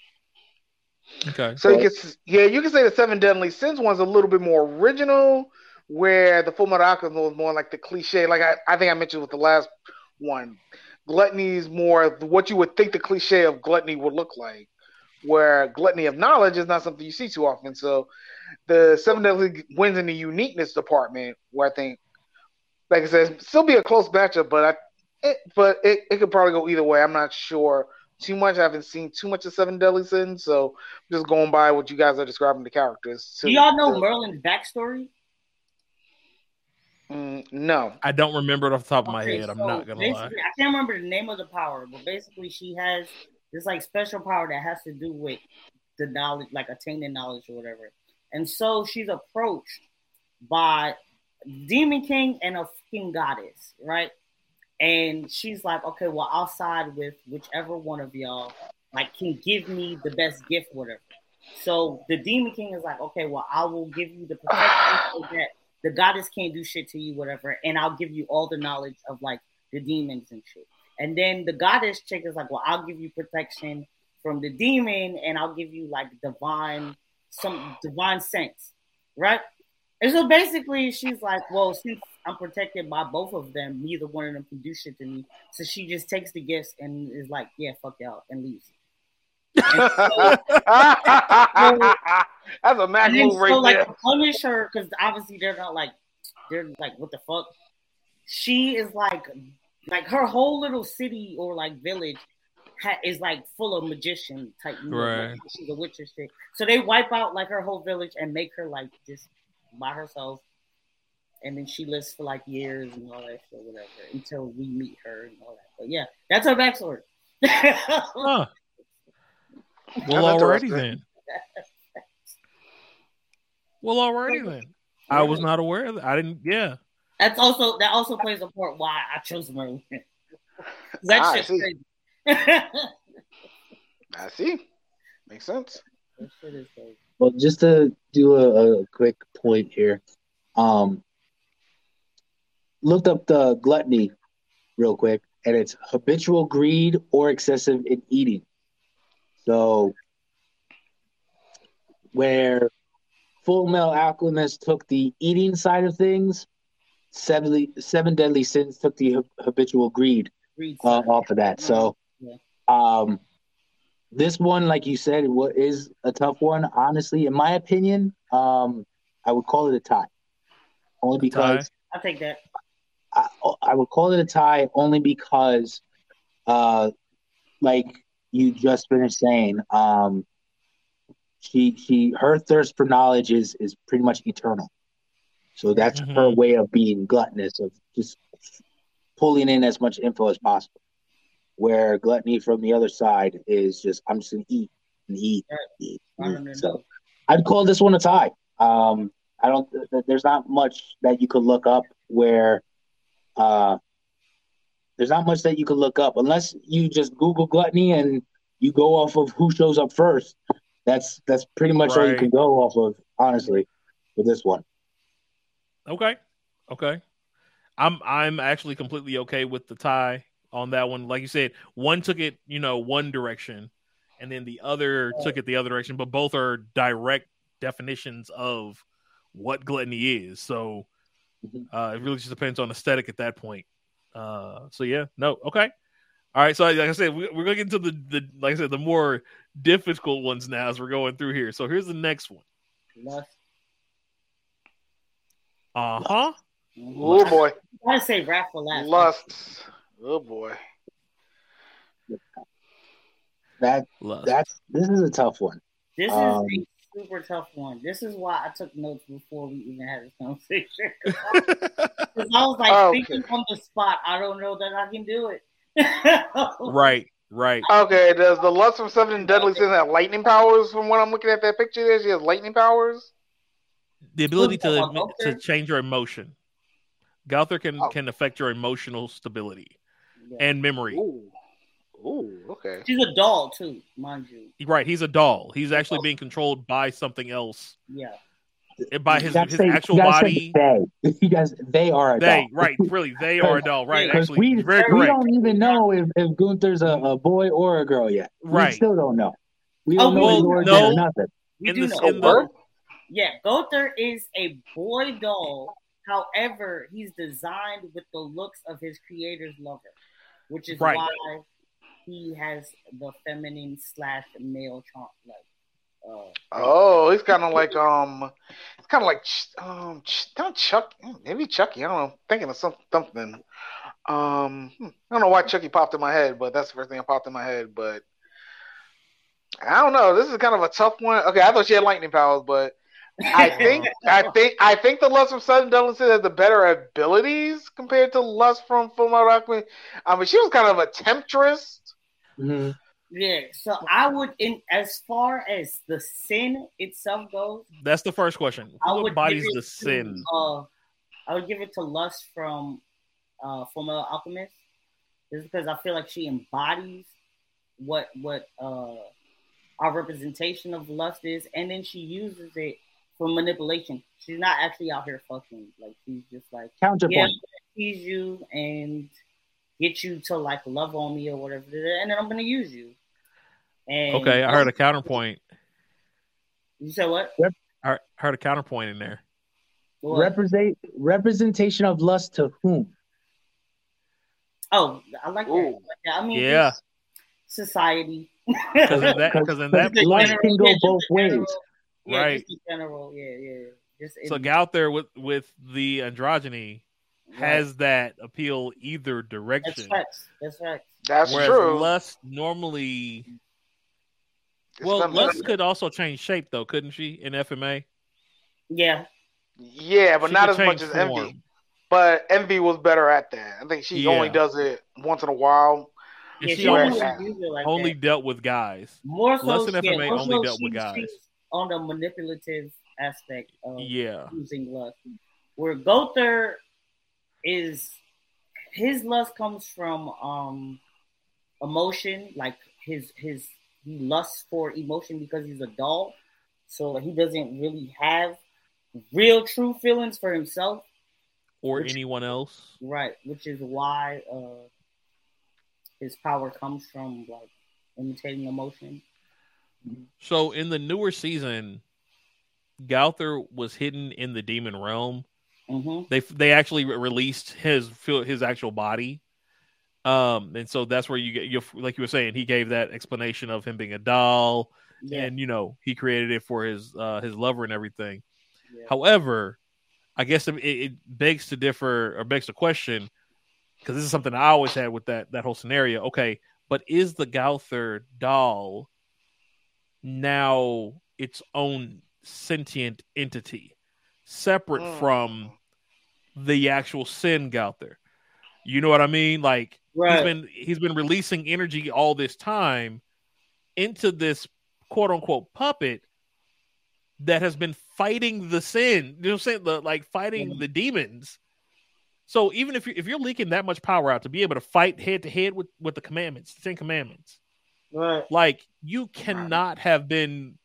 Okay. So you can, yeah, you can say the seven deadly sins one's a little bit more original, where the Full Metal Alchemist was more like the cliche. Like I, I think I mentioned with the last one, gluttony is more what you would think the cliche of gluttony would look like. Where gluttony of knowledge is not something you see too often. So the seven deadly wins in the uniqueness department, where I think, like I said, still be a close matchup, but I, it, but it, it could probably go either way. I'm not sure too much. I haven't seen too much of Seven Deadly Sins, so just going by what you guys are describing the characters. Do y'all know Merlin's backstory? Mm, no. I don't remember it off the top of my Okay, head. I'm so not gonna lie. I can't remember the name of the power, but basically, she has this like special power that has to do with the knowledge, like attaining knowledge or whatever. And so she's approached by Demon King and a fucking goddess, right? And she's like, okay, well, I'll side with whichever one of y'all like can give me the best gift, whatever. So the Demon King is like, okay, well, I will give you the protection so that the goddess can't do shit to you, whatever, and I'll give you all the knowledge of like the demons and shit. And then the goddess chick is like, well, I'll give you protection from the demon, and I'll give you like divine, some divine sense, right? And so basically, she's like, well, since I'm protected by both of them, neither one of them can do shit to me. So she just takes the gifts and is like, yeah, fuck y'all, and leaves. That's a Mac And then move so like there. punish her because obviously they're not like they're like what the fuck. She is like like her whole little city or like village ha- is like full of magician type. You Right. like, she's a witch and shit. So they wipe out like her whole village and make her like just by herself. And then she lives for like years and all that shit, whatever, until we meet her and all that. But yeah, that's her backstory. Huh. Well, already alrighty then. Well, already then. I was not aware of that. I didn't. Yeah. That's also that also plays a part why I chose Merlin. That Ah, I see. crazy. I see. Makes sense. That shit is crazy. Well, just to do a, a quick point here, um, looked up the gluttony real quick, and it's habitual greed or excessive in eating. So, where Full Metal Alchemist took the eating side of things, seven, seven Deadly Sins took the habitual greed Greed uh, off of that. So, Yeah. um, this one, like you said, what is a tough one. Honestly, in my opinion, um, I would call it a tie. Only because I'll take that. I, I would call it a tie only because, uh, like you just finished saying, um, she she her thirst for knowledge is is pretty much eternal. So that's her Mhm. way of being gluttonous of just pulling in as much info as possible. Where gluttony from the other side is just I'm just gonna eat and eat, Right. eat, don't eat. So I'd call this one a tie. Um, I don't. th- th- There's not much that you could look up where, uh, there's not much that you can look up unless you just Google gluttony and you go off of who shows up first. That's that's pretty much all you can go off of, honestly, with this one. Okay. Okay. I'm I'm actually completely okay with the tie on that one. Like you said, one took it, you know, one direction, and then the other took it the other direction, but both are direct definitions of what gluttony is. So Mhm. uh, it really just depends on aesthetic at that point. Uh, so yeah, no, okay. All right, so like I said, we, we're going to get into the, the like I said, the more difficult ones now as we're going through here. So here's the next one. Lust. Uh huh. Oh boy, I gotta say rap for last. lust. Oh boy. That Lust. that's this is a tough one. This is Um, a super tough one. This is why I took notes before we even had this conversation. Because I was like Okay. thinking on the spot. I don't know that I can do it. right. Right. Okay, does the lust from seven deadly sins have lightning powers? From what I'm looking at that picture, there she has lightning powers. the ability to Gowther? to change your emotion. Gowther can Oh. can affect your emotional stability Yeah. and memory. Ooh, ooh, okay. She's a doll too, mind you. Right, he's a doll. He's actually being controlled by something else, Yeah. eh, by his his say- actual you body. they. You guys, they are a They doll. right, really, they are a doll. Right, Because actually, we, we don't even know if, if Gowther's a, a boy or a girl yet. Right. We still don't know. We Oh, don't know well, no. or nothing. We In do the- know. in the- Yeah, Gowther is a boy doll. However, he's designed with the looks of his creator's lover, which is Right. why he has the feminine slash male charm. Like, uh, Oh, he's kind of like um, it's kind of like um, Ch- not Chuck, maybe Chucky. I don't know. Thinking of some, something. Um, hmm, I don't know why Chucky popped in my head, but that's the first thing that popped in my head. But I don't know. This is kind of a tough one. Okay, I thought she had lightning powers, but I think I think I think the Lust from Sudden Deadly has the better abilities compared to Lust from Full Metal Alchemist. I mean, she was kind of a temptress. Mhm. yeah. So I would, in as far as the sin itself goes, That's the first question. I Who would embodies the to, sin? Uh, I would give it to Lust from uh, Fullmetal Alchemist, just because I feel like she embodies what what uh, our representation of lust is, and then she uses it for manipulation. She's not actually out here fucking. Like she's just like, Counterpoint. gonna tease you and get you to like love on me or whatever, and then I'm gonna use you. And Okay, I heard a counterpoint. You said what? I heard- heard a counterpoint in there. What? Represent representation of lust to whom? Oh, I like that. I, Ooh. that. I mean, Yeah. society. Because in that, because in that Because lust point, can go Yeah, both in general. ways. Yeah, Right. Just general, yeah, yeah. Just in, so out there with with the androgyny right. Has that appeal either that's direction. That's right. That's Whereas true. lust normally, It's well, feminine. lust could also change shape though, couldn't she? In FMA, Yeah, yeah, but She not as much change as Envy. But Envy was better at that. I think she Yeah. only does it once in a while. Yeah. she She only- only only, use it like only dealt with guys. More so, Lust and yeah, FMA more only so dealt with guys. on the manipulative aspect of Yeah, using lust. Where Gowther is his lust comes from um emotion, like his his he lusts for emotion because he's a doll, so he doesn't really have real true feelings for himself or Which- anyone else. Right, which is why uh his power comes from like imitating emotion. So in the newer season, Gowther was hidden in the demon realm. Mm-hmm. They they actually released his his actual body. Um, and so that's where you get you like you were saying, he gave that explanation of him being a doll, Yeah, and you know he created it for his uh his lover and everything. yeah. However, I guess it, it begs to differ or begs to question because this is something I always had with that that whole scenario. Okay, but is the Gowther doll now its own sentient entity, separate Mm. from the actual sin Gowther? You know what I mean? Like he's right. been he's been releasing energy all this time into this quote unquote puppet that has been fighting the sin. You know what I'm saying? The like fighting Yeah. the demons. So even if you if you're leaking that much power out to be able to fight head to head with with the commandments, the Ten Commandments, right. like you cannot have been.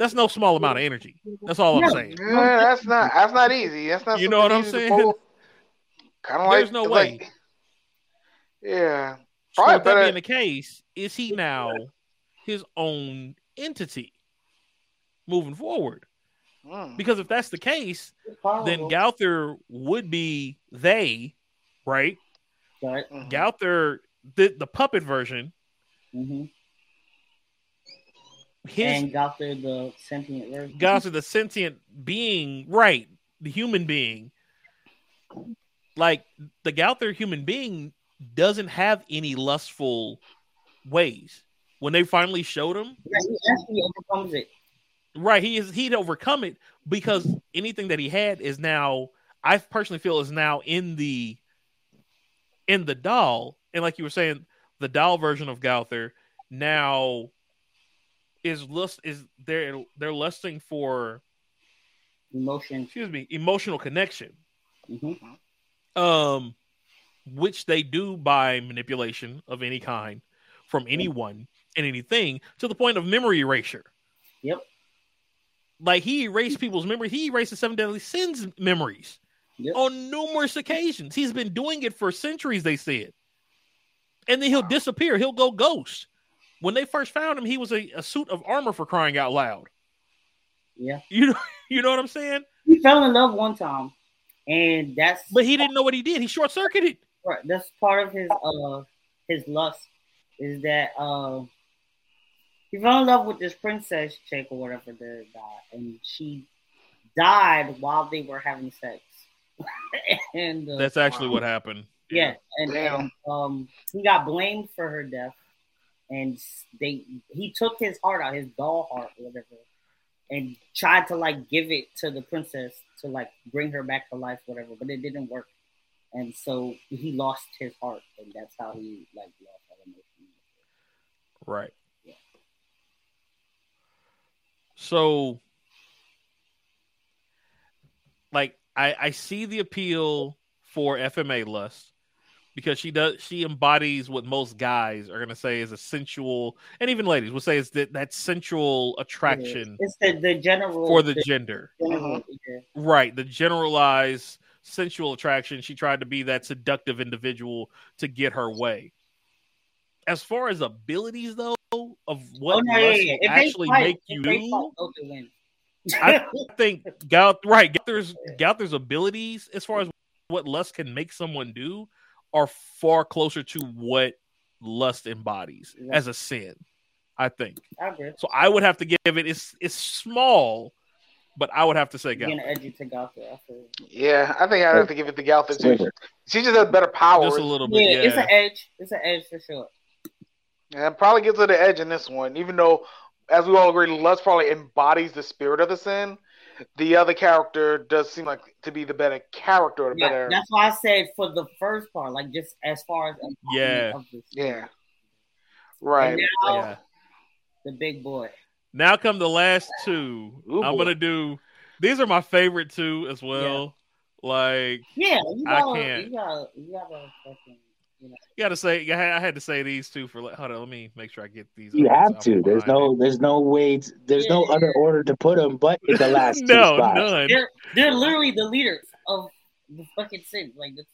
That's no small amount of energy. That's all I'm saying. Yeah, that's not that's not easy. That's not You know what I'm saying? Kind of like There's no like, way. yeah. So Probably with that better- being the case, is he now his own entity moving forward? Mm. Because if that's the case, then powerful. Gowther would be they, right? right. Mhm. Gowther, the the puppet version, Mm-hmm. His And the sentient version. Gowther, the sentient being, right? The human being, like the Gowther human being, doesn't have any lustful ways. When they finally showed him, Yeah, he actually overcomes it. Right, he is he'd overcome it because anything that he had is now I personally feel is now in the in the doll. And like you were saying, the doll version of Gowther now is lust is they're they're lusting for Emotion. excuse me, emotional connection. hmm Um which they do by manipulation of any kind from anyone and anything to the point of memory erasure. Yep. Like he erased people's memory. He erased the seven deadly sins memories Yep. on numerous occasions. He's been doing it for centuries, they said. And then he'll disappear. He'll go ghost. When they first found him, he was a, a suit of armor for crying out loud. Yeah. You know, you know what I'm saying? He fell in love one time, and that's But he didn't know what he did. He short circuited. Right. That's part of his uh his lust is that uh he fell in love with this princess chick or whatever the guy, and she died while they were having sex. and uh, That's actually what happened. yeah, and, and um he got blamed for her death, and they he took his heart out, his doll heart, whatever, and tried to like give it to the princess to like bring her back to life, whatever, but it didn't work, and so he lost his heart, and that's how he like lost all emotion. Right. Yeah. So, like, I I see the appeal for FMA lust because she does she embodies what most guys are gonna say is a sensual, and even ladies will say is that that sensual attraction It's the the general for the gender. general, mm-hmm. yeah. Right, the generalized sensual attraction. She tried to be that seductive individual to get her way. As far as abilities, though, of what Oh, no, yeah, lust yeah. will If they actually fight- make you do, fight, they'll win. I think Gouth, right, Gowther's Gowther's abilities, as far as what lust can make someone do, are far closer to what lust embodies Yeah. as a sin. I think I so. I would have to give it. It's it's small, but I would have to say You're Gouth. gonna edge it to Gotham. I feel. Yeah, I think I'd have to give it to Galtha too. She just has better power. Just a little bit. Yeah, Yeah, it's an edge. It's an edge for sure. And probably gets to the edge in this one, even though, as we all agree, Lust probably embodies the spirit of the sin. The other character does seem like to be the better character, or the Yeah, better. that's why I said for the first part, like just as far as Yeah. of the Yeah. Right. And now yeah. the big boy. Now come the last two. Ooh, I'm gonna do. These are my favorite two as well. Like Yeah, you I gotta, can't. You gotta, you gotta fucking. You know. You gotta say, I had- to say these two for. Hold on, let me make sure I get these. You have to. There's no. There's no way. t- there's no other order to put them, but in the it. last two no, spots. none. They're they're literally the leaders of the fucking city. Like it's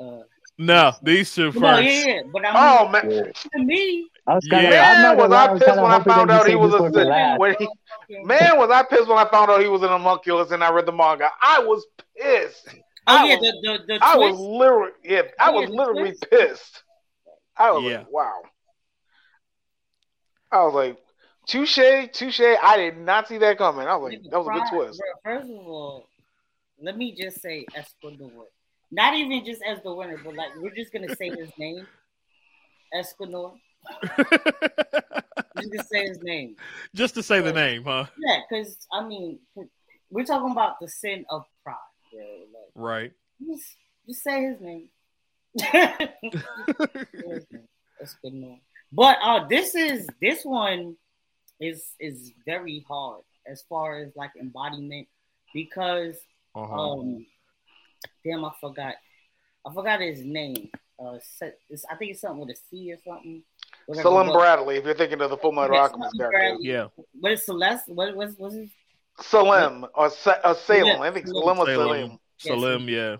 uh No, these two first. no, yeah, yeah. But I Oh man, to me, I was kind of. Yeah. I'm not man, was gonna lie, I I was pissed when I found out he was this a one for Sith. last. When he, man, was I pissed when I found out he was an homunculus and I read the manga. I was pissed. Oh I yeah, was- the the, the I was literally, yeah, I Yeah, was the literally twist. pissed. I was Yeah. like, wow. I was like, touche, touche. I did not see that coming. I was like, that was a good twist. bro, First of all, let me just say Escanor. Not even just as the winner, but like we're just gonna say his name, Escanor. Just gonna say his name. Just to say the name, huh? Yeah, because I mean, we're talking about the sin of pride. Bro. Like, Right. just, just say his name. Say his name. But uh, this is this one is is very hard as far as like embodiment because Uh-huh. um, damn, I forgot. I forgot his name. Uh, it's, I think it's something with a C or something. Whatever, Salim but- Bradley, if you're thinking of the Full Metal Yeah, Alchemist Salim character. Yeah. What is Celeste? What was was his? Salim or, Sa- or Salem. Yeah, I think Salim. Salim or Salem. Salim. Salim, yeah.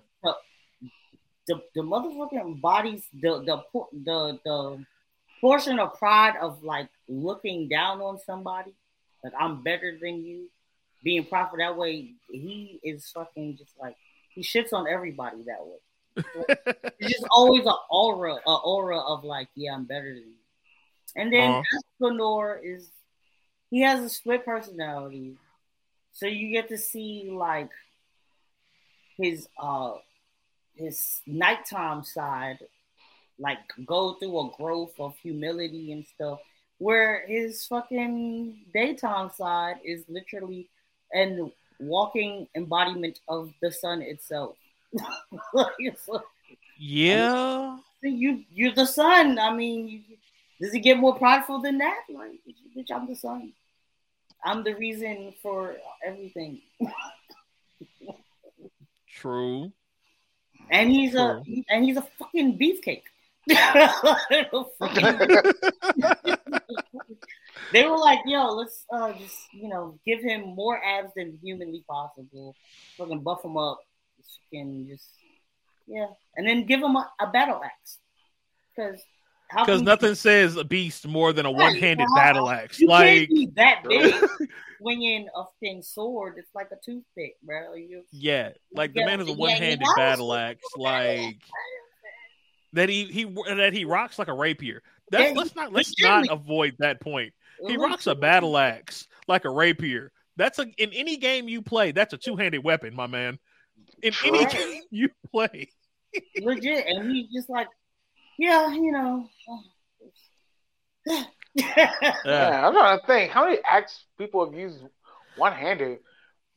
The the motherfucking bodies the the the the portion of pride of like looking down on somebody, like I'm better than you, being proper that way. He is fucking just like he shits on everybody that way. It's just always an aura, a aura of like, yeah, I'm better than you. And then Uh-huh. Is he has a split personality, so you get to see like his uh his nighttime side, like go through a growth of humility and stuff, where his fucking daytime side is literally an walking embodiment of the sun itself. Like, it's like, Yeah. you you're the sun. I mean, you, does it get more prideful than that? Like, bitch, I'm the sun. I'm the reason for everything. True. And he's a and he's a fucking beefcake. They were like, "Yo, let's uh, just you know give him more abs than humanly possible. Fucking buff him up. Fucking just yeah, and then give him a, a battle axe because Because nothing says a beast more than a one-handed how- battle axe. You Like, can't that big swinging a fucking sword. It's like a toothpick, bro. You yeah, like the man is a one-handed yeah. battle axe. Like that he he that he rocks like a rapier. That's Yeah, let's not let's not avoid that point. He rocks a battle axe like a rapier. That's a in any game you play. That's a two-handed weapon, my man. In any True. game you play. legit, and he's just like, yeah, you know. Yeah. Yeah, I'm trying to think. How many axe people have used one handed?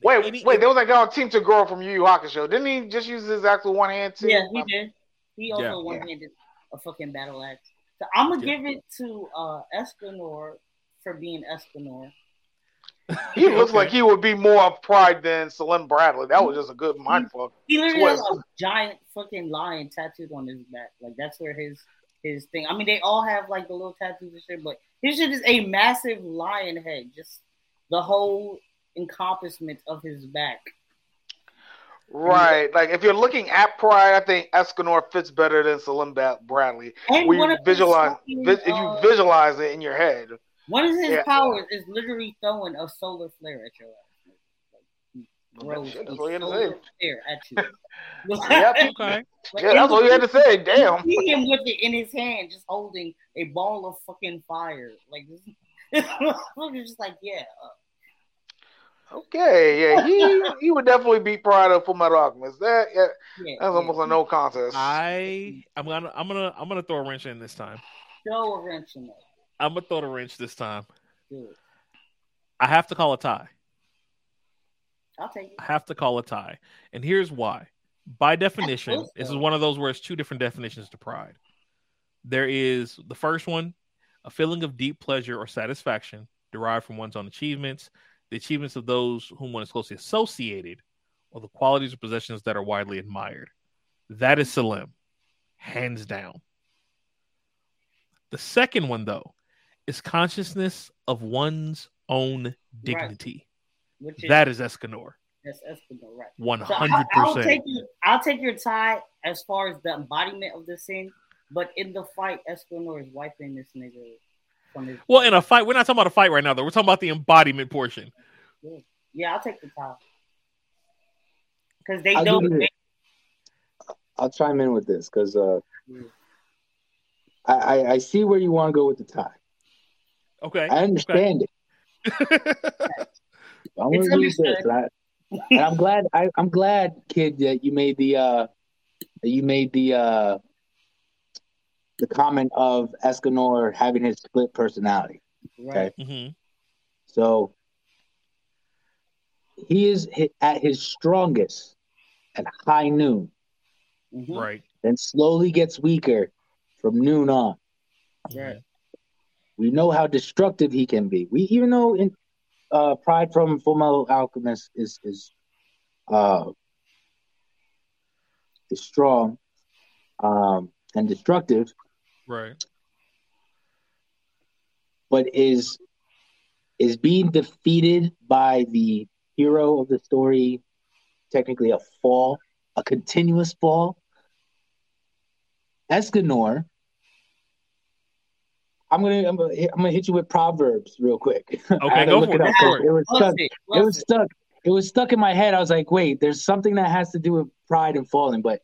Wait, Any- wait, there was that guy on Team Toguro from Yu Yu Hakusho. Didn't he just use his actual one hand too? yeah, he did. He also Yeah. one-handed a fucking battle axe. So I'm gonna Yeah. give it to uh Escanor for being Escanor. He looks Okay. like he would be more of pride than Salim Bradley. That was just a good mind fuck. He literally has a giant fucking lion tattooed on his back. Like that's where his his thing. I mean, they all have like the little tattoos and shit, but his shit is a massive lion head. Just the whole encompassment of his back. Right. Like if you're looking at pride, I think Escanor fits better than Salim Bradley. And When you visualize, fucking, vi- if you uh, visualize it in your head. One of his Yeah. powers is literally throwing a solar flare at your ass. Like, throws Shit, that's all you had to solar say. flare at you. Yep. Okay. Like, Yeah, that's all you had to say. Damn. see him with it in his hand, just holding a ball of fucking fire. Like this, it's just like, yeah, uh, Okay, yeah, he he would definitely beat Pride of Full Metal Alchemist. That yeah, yeah. that's yeah. almost a no contest. I I'm gonna I'm gonna I'm gonna throw a wrench in this time. Throw a wrench in there. I'm gonna throw the wrench this time. It. I have to call a tie. I'll take it. I have to call a tie. And here's why. By definition, this is one of those where it's two different definitions to pride. There is the first one, a feeling of deep pleasure or satisfaction derived from one's own achievements, the achievements of those whom one is closely associated, or the qualities or possessions that are widely admired. That is Salim. hands down. The second one, though, is consciousness of one's own dignity. Which is That is Escanor, that's Escobar, right? hundred I'll, I'll percent. I'll take your tie as far as the embodiment of the sin, but in the fight, Escanor is wiping this nigga from his. Well, in a fight, we're not talking about a fight right now, though. We're talking about the embodiment portion. yeah, I'll take the tie because they I'll don't. give They, I'll chime in with this because uh, Yeah. I, I I see where you want to go with the tie. Okay. I understand it. I'm It's gonna use this, understood. and, I, and I'm glad. I, I'm glad, kid, that you made the uh, that you made the uh, the comment of Escanor having his split personality. right. Mm-hmm. So he is at his strongest at high noon, Mhm. Right. then slowly gets weaker from noon on. Right. We know how destructive he can be. We even know in uh, Pride from Full Metal Alchemist is is uh, is strong um, and destructive, Right. but is is being defeated by the hero of the story technically a fall, a continuous fall. Escanor. I'm gonna I'm gonna hit, I'm gonna hit you with proverbs real quick. Okay, had to go look for it. Go up. for it. It was stuck. it, It was it. stuck. It was stuck in my head. I was like, wait, there's something that has to do with pride and falling. But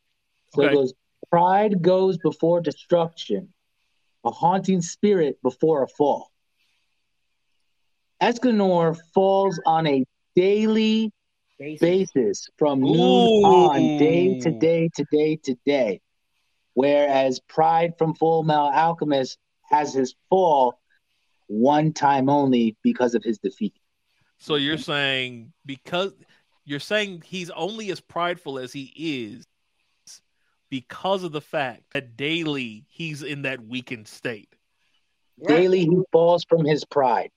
so Okay. it goes, pride goes before destruction, a haunting spirit before a fall. Escanor falls on a daily Basic. basis from noon Ooh. on, day to day to day to day. Whereas Pride from Full Metal Alchemist has his fall one time only because of his defeat. So you're saying because you're saying he's only as prideful as he is because of the fact that daily he's in that weakened state. Daily he falls from his pride.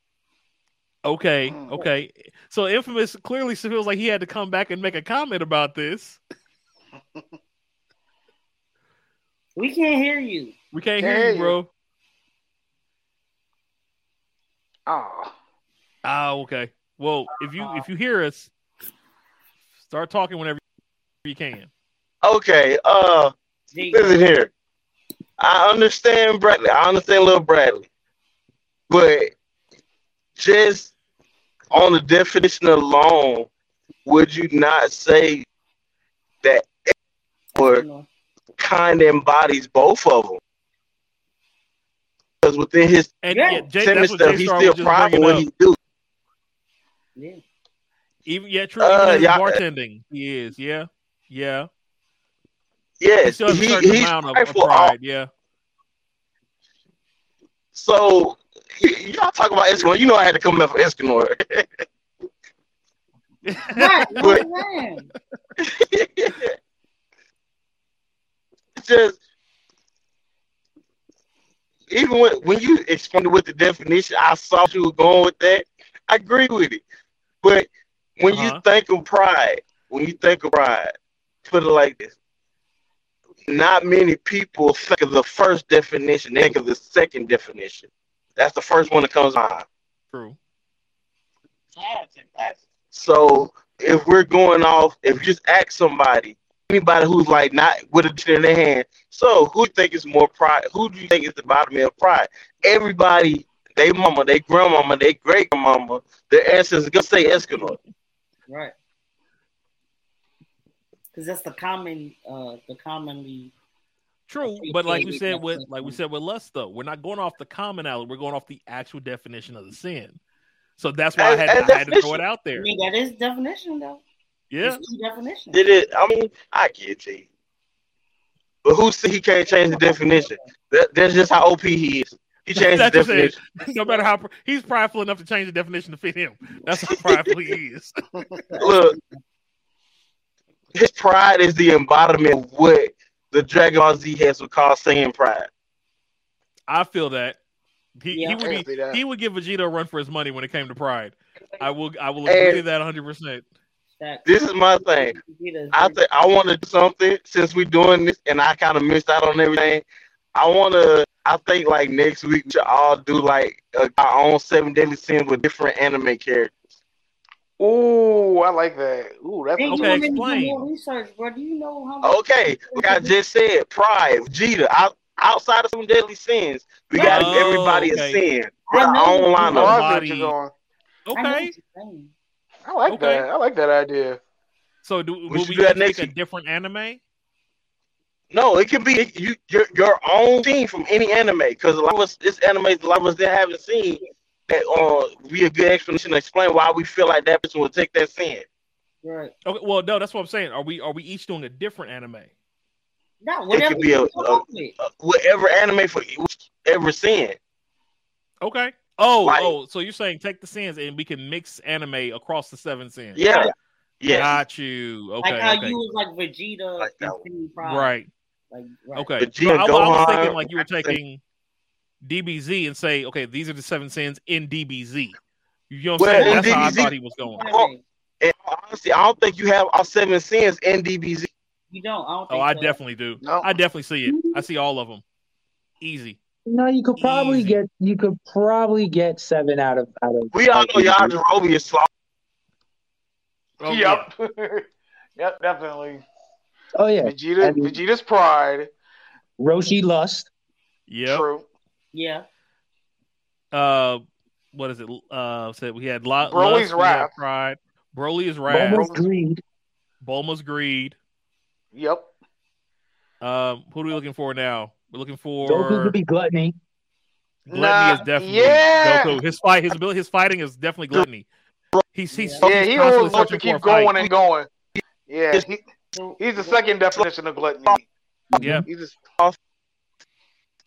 Okay, Mm. okay. So Infamous clearly feels like he had to come back and make a comment about this. We can't hear you. We can't Can't hear hear you, you. bro. Oh, Ah, okay. Well, if you if you hear us, start talking whenever you can. Okay, uh, There listen here. I understand Bradley. I understand little Bradley, but just on the definition alone, would you not say that or kind of embodies both of them? Because within his And Yeah. yeah, Jay, sentiment stuff, he's still was just proud of what up. he do. Yeah. Even yeah, true. Uh, Even in yeah. bartending, he is. Yeah, yeah. He Yes, still has a he, certain he's amount of, of pride. Yeah. So y- y'all talk about Escanor. You know I had to come up for Escanor. Right. But- What I'm saying. It's just even when when you explained with the definition, I saw you were going with that. I agree with it. But when Uh-huh. you think of pride, when you think of pride, put it like this. Not many people think of the first definition, they think of the second definition. That's the first one that comes on. True. So if we're going off, if you just ask somebody, anybody who's like not with a dictionary in their hand, so who do you think is more pride? Who do you think is the bottom of pride? Everybody, they mama, they grandmama, they great grandmama, their ancestors gonna say Escanor. Right. Because that's the common, uh, the commonly. True, but like we said with like we said with lust though, we're not going off the commonality. We're going off the actual definition of the sin. So that's why I had, I had to throw it out I there. mean, that is definition though. Yeah. It's. Did it? I mean, I get you. But who said he can't change the definition? That, that's just how OP he is. He changed the That's just it. definition. no matter how he's prideful enough to change the definition to fit him. That's how prideful he is. Look, his pride is the embodiment of what the Dragon Ball Z has would call Saiyan pride. I feel that. He, Yeah. he would be, that. he would give Vegeta a run for his money when it came to pride. I will I will And- agree to that 100. percent Facts. This is my thing. I think I want to do something since we're doing this, and I kind of missed out on everything. I want to. I think like next week we should all do like uh, our own seven deadly sins with different anime characters. Ooh, I like that. Ooh, that's Hey, you Okay, want me do explain. more research, bro? Do you know how? Okay, like I just said, Pride, Vegeta, out, outside of some deadly sins, we got Oh, everybody okay. a sin. I Our know. own I lineup. what you're going. I know Okay. What you're saying. I like Okay. that. I like that idea. So do will we do that just next a different anime? No, it can be you, your your own team from any anime because a lot of us, this anime, a lot of us that haven't seen that. Uh, be a good explanation to explain why we feel like that person will take that sin. Right. Okay, well, no, that's what I'm saying. Are we are we each doing a different anime? No, whatever could be you a- come a- up with. Uh, whatever anime for ever sin. Okay. Oh, Like- oh, so you're saying take the sins and we can mix anime across the seven sins? Yeah, yeah. Got you. Okay. like how okay. you was like Vegeta Like that and one. Team Pride. Right. Like, right. Okay. Vegeta, So I, I was thinking like you were taking DBZ and say, okay, these are the seven sins in DBZ. You know what I'm Well, saying? in That's how I thought he was going. Oh, And honestly, I don't think you have all seven sins in DBZ. You don't. I don't Oh, think I so. definitely do. No. I definitely see it. I see all of them. Easy. No, you could probably Easy. get you could probably get seven out of out of. We all out know of- Yajirobe is slow. Oh, yeah. yep. yep, definitely. Oh yeah, Vegeta, And- Vegeta's pride. Roshi Lust. Yep. True. Yeah. Uh, what is it? Uh, said we had lot. Broly's Lust, we Wrath. Pride. Broly is wrath. Bulma's greed. Bulma's greed. Yep. Um, who are we looking for now? We're looking for Goku could be gluttony. Gluttony Nah, is definitely yeah. Goku. His fight, his ability, his fighting is definitely gluttony. He's he's, Yeah. Yeah, he's he always wants to keep for a fight. going and going. Yeah, he, he's the second definition of gluttony. Yeah, He's just,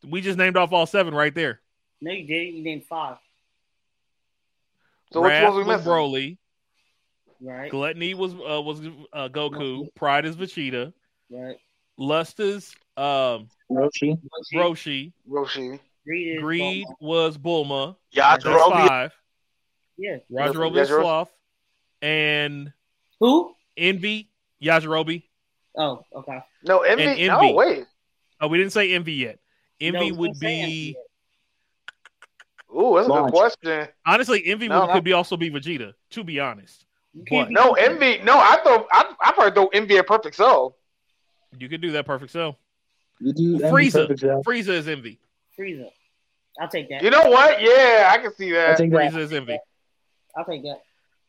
we just named off all seven right there. No, you didn't. You named five. so which ones we was missing? Broly. Right. Gluttony was uh, was uh, Goku. Pride is Vegeta. Right. Lust is um, Roshi. Roshi. Roshi. Greed. Greed Bulma. was Bulma. That's Yajirobe. five. Yeah. Yajirobe is Yajirobe. Sloth. And Who? Envy, Yajirobe. Oh, okay. No, envy. And No, wait. Oh, we didn't say Envy yet. Envy No, would don't Envy be yet. Ooh, that's a good question. honestly Envy No, would, no. could be also be Vegeta. To be honest, But- No, Goku. envy. No, I thought I, I probably throw envy at perfect cell. you could do that perfect. So You do Envy Frieza, Perfect Cell. Frieza is Envy. Frieza. I'll take that. You know what? Yeah, I can see I that. think that. Frieza is Envy. I'll take that.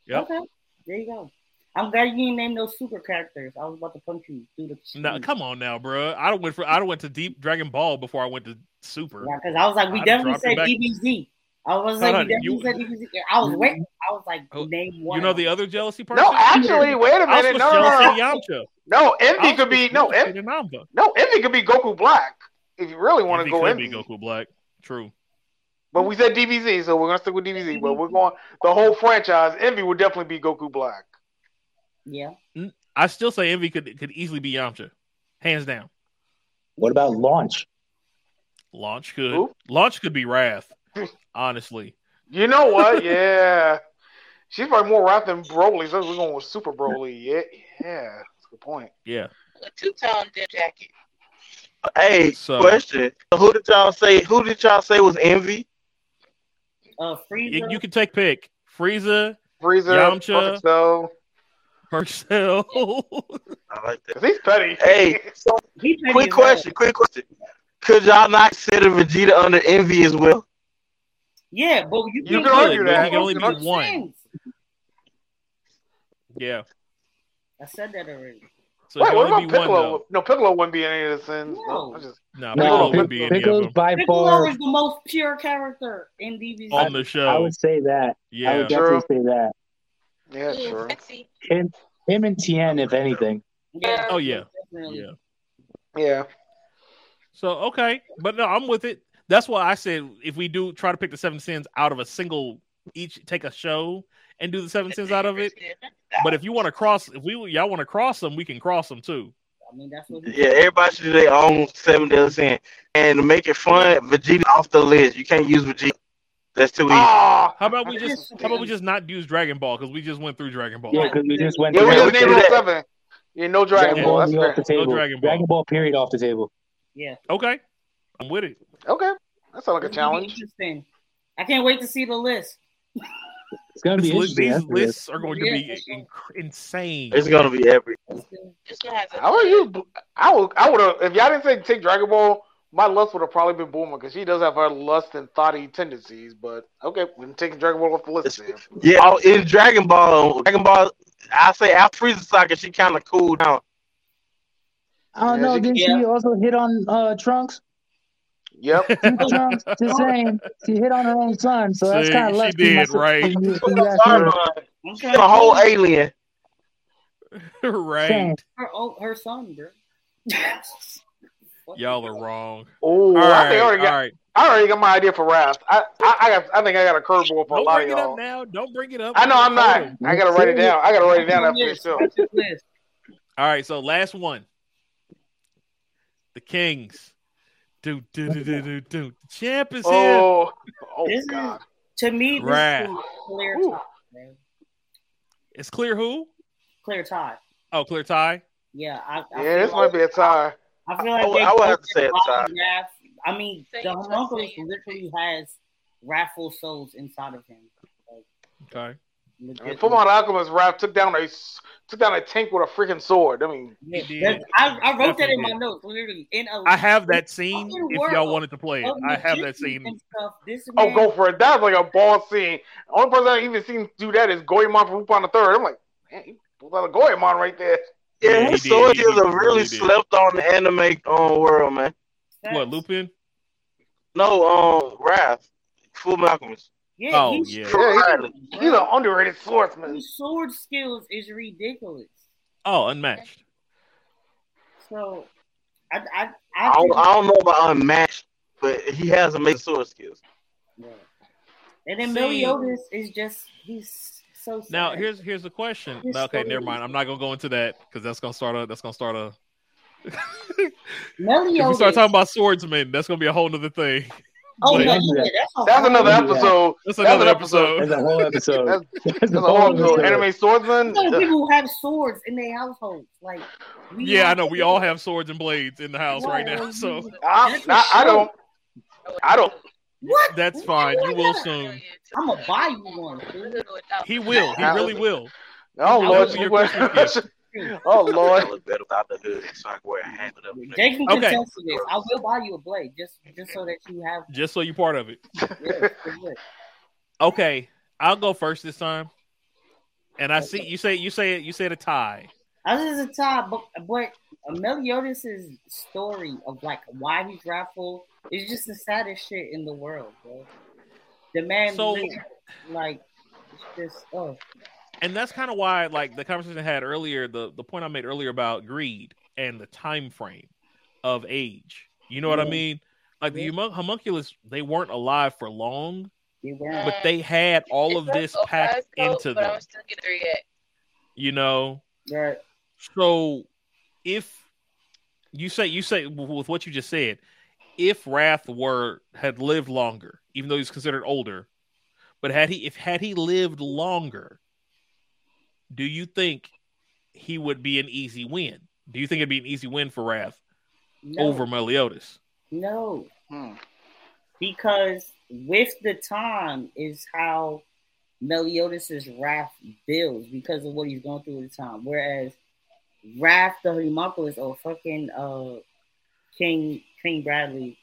Yep. Okay. There you go. I'm glad you didn't name those super characters. I was about to punch you through the screen. No, come on now, bro. I don't went for I don't went to Deep Dragon Ball before I went to Super. Yeah, because I was like, we I'd definitely drop said. DBZ. I was like, on, we definitely you- I was waiting. I was like, Oh, name one. You know the other jealousy person? No, actually, wait a minute. supposed No, no, jealousy no. Yamcha. No, envy could be no, to en- jealousy Namba. no, envy could be Goku Black. If you really want to Envy go could envy. be Goku Black. True. But we said DBZ, so we're gonna stick with DBZ. But we're going the whole franchise. Envy would definitely be Goku Black. Yeah. I still say Envy could could easily be Yamcha, hands down. What about launch? Launch could. Who? Launch could be Wrath. Honestly, You know what? yeah, she's probably more rap than Broly. So we're going with Super Broly. Yeah, yeah, that's a good point. yeah. A two-tone dim jacket. Hey, So- question. Who did y'all say? Who did y'all say was Envy? Uh, Frieza. You, you can take pick Frieza, Frieza, Yamcha. Perfect Cell, Hercel. I like that. he's petty. Hey, so he petty quick as hell. question. Quick question. Could y'all not consider Vegeta under Envy as well? Yeah, but you, You can't argue do that. He can only be one. things. yeah. I said that already. So Wait, it what about be one no, Piccolo wouldn't be any of the sins. No. I just, No, No, Piccolo Pic- would be any of Piccolo's them by Piccolo far. is the most pure character in DBZ. on the show. I would say that. I Yeah. would definitely say that. yeah, Ooh, sure. sexy. Him, him and Tien, if anything. yeah. Oh, yeah. Definitely. Yeah. Yeah, So okay, but no, I'm with it. That's why I said if we do try to pick the seven sins out of a single each, take a show and do the seven sins out of it. But if you want to cross, if we y'all want to cross them, we can cross them too. I mean, that's what Yeah, everybody should do their own seven deadly sin. And to make it fun, Vegeta off the list. You can't use Vegeta. That's too easy. Oh, How about we just how about we just not use Dragon Ball because we just went through Dragon Ball. Yeah, because we just went Yeah, through we just we named can do those that. seven. Yeah, no Dragon Dragon Ball. Ball That's off the table. Dragon Dragon Ball. Dragon Ball. period off the table. Yeah. Okay, I'm with it. Okay, that sounds like a It's gonna be challenge. Interesting. I can't wait to see the list. It's gonna be These, these after this. lists are going to Yeah, be for sure. insane. It's gonna be every. This one has a How are you? I would. I would have. If y'all didn't say take Dragon Ball, my lust would have probably been Bulma because she does have her lust and thoughty tendencies. But okay, we're taking Dragon Ball off the list. Then. Yeah, oh, in Dragon Ball, Dragon Ball, I say after Frieza Saga, she kind of cooled down. I don't Yeah, know. she- Didn't Yeah. she also hit on uh, Trunks? Yep. Trunks, just saying. She hit on her own son, so that's kind of she did, right. I'm a whole alien. right? her, oh, her son, bro. Y'all are wrong. Oh, All I right, I already got. right. I already got my idea for Wrath. I, I, I got. I think I got a curveball for a Don't lot of bring it y'all. up now. Don't bring it up. I know I'm not. I gotta write it down. I gotta write it down after this List, show. what's his list? All right, so last one. The Kings. Do do do do do do. The champ is oh, here. Oh, oh This is- God. To me, this Wrath. is clear tie, man. It's clear who? Clear tie. Oh, clear tie. Yeah, I, I Yeah, feel this like, might be a tie. I feel like I would- they I would have to say it's a lot tie. of I mean, Say the it, homunculus literally has wrathful souls inside of him. Like, Okay. I mean, legit- Full Metal Alchemist Wrath took down a s- took down a tank with a freaking sword. I mean, Yeah, He that's- did. I, I wrote that in my notes. Literally, in a I have that scene. If y'all wanted to play it, I have that scene. stuff. This oh, go for it. That's like a ball scene. The only person I even seen do that is Goemon from Lupin the Third. I'm like, man, he pulled out a Goemon right there. Yeah, Yeah, he his did. sword He- skills he are really really slept on the anime on world, man. that's- What Lupin? No, um, Wrath, Full Metal Alchemist. Yeah, Oh, he's, yeah. Yeah, he's, he's an underrated swordsman. his sword skills is ridiculous. Oh, unmatched. So, I, I, I, I don't, I don't know about unmatched, but he has amazing sword skills. Yeah. And then See- Meliodas is just he's so sad. Now here's here's the question. His Okay, story never mind. I'm not gonna go into that because that's gonna start a that's gonna start a. if Meliodas. we start talking about swordsmen, that's gonna be a whole other thing. Oh but- no, yeah, that's, That's another episode. That's That's another an episode. episode. That's a whole episode. That's, That's that's a a whole whole episode. episode. Anime swordsman. You know, people who have swords in their households. Like, we Yeah, I know. We all have swords and blades in the house right now, so I, That's a I, I show. don't. I don't. What? that's fine. You will soon. I'm gonna buy you one. Dude. He will. He really will. Oh That Lord, would be your what- Christmas oh I Lord. look better without the hood, so I can wear a hat with them. Jason can Okay. attest to this. I will buy you a blade just just so that you have. Just so you're part of it. Yeah. Okay, I'll go first this time. And I see you say you say you said a tie. I was just a tie, but but Meliodas' story of like why he's wrathful is just the saddest shit in the world, bro. The man, So- literally, like, it's just oh, and that's kind of why like the conversation I had earlier the the point i made earlier about greed and the time frame of age you know what i mean like the Yeah. homun- homunculus they weren't alive for long they were but they had all of this packed into them I'm still getting there yet. you know right. so if you say you say with what you just said if wrath were had lived longer even though he's considered older but had he if had he lived longer do you think he would be an easy win do you think it'd be an easy win for wrath No, over meliodas no, Hmm. because with the time is how Meliodas' wrath builds because of what he's going through at the time. Whereas Wrath the Homunculus or fucking uh King King Bradley,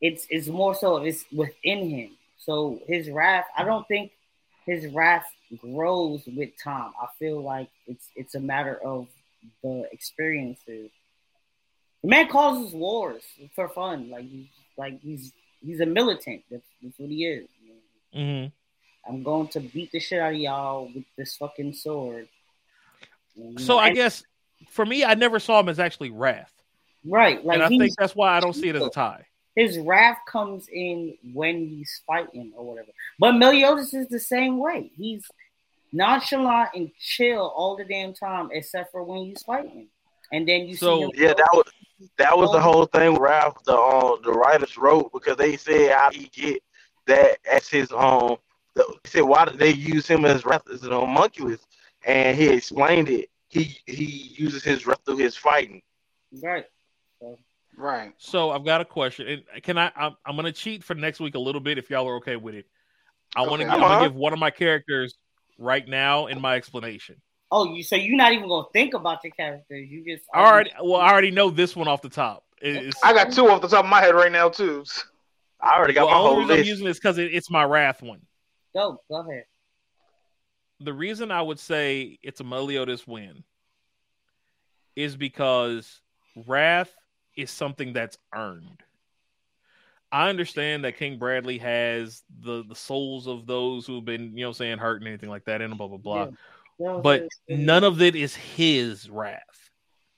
it's it's more so it's within him. So his wrath, I don't think his wrath grows with time. I feel like it's it's a matter of the experiences. The man causes wars for fun. Like he's like he's he's a militant. That's, that's what he is. mm-hmm. I'm going to beat the shit out of y'all with this fucking sword. So know, i guess for me i never saw him as actually wrath right, like and i think that's why i don't see it as a tie his wrath comes in when he's fighting or whatever. But Meliodas is the same way. He's nonchalant and chill all the damn time, except for when he's fighting. And then you So- see him Yeah, that was that was the whole thing with Wrath. The uh, the writers wrote because they said how he get that as his um They said why did they use him as wrath as an homunculus, and he explained it. He he uses his wrath through his fighting. Right. Right. So I've got a question. And Can I? I'm, I'm going to cheat for next week a little bit if y'all are okay with it. I want to. Okay. Uh-huh. to give one of my characters right now in my explanation. Oh, you so you're not even gonna think about your characters. You just I already. Um, well, I already know this one off the top. It's, I got two off the top of my head right now too. I already got well, my the only whole reason I'm list. using this because it, it's my wrath one. go. Go ahead. the reason I would say it's a Meliodas win is because wrath is something that's earned. I understand that King Bradley has the the souls of those who've been, you know, saying hurt and anything like that, and blah blah blah. Yeah. You know what I'm But none of it is his wrath.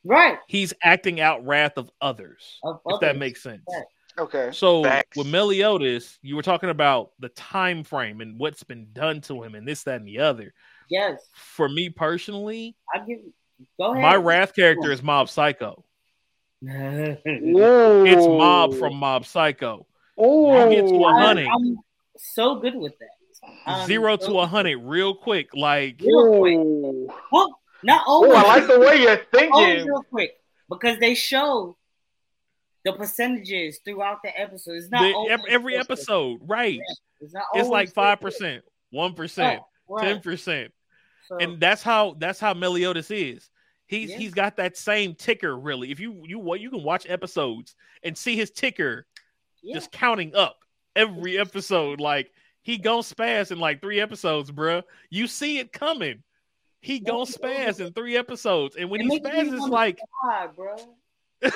right. He's acting out wrath of others. Of If that makes sense. Right. Okay. So Facts. with Meliodas, you were talking about the time frame and what's been done to him and this, that, and the other. Yes. For me personally, I give. Go ahead. My wrath character is Mob Psycho. It's It's Mob from Mob Psycho. Ooh. You get to a hundred, I'm so good with that. I'm zero so- to a hundred, real quick. Like Real quick. Well, not Ooh, always. I like the way you're always thinking. Oh, real quick because they show the percentages throughout the episode. It's not the, every, every episode, right? It's not It's like five percent, one percent, Oh, right. ten percent, So, and that's how that's how Meliodas is. He's Yeah. he's got that same ticker. Really, if you you what you can watch episodes and see his ticker yeah. just counting up every episode. Like he gonna spaz in like three episodes, bruh. You see it coming. He No, gonna spaz doesn't. in three episodes, and when It he makes me spaz, it's wanna like, cry, bro.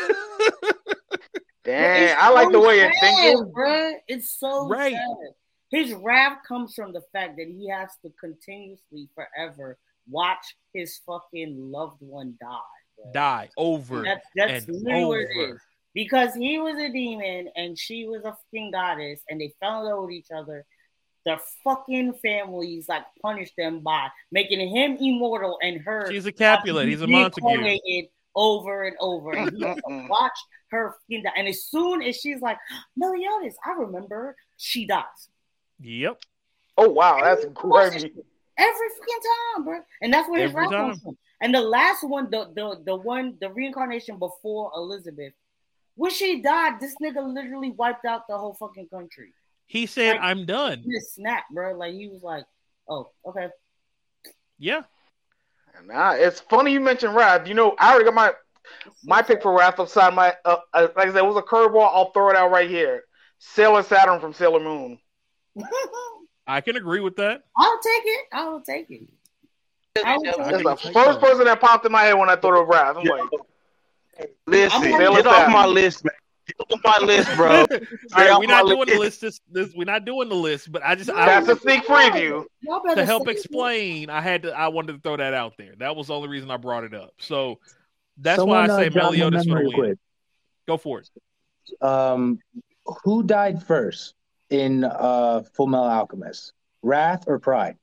Dang, I like the way you're thinking. bro. It's so Right. sad. His wrath comes from the fact that he has to continuously, forever, watch his fucking loved one die. Bro. die over. That's that's and literally what it over. is. Because he was a demon and she was a fucking goddess, and they fell in love with each other. Their fucking families like punished them by making him immortal and her. She's a Capulet. He's a Montague. Over and over, and he has to mm-hmm. watch her fucking die. And as soon as she's like, Meliodas, I remember, she dies Yep. Oh wow, that's Of crazy. Every freaking time, bro. And that's where his Every wrath time. comes from. And the last one, the the the one, the reincarnation before Elizabeth, when she died, this nigga literally wiped out the whole fucking country. He said, Like- "I'm done." He just snapped, bro. Like he was like, "Oh, okay." Yeah. Nah, it's funny you mentioned Wrath. You know, I already got my my pick for Wrath upside my. Uh, uh, like I said, it was a curveball. I'll throw it out right here. Sailor Saturn from Sailor Moon. I can agree with that. I'll take it. I'll take it. I will I take That's the first that. person that popped in my head when I thought of Wrath. I'm Yeah. like, Listen, I'm get off my list, man. Get off my list, bro. All right, we're not my doing the list. list. This, this, we're not doing the list, but I just that's I, a sneak preview. Y'all to help say it. explain. I had to. I wanted to throw that out there. That was the only reason I brought it up. So that's Someone, why I uh, say Meliodas for the win. Go for it. Um, who died first in uh, Full Metal Alchemist? Wrath or Pride?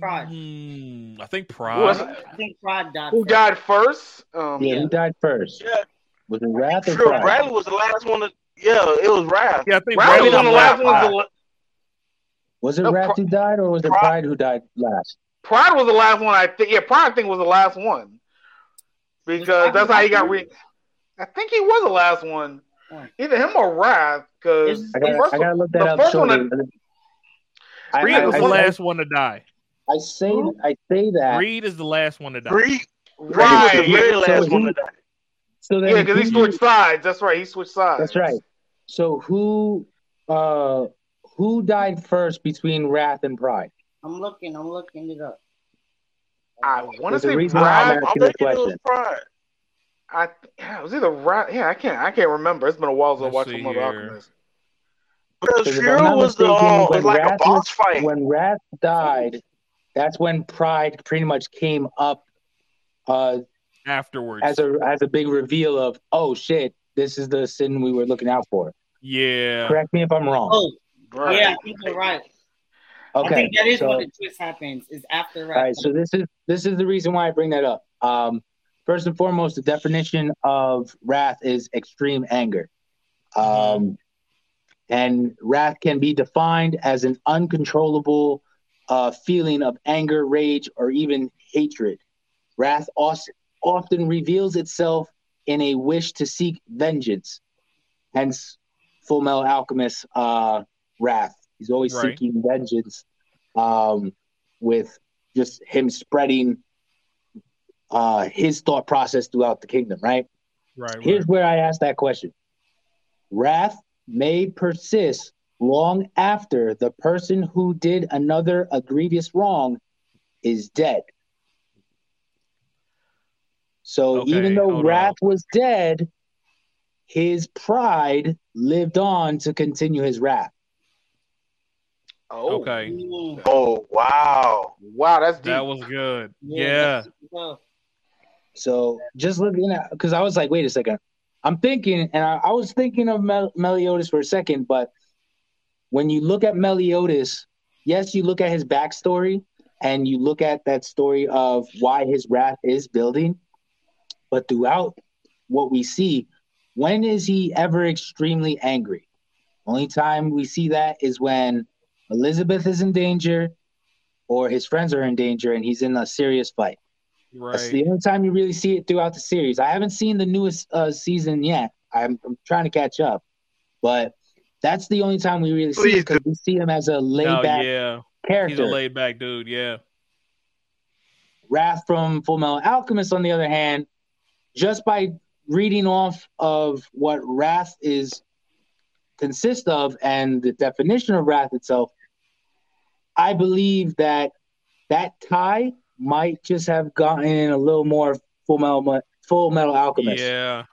Pride. Hmm, I think Who was Pride. I think Pride died. Who first. died first? Um, Yeah, who died first? Yeah. Was it Wrath or Sure, Pride? Bradley was the last one to. Yeah, it was Wrath. Yeah, I think Wrath Bradley was on the last last. one. Was it No, Wrath who died, or was it Pri- Pride who died last? Pride was the last one. I think. Yeah, Pride I think was the last one because that's how he got Pride re. I think he was the last one. Right. Either him or Wrath, because I gotta, first I gotta look that the up first one shortly. I, Greed I- was I- the I- last one to die. I say I say that. Greed is the last one to die. Greed, Greed was Right. the very So last one he- to die. So then yeah, because he who- switched sides. That's right. He switched sides. That's right. So who uh who died first between Wrath and Pride? I'm looking. I'm looking it up. I want to There's a say reason why I'm Wrath. I'm asking this thinking it was. Pride. I yeah, it was either Wrath. Yeah, I can't. I can't remember. It's been a while since I watched see some other here. Alchemist. Because Because Fury was the mistaken, uh, was when like a boss was- fight. When Wrath died, that's when Pride pretty much came up uh Afterwards. as a as a big reveal of oh shit, this is the sin we were looking out for. yeah. Correct me if I'm wrong. Oh, Right. yeah, I think you're right. I okay. think that is so- when the twist happens. Is after All right, so this is this is the reason why I bring that up. Um, first and foremost, the definition of wrath is extreme anger. Um, And wrath can be defined as an uncontrollable uh, feeling of anger, rage, or even hatred. Wrath often reveals itself in a wish to seek vengeance. Hence, Full Metal Alchemist uh, wrath. He's always Right. seeking vengeance um, with just him spreading uh, his thought process throughout the kingdom, right? Right. Here's where I ask that question. Wrath may persist long after the person who did another a grievous wrong is dead. So Okay, even though hold Wrath was dead, his pride lived on to continue his wrath. Oh, Okay. Ooh, Oh wow. wow, that's deep. That was good. yeah, Yeah. So just looking at, because I was like, wait a second. I'm thinking, and I, I was thinking of Mel- Meliodas for a second, but when you look at Meliodas, yes, you look at his backstory and you look at that story of why his wrath is building, but throughout what we see, when is he ever extremely angry? Only time we see that is when Elizabeth is in danger or his friends are in danger and he's in a serious fight. That's the only time you really see it throughout the series. I haven't seen the newest uh, season yet. I'm, I'm trying to catch up, but that's the only time we really see Please it because we see him as a laid No, back yeah. He's a character. laid back dude. Yeah. Wrath from Full Metal Alchemist, on the other hand, just by reading off of what Wrath is consist of and the definition of Wrath itself, I believe that that tie might just have gotten a little more Full Metal Full Metal Alchemist. Yeah.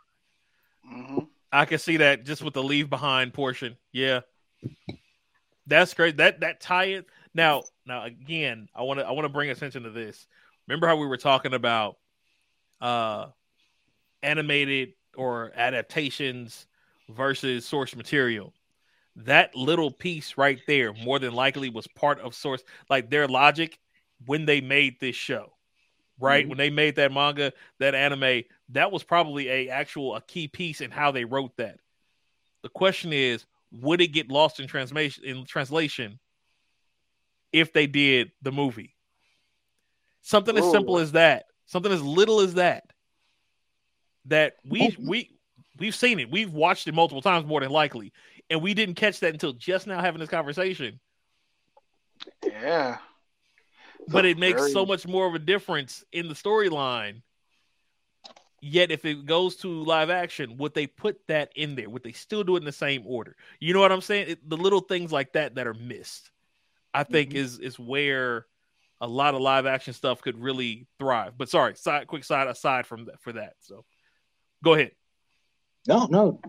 Mhm. I can see that just with the leave behind portion. Yeah. That's great. That that tie it now now again, I want to I want to bring attention to this. Remember how we were talking about uh animated or adaptations versus source material. That little piece right there more than likely was part of source like their logic when they made this show. Right? Mm-hmm. When they made that manga, that anime, that was probably a actual a key piece in how they wrote that. The question is, would it get lost in translation in translation if they did the movie? Something as simple as that, something as little as that. That we we we've seen it, we've watched it multiple times more than likely, and we didn't catch that until just now having this conversation. Yeah. But it makes Very- so much more of a difference in the storyline. Yet, if it goes to live action, would they put that in there? Would they still do it in the same order? You know what I'm saying? It, the little things like that that are missed, I think, mm-hmm. is is where a lot of live action stuff could really thrive. But sorry, side quick side aside from that for that. So, go ahead. No, no.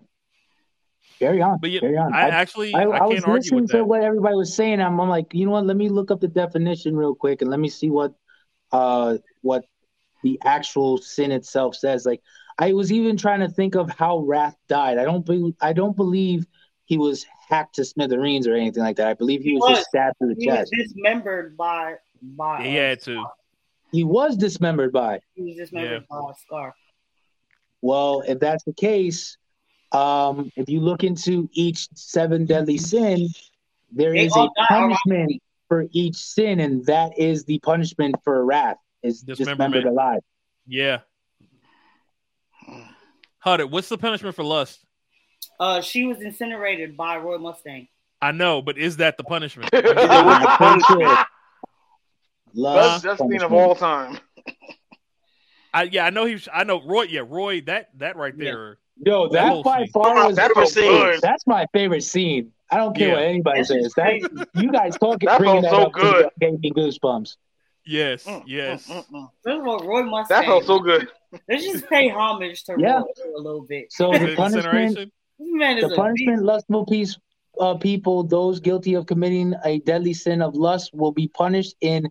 Carry on. But yeah, carry on. I actually I, I, I can't was argue listening with to that. what everybody was saying. I'm, I'm like, you know what? Let me look up the definition real quick and let me see what uh what the actual sin itself says. Like, I was even trying to think of how Wrath died. I don't be, I don't believe he was hacked to smithereens or anything like that. I believe he, He was, was. just stabbed through the He was chest. dismembered by by. He had to. He was dismembered by. He was dismembered by a scar. Well, if that's the case, um, if you look into each seven deadly sin, there They is a all die punishment for each sin, and that is the punishment for wrath is Dismemberment. dismembered alive. Yeah. Huddle, what's the punishment for lust? Uh, she was incinerated by Roy Mustang. I know, but is that the punishment? Is it what's punishment? Best Justine of all time. I yeah, I know he's. I know Roy. Yeah, Roy. That that right there. Yo, That that by scene. far was That was scene. that's my favorite scene. I don't care Yeah. what anybody says. That you guys talking, That bringing that so up good. gave me goosebumps. Yes, Mm, yes. mm, mm, mm. First of all, Roy Mustang. That felt so good. Let's just pay homage to Yeah. Roy a little bit. So the punishment man is The punishment, beast. lustful peace, uh, people, those guilty of committing a deadly sin of lust will be punished in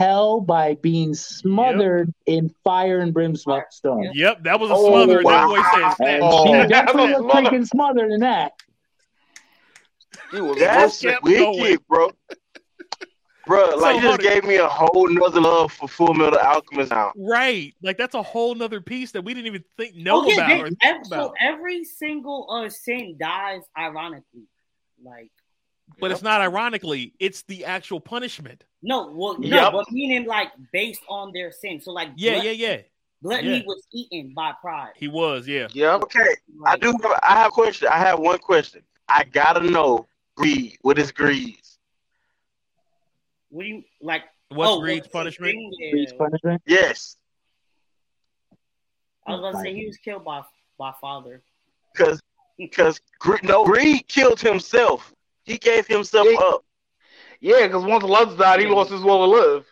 hell by being smothered in fire and brimstone. Yep, that was a Oh, smother. and That wow. boy said And snap. Oh, she that definitely was was smother. freaking smothered in that. He was That's kept wicked, going. bro. Bro, like So, you just gave me a whole nother love for Full Metal Alchemist now. Right, like that's a whole nother piece that we didn't even think know Oh, yeah, about. they- or think ev- so every single uh sin dies ironically. Like But it's not ironically, it's the actual punishment. no, well, no, Yep. but meaning like based on their sin. So like Yeah, glut- yeah, yeah. gluttony yeah. was eaten by pride. He was, yeah. Yeah. Okay, I do. Have, I have a question. I have one question. I gotta know greed. What is greed? What do you like? What's oh, Greed's what's punishment? Greed's punishment. Yes, I was gonna say he was killed by by father. because because greed no greed killed himself. He gave himself Yeah. up. Yeah, because once Lutz died, he lost his will to live.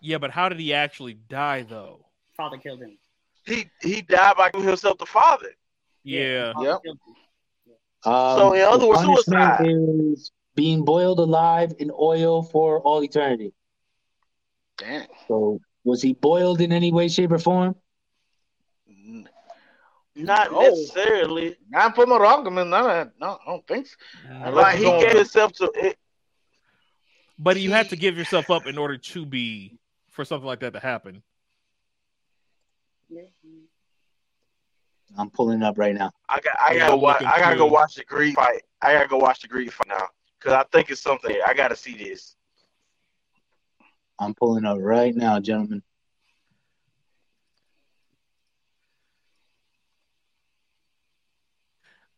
Yeah, but how did he actually die though? Father killed him. He he died by giving himself the father. Yeah. Father Yep. killed. Um, So, in other words, suicide. is being boiled alive in oil for all eternity. Damn. So, was he boiled in any way, shape, or form? Not No. necessarily. Not for Moroccan, no, no, I don't think so. Mm. Like he gave himself to it. But you have to give yourself up in order to be for something like that to happen. I'm pulling up right now. I got. I gotta I'm watch. I gotta go watch the Greed fight. I gotta go watch the Greed fight now because I think it's something. I gotta see this. I'm pulling up right now, gentlemen.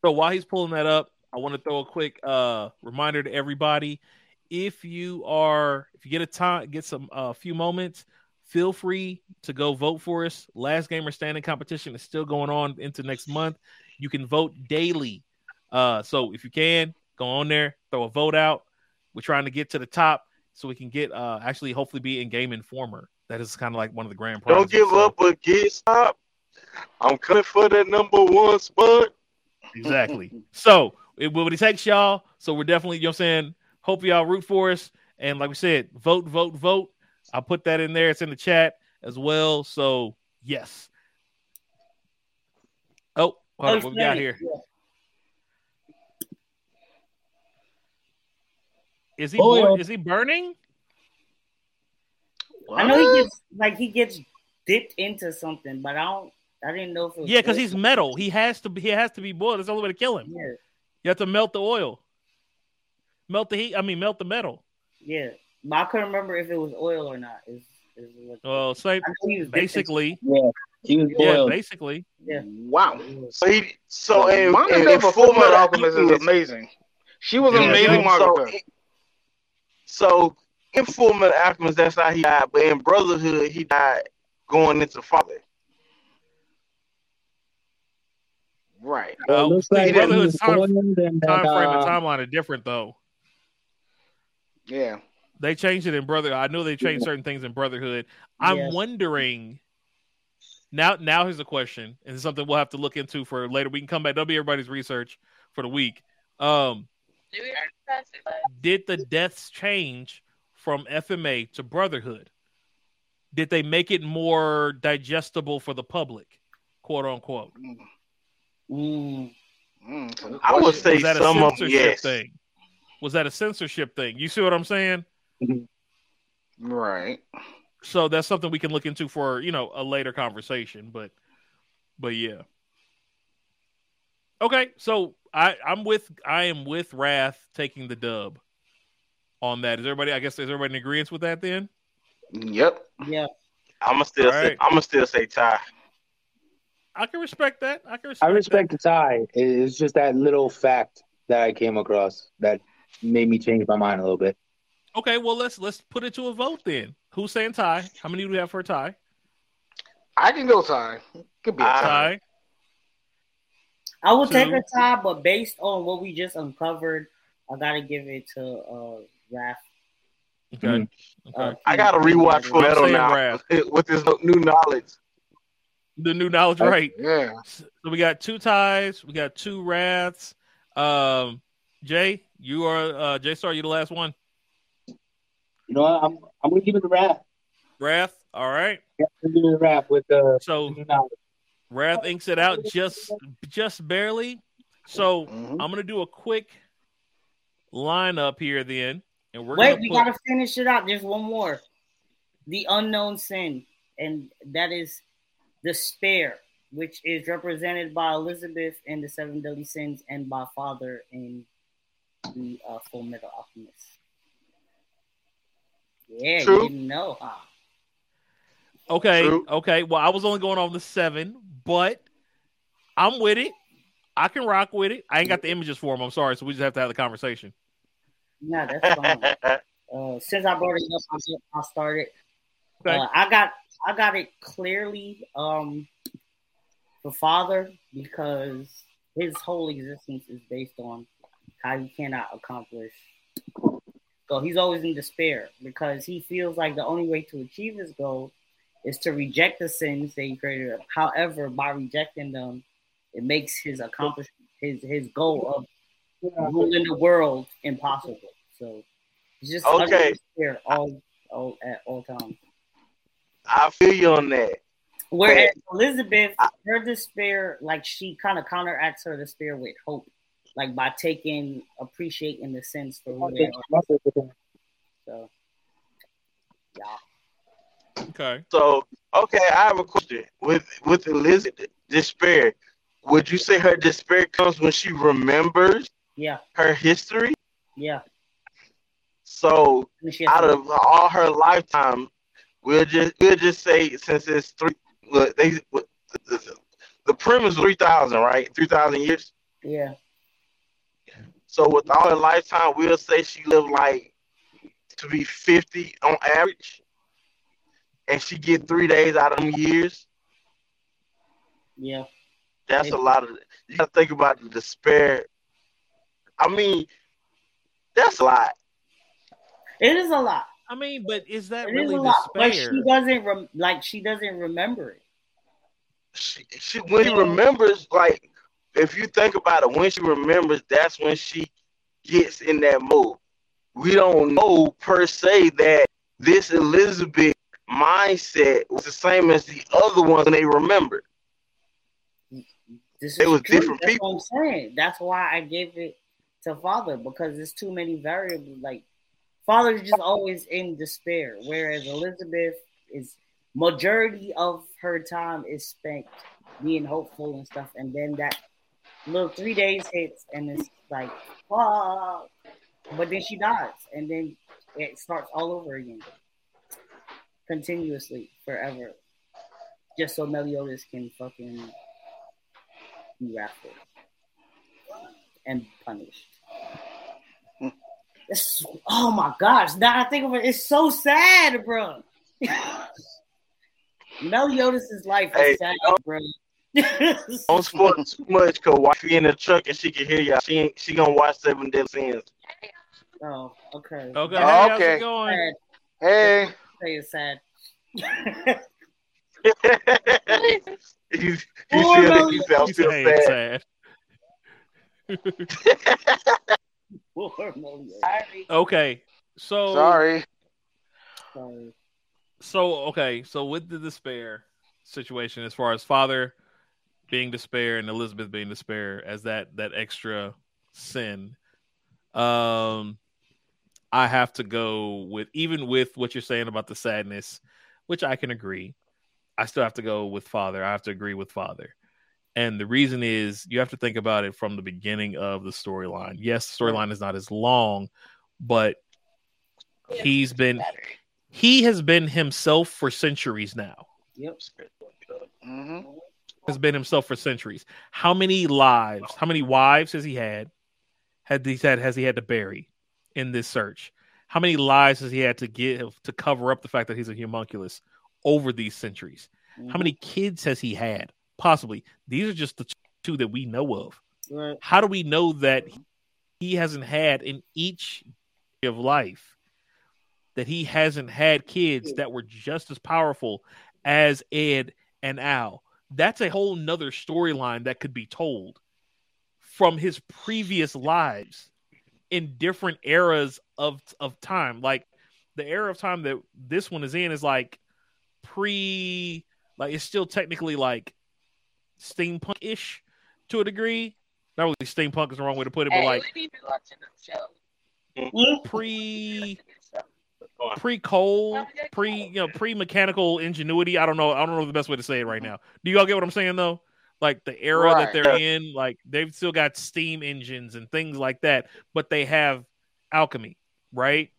So while he's pulling that up, I want to throw a quick uh reminder to everybody. If you are if you get a time get some a uh, few moments, feel free to go vote for us. Last gamer standing competition is still going on into next month. You can vote daily. Uh so if you can, go on there, throw a vote out. We're trying to get to the top so we can get uh actually hopefully be in game informer. That is kind of like one of the grand prizes. Don't give So- up or get stopped. I'm coming for that number one spot. Exactly. so it will it takes y'all. So we're definitely, you know what I'm saying? Hope y'all root for us. And like we said, vote, vote, vote. I'll put that in there. It's in the chat as well. So yes. Oh, hold on, what we got here? Is he Oil. is he burning? I know he gets like he gets dipped into something, but I don't. I didn't know if it was Yeah, because he's metal. He has to be he has to be boiled. That's the only way to kill him. yeah, You have to melt the oil. Melt the heat. I mean melt the metal. yeah. But I couldn't remember if it was oil or not. Is is what Well, same basically. know he was dipped into- basically. He was Yeah, boiled. basically. Yeah. Wow. So he. So in, Monica in, in for Full Full Metal Metal Alchemist is amazing. She was Yeah, amazing so, so in Full Metal Alchemist, that's how he died. But in Brotherhood, he died going into father. Right. Well, it looks like Brotherhood's was time- Time frame uh, and timeline are different though. Yeah. They changed it in Brotherhood. I know they changed certain things in Brotherhood. I'm Yes. wondering now. Now here's a question, and it's something we'll have to look into for later. We can come back. That'll be everybody's research for the week. Um, Do we already pass did the deaths change from FMA to Brotherhood? Did they make it more digestible for the public, quote unquote? Mm. Mm, it's a good I would say Was that a some of censorship yes. thing? Was that a censorship thing? You see what I'm saying? Right. so that's something we can look into for you know a later conversation but but yeah okay so i i'm with i am with wrath taking the dub on that is everybody i guess is everybody in agreement with that then Yep. Yeah. I'm gonna still All say. right. I'm gonna still say tie. I can respect that i can respect, I respect the tie. It's just that little fact that I came across that made me change my mind a little bit. okay well let's let's put it to a vote then who's saying tie how many do we have for a tie I can go tie. Could be a tie. tie I would take a tie, but based on what we just uncovered, I gotta give it to uh Wrath. okay, Mhm. okay. Uh, I gotta rewatch Full Metal now Wrath. with this new knowledge. The new knowledge right Yeah. So we got two ties. We got two wraths. Um, Jay, you are uh, Jstar. You the last one. You know what? I'm I'm gonna give it the wrap. Wrath. All right. Yeah, I'm gonna give it a wrap with uh, So the knowledge. Wrath inks it out just just barely. So Mhm. I'm gonna do a quick lineup here then, and we're Wait, gonna we put, gotta finish it out. There's one more. The unknown sin, and that is despair. which is represented by Elizabeth in the Seven Deadly Sins and by Father in the uh, Full Metal Alchemist. Yeah, True. you didn't know, huh? Okay, True. okay. Well, I was only going on the seven, but I'm with it. I can rock with it. I ain't got the images for him. I'm sorry, so we just have to have the conversation. No, that's fine. uh, since I brought it up, I'll, I'll start it. Okay. Uh, I got I got it clearly um for father because his whole existence is based on how he cannot accomplish. So he's always in despair because he feels like the only way to achieve his goal is to reject the sins that he created. However, by rejecting them, it makes his accomplish his his goal of ruling the world impossible. So he's just Okay. despair all, all at all times. I feel you on that. Whereas Elizabeth, her despair, like she kind of counteracts her despair with hope, like by taking appreciating the sense for who they are. So, yeah, Okay. So, okay, I have a question. With with Elizabeth despair, would you say her despair comes when she remembers yeah, her history? yeah. So, And she has out of all her lifetime, we'll just we'll just say since it's three, look, they the, the premise three thousand, right? Three thousand years. yeah, So, with all her lifetime, we'll say she lived like to be fifty on average, and she get three days out of them years. yeah. That's Maybe. a lot of. You gotta think about the despair. I mean, that's a lot. It is a lot. I mean, but is that It is really a lot, but she doesn't rem- like she doesn't remember it. She, she when she remembers, like, if you think about it, when she remembers, that's when she gets in that mode. We don't know per se that this Elizabeth mindset was the same as the other ones when they remembered. This It is was true. different That's people. What I'm saying. That's why I gave it to father because there's too many variables. Like father is just always in despair, whereas Elizabeth is majority of her time is spent being hopeful and stuff, and then that little three days hits and it's like but then she dies, and then it starts all over again, continuously forever, just so Meliodas can fucking be wrathful and punished. It's, oh my gosh! Now I think of it, it's so sad, bro. Meliodas' life is Hey, sad, bro. Don't spoil too much, cause wifey in the truck and she can hear y'all. She ain't, she gonna watch Seven Deadly Sins. oh, okay. Oh, okay. Oh, hey, how's okay. it going? Sad. Hey, Say it's sad. you you Poor feel Melody. you feel He said, sad. sad." Poor Meliodas. Sorry. Okay. So sorry. Sorry. so okay, so with the despair situation, as far as father being despair and Elizabeth being despair as that that extra sin, um, I have to go with even with what you're saying about the sadness, which I can agree. I still have to go with father. I have to agree with father. And the reason is you have to think about it from the beginning of the storyline. Yes, the storyline is not as long, but he's been Better. he has been himself for centuries now. Yep. hmm Has been himself for centuries. How many lives, how many wives has he had? Had he had has he had to bury in this search? How many lives has he had to give to cover up the fact that he's a homunculus over these centuries? How many kids has he had? Possibly. These are just the two that we know of. Right. How do we know that he hasn't had in each of life that he hasn't had kids that were just as powerful as Ed and Al? That's a whole nother storyline that could be told from his previous lives in different eras of of time. Like the era of time that this one is in is like pre like it's still technically like steampunk ish to a degree. Not really steampunk is the wrong way to put it, but Hey, like we need to watch the show. Mm-hmm. pre pre cold, pre you know pre mechanical ingenuity. I don't know. I don't know the best way to say it right now. Do y'all get what I'm saying though? Like the era that they're in, like they've still got steam engines and things like that, but they have alchemy, right?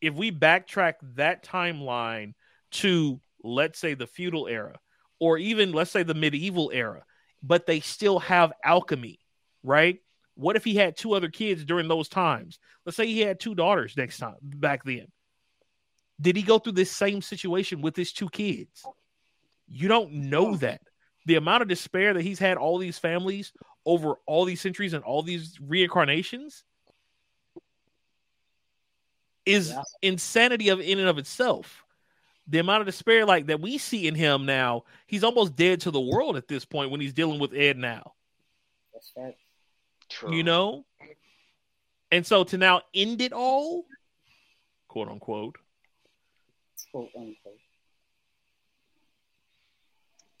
If we backtrack that timeline to let's say the feudal era, or even let's say the medieval era, but they still have alchemy, right? What if he had two other kids during those times? Let's say he had two daughters next time back then. Did he go through this same situation with his two kids? You don't know that. The amount of despair that he's had all these families over all these centuries and all these reincarnations is Yeah. insanity of in and of itself. The amount of despair like that we see in him now, he's almost dead to the world at this point when he's dealing with Ed now That's facts. True. you know and so to now end it all quote unquote Quote unquote.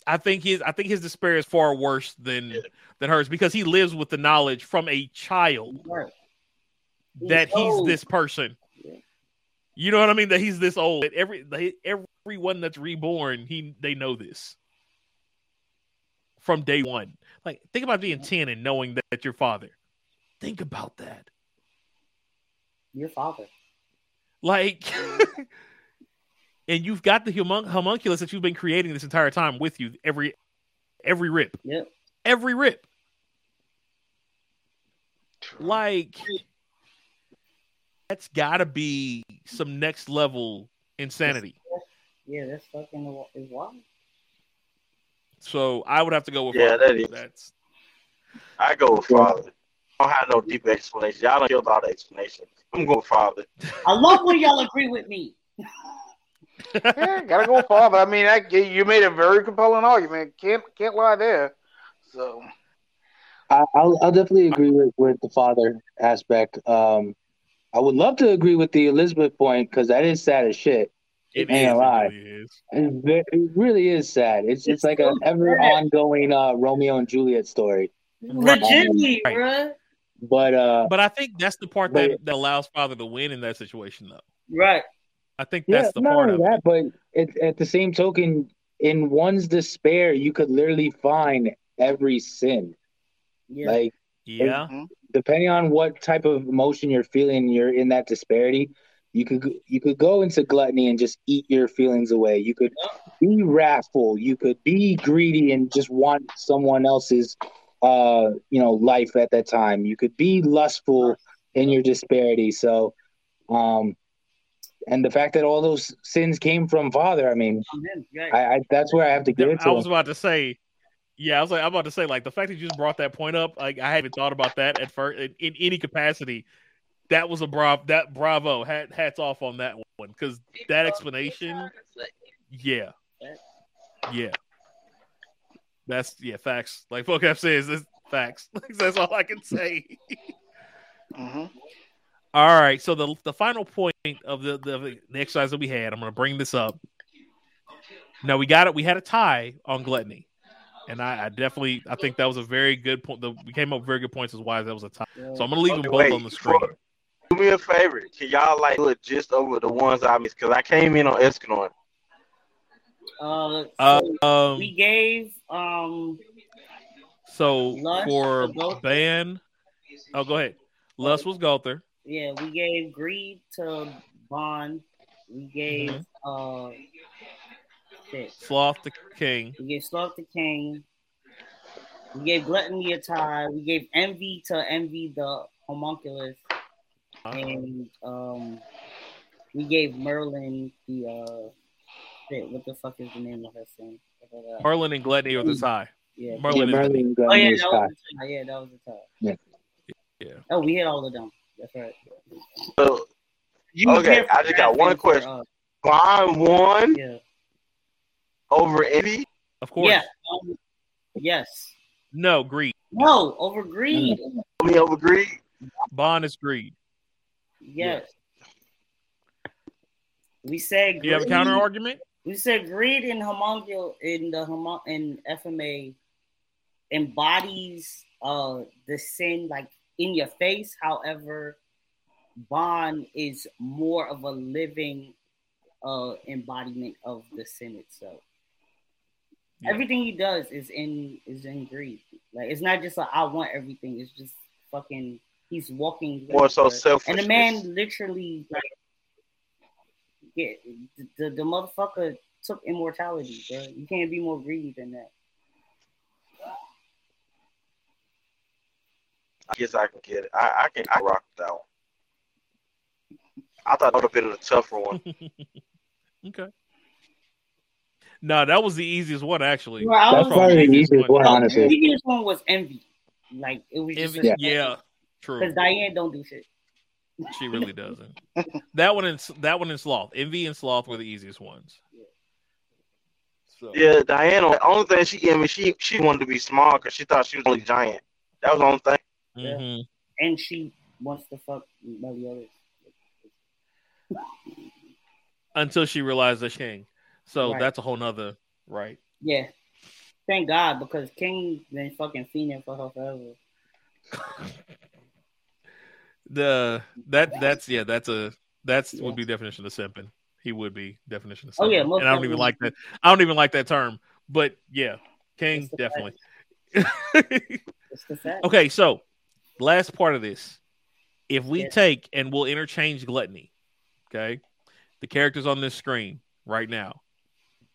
i think his i think his despair is far worse than than hers because he lives with the knowledge from a child Right. He's that he's old. this person Yeah. You know what i mean? That he's this old. That every they, everyone that's reborn he they know this. From day one. Like think about being 10 and knowing that, that your father. Think about that. Your father. Like, and you've got the homun- homunculus that you've been creating this entire time with you every every rip, Yep. every rip. Like, that's got to be some next level insanity. Yeah, that's fucking is wild. So I would have to go with Yeah, father. that is. That's I go with father. I don't have no deep explanation. Y'all don't killed all the explanation. I'm going father. I love when y'all agree with me. yeah, gotta go father. I mean, I, you made a very compelling argument. Can't can't lie there. So I, I'll, I'll definitely agree with, with the father aspect. Um, I would love to agree with the Elizabeth point because that is sad as shit. it Ain't is, a lie. It really is. It really is sad. It's it's It's like an ever ongoing uh, Romeo and Juliet story. Legitimately, Right. bruh. But uh, But I think that's the part But- that, that allows father to win in that situation, though. Right. I think yeah, that's the not part only of that, it. but it, at the same token, in one's despair, you could literally find every sin. Yeah. Like Yeah, depending on what type of emotion you're feeling, you're in that disparity. You could go- you could go into gluttony and just eat your feelings away. You could be wrathful. You could be greedy and just want someone else's, uh, you know, life at that time. You could be lustful in your disparity. So, um, and the fact that all those sins came from Father, I mean, On him, right. I, I that's where I have to give it I was him. about to say, yeah, I was like, I'm about to say, like the fact that you just brought that point up, like I haven't thought about that at first in, in any capacity. That was a bravo. That bravo. Hat, hats off on that one because that explanation, yeah, yeah, that's yeah, facts. Like Voqab says, it's facts. that's all I can say. hmm All right, so the the final point of the the, the exercise that we had, I'm going to bring this up. Now we got it. We had a tie on gluttony, and I, I definitely I think that was a very good point. The, we came up with very good points as why that was a tie. So I'm going to leave Okay, them both wait, on the screen. Do me a favor. Can y'all like do it just over the ones I missed? Because I came in on Escanor. Uh, Uh, um, we gave um so Lust for ban, oh, go ahead. Lust was Gowther. yeah we gave greed to Ban. We gave Mm-hmm. uh shit. Sloth the king. We gave Sloth to King. We gave Gluttony a tie. We gave Envy to Envy the homunculus. And um we gave Merlin the uh shit, what the fuck is the name of her son? Uh, Merlin and Gluttony are the tie. yeah. Merlin Yeah, is the Merlin got Oh yeah, that was the tie. Yeah, that was the tie. Yeah. Yeah. Oh, we hit all of them. That's right. So You Okay, I just got one question. uh, Ban won yeah. Over Eddie. Of course. Yeah. Um, yes. No, greed. No, over greed. I mean, over Greed. Ban is greed. Yes. We said Do you have a counter argument? We said greed in homuncul in the homun in FMA embodies uh the sin like in your face. However, Ban is more of a living uh embodiment of the sin itself. Yeah. Everything he does is in is in greed. Like it's not just like I want everything. It's just fucking. He's walking. More so selfish. And the man literally like, yeah, the, the, the motherfucker took immortality, bro. You can't be more greedy than that. I guess I can get it. I, I can I rock that one. I thought that would have been a tougher one. Okay. No, that was the easiest one actually. Bro, I That's was- probably the easiest one, No, honestly. The easiest one was envy. Like it was just Envy- Yeah. yeah, true. because Diane don't do shit. She really doesn't. that one and that one and sloth. Envy and sloth were the easiest ones. So Yeah, Diana. The only thing she, I mean, she she wanted to be small because she thought she was only giant. That was the only thing. mhm. And she wants to fuck Meliodas. until she realized that she king. So Right. that's a whole nother right. Yeah. Thank God because King been fucking fiending for her forever. The that that's yeah that's a that's would be definition of simping. He would be definition of simping. Oh, yeah, and I don't even like that. I don't even like that term. But yeah, king definitely. Okay, so last part of this. If we take and we'll interchange gluttony, okay, the characters on this screen right now,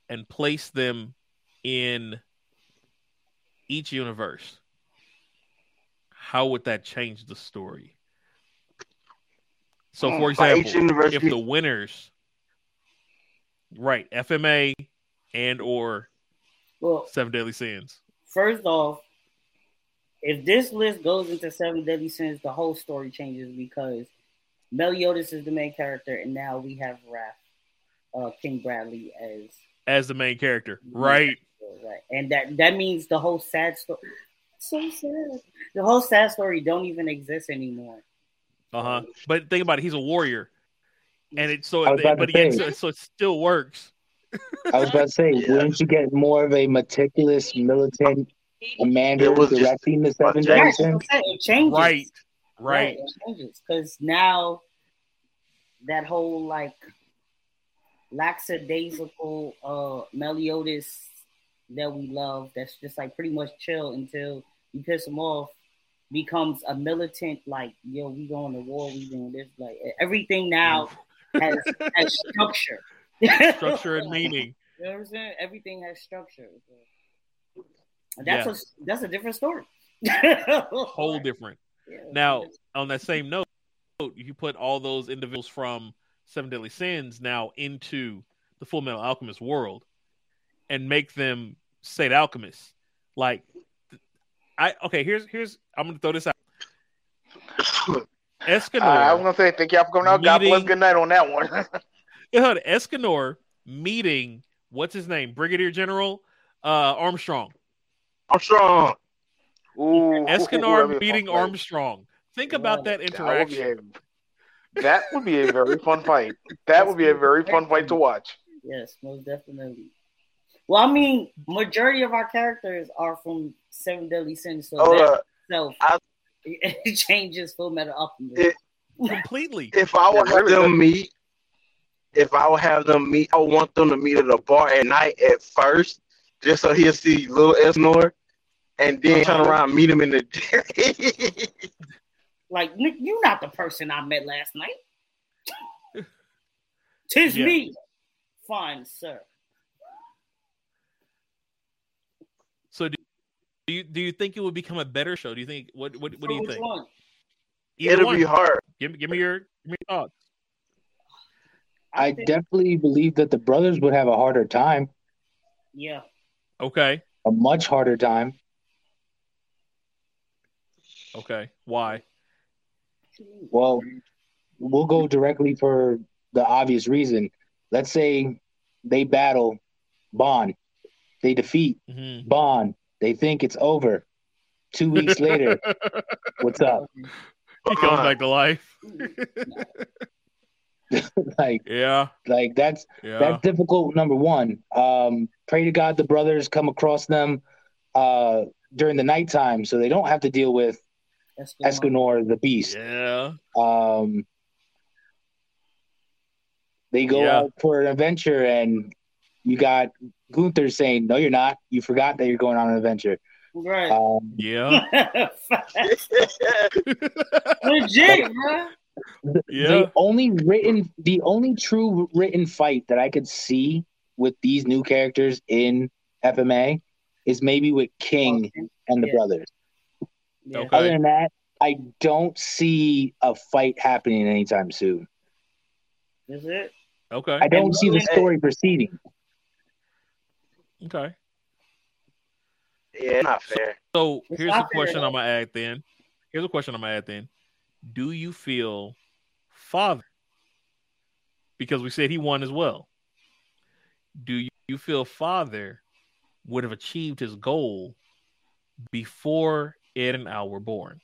and place them in each universe, how would that change the story? So, for example, universe, if the winners, right, FMA and or Well, Seven Deadly Sins, first off, if this list goes into Seven Deadly Sins, the whole story changes because Meliodas is the main character, and now we have Wrath, uh, King Bradley as as the main character, right? right, and that that means the whole sad story. So sad. The whole sad story don't even exist anymore. Uh huh. But think about it, he's a warrior, and it's so I was about but again, so, so it still works. I was about to say, Yeah. wouldn't you get more of a meticulous militant commander It was directing the seven Jack- Right, it changes. Right, right. it changes because now that whole like lackadaisical uh Meliodas that we love, that's just like pretty much chill until you piss him off, becomes a militant like yo, we going to war, we doing this, like everything now has has structure. Structure and meaning. You know what I'm saying? Everything has structure. That's a that's a different story. Whole different. Yeah. Now, on that same note, you put all those individuals from Seven Deadly Sins now into the Full Metal Alchemist world and make them state alchemists. Like, I okay. Here's here's I'm gonna throw this out. Escanor. I was gonna say thank y'all for coming out. God bless. Good night on that one. Yeah, hold on. Escanor meeting what's his name, Brigadier General uh, Armstrong. I'm. Ooh, that'd Escanor be a meeting. Armstrong. Think about that That interaction. A, that would be a very fun fight. That would be a very fun fight to watch. Yes, most definitely. Well, I mean, majority of our characters are from Seven Deadly Sins, so Hold that up. itself I- it changes Full Metal Alchemist. It- Completely. If I would have them meet, if I would have them meet, I want them to meet at a bar at night at first, just so he'll see little Escanor, and then turn around and meet him in the. Like, Nick, you're not the person I met last night. Tis Yeah. me, fine sir. So do, do you do you think it would become a better show? Do you think what what, what do you think? one? It'll one. be hard. Give me give me your give me your thoughts. I think- definitely believe that the brothers would have a harder time, yeah. Okay. a much harder time. Okay. Why? Well, we'll go directly for the obvious reason. Let's say they battle Ban, they defeat Mhm. Ban, they think it's over. Two weeks later, what's up? he comes back to life. like, Yeah. like that's Yeah. that's difficult. Number one, um, pray to God the brothers come across them uh, during the nighttime, so they don't have to deal with That's the. Escanor the Beast. Yeah. Um, They go Yeah. out for an adventure, and you got Gowther saying, "No, you're not. You forgot that you're going on an adventure." Right. Um, Yeah. Legit, bro. the, Yeah. the only written, the only true written fight that I could see with these new characters in FMA is maybe with King and the Yeah. brothers. Yeah. Okay. Other than that, I don't see a fight happening anytime soon. Is it. Okay. I don't And see the Rowan- story proceeding. Okay. Yeah, not fair. So It's here's not a question at. I'm gonna add then. Here's a question I'm gonna add then. Do you feel father? Because we said he won as well. Do you, you feel father would have achieved his goal before Ed and Al were born?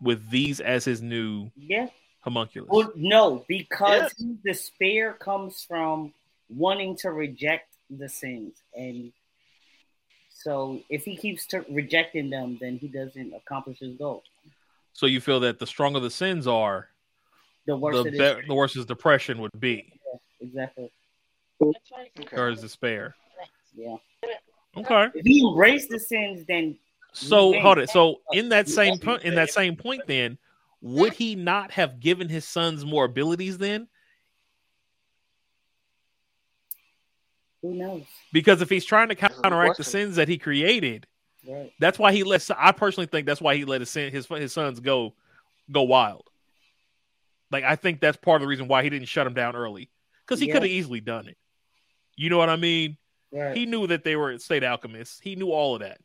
With these as his new Yeah. homunculus. Well, no, because Yes. his despair comes from wanting to reject the sins, and so if he keeps to rejecting them, then he doesn't accomplish his goal. So you feel that the stronger the sins are, The worse the it is. be- the worse his depression would be, Exactly. That's right. or his despair. Yeah. Okay. If he embraced the sins, then So You hold it. So in that same point, in that same point, then would he not have given his sons more abilities then? who knows? Because if he's trying to counteract the sins that he created, Right. that's why he let. I personally think that's why he let his sin, his his sons go go wild. Like I think that's part of the reason why he didn't shut him down early because he Yeah. could have easily done it. You know what I mean? Right. He knew that they were state alchemists. He knew all of that.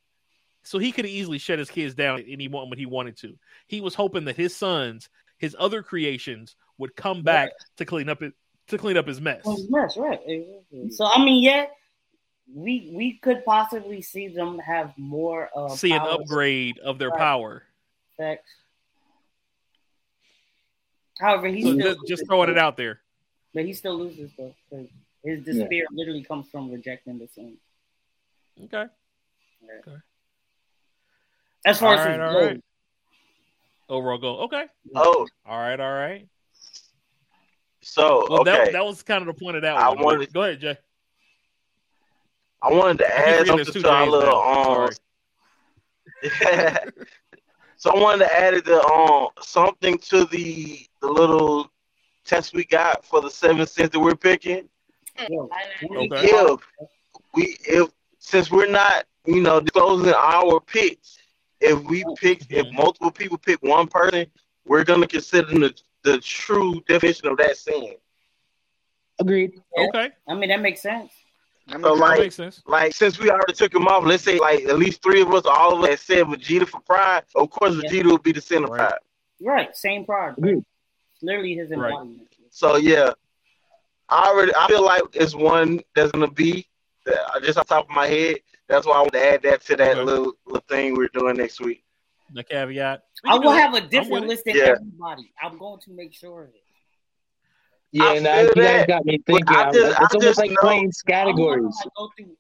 So he could easily shut his kids down at any moment he wanted to. He was hoping that his sons, his other creations, would come back to clean up it to clean up his mess. Well, yes, right. So I mean, yeah, we we could possibly see them have more uh, See an upgrade of their Right. power. effects. However, he So still just, just throwing it out there. but he still loses though. 'Cause His despair literally comes from rejecting the sin. Okay. Okay. As far All as right, his all goal, right. Overall goal. Okay. Oh, All right. All right. so Well, okay. that, that was kind of the point of that I one. wanted- Go ahead, Jay. I wanted to add something to our little now. um. So I wanted to add the um something to the the little test we got for the seven cents that we're picking. Yo, Okay. If we if since we're not you know disclosing our picks, if we pick if Mhm. multiple people pick one person, we're gonna consider the the true definition of that sin. Agreed. Okay. I mean that makes sense. That So, makes like- makes sense. Like since we already took him off, let's say like at least three of us, all of us said Vegeta for pride. Of course, Yeah. Vegeta would be the center Right. pride. Right, same pride. Agreed. Literally his Right. embodiment. So yeah, I already I feel like it's one that's gonna be that uh, just off the top of my head. That's why I want to add that to that Okay. little little thing we're doing next week. The caveat. I will have a I'm different list than Yeah. everybody. I'm going to make sure of it. Yeah, I and that, feel you guys that, got me thinking. I I'm- just- it's I almost just like know- playing categories. gonna, like, go through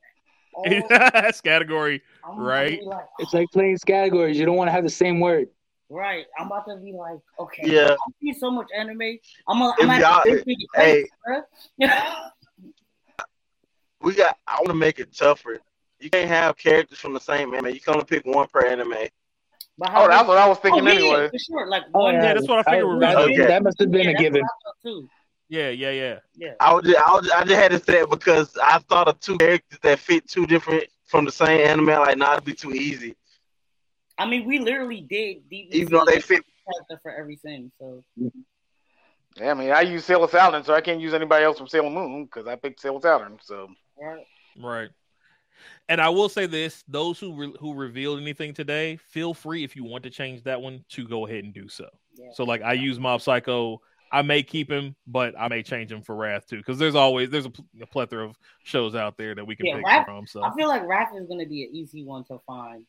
all- That's category. Right. like, It's like playing categories. You don't want to have the same word. Right. I'm about to be like, okay. Yeah. I see so much anime. I'm gonna I'm y'all- at the hey. bruh. We got. I want to make it tougher. You can't have characters from the same anime. You can only pick one per anime. But oh, how Oh, that's what I was oh, thinking yeah, anyway. for sure. Like Oh, one. Yeah, that's what I figured we were that, that- that must have been yeah, a given. what I thought too. Yeah, yeah, yeah. Yeah. I would. Just, I, would, I just had to say it because I thought of two characters that fit two different from the same anime. Like, not it'd be too easy. I mean, we literally did DVC Even though they fit. character for everything. So Yeah, I mean, I use Sailor Saturn, so I can't use anybody else from Sailor Moon because I picked Sailor Saturn. So right. Right. And I will say this: those who re- who revealed anything today, feel free if you want to change that one to go ahead and do so. Yeah. So, like, I use Mob Psycho. I may keep him, but I may change him for Wrath too, because there's always there's a, pl- a plethora of shows out there that we can Yeah, pick Wrath- from. So, I feel like Wrath is gonna be an easy one to find,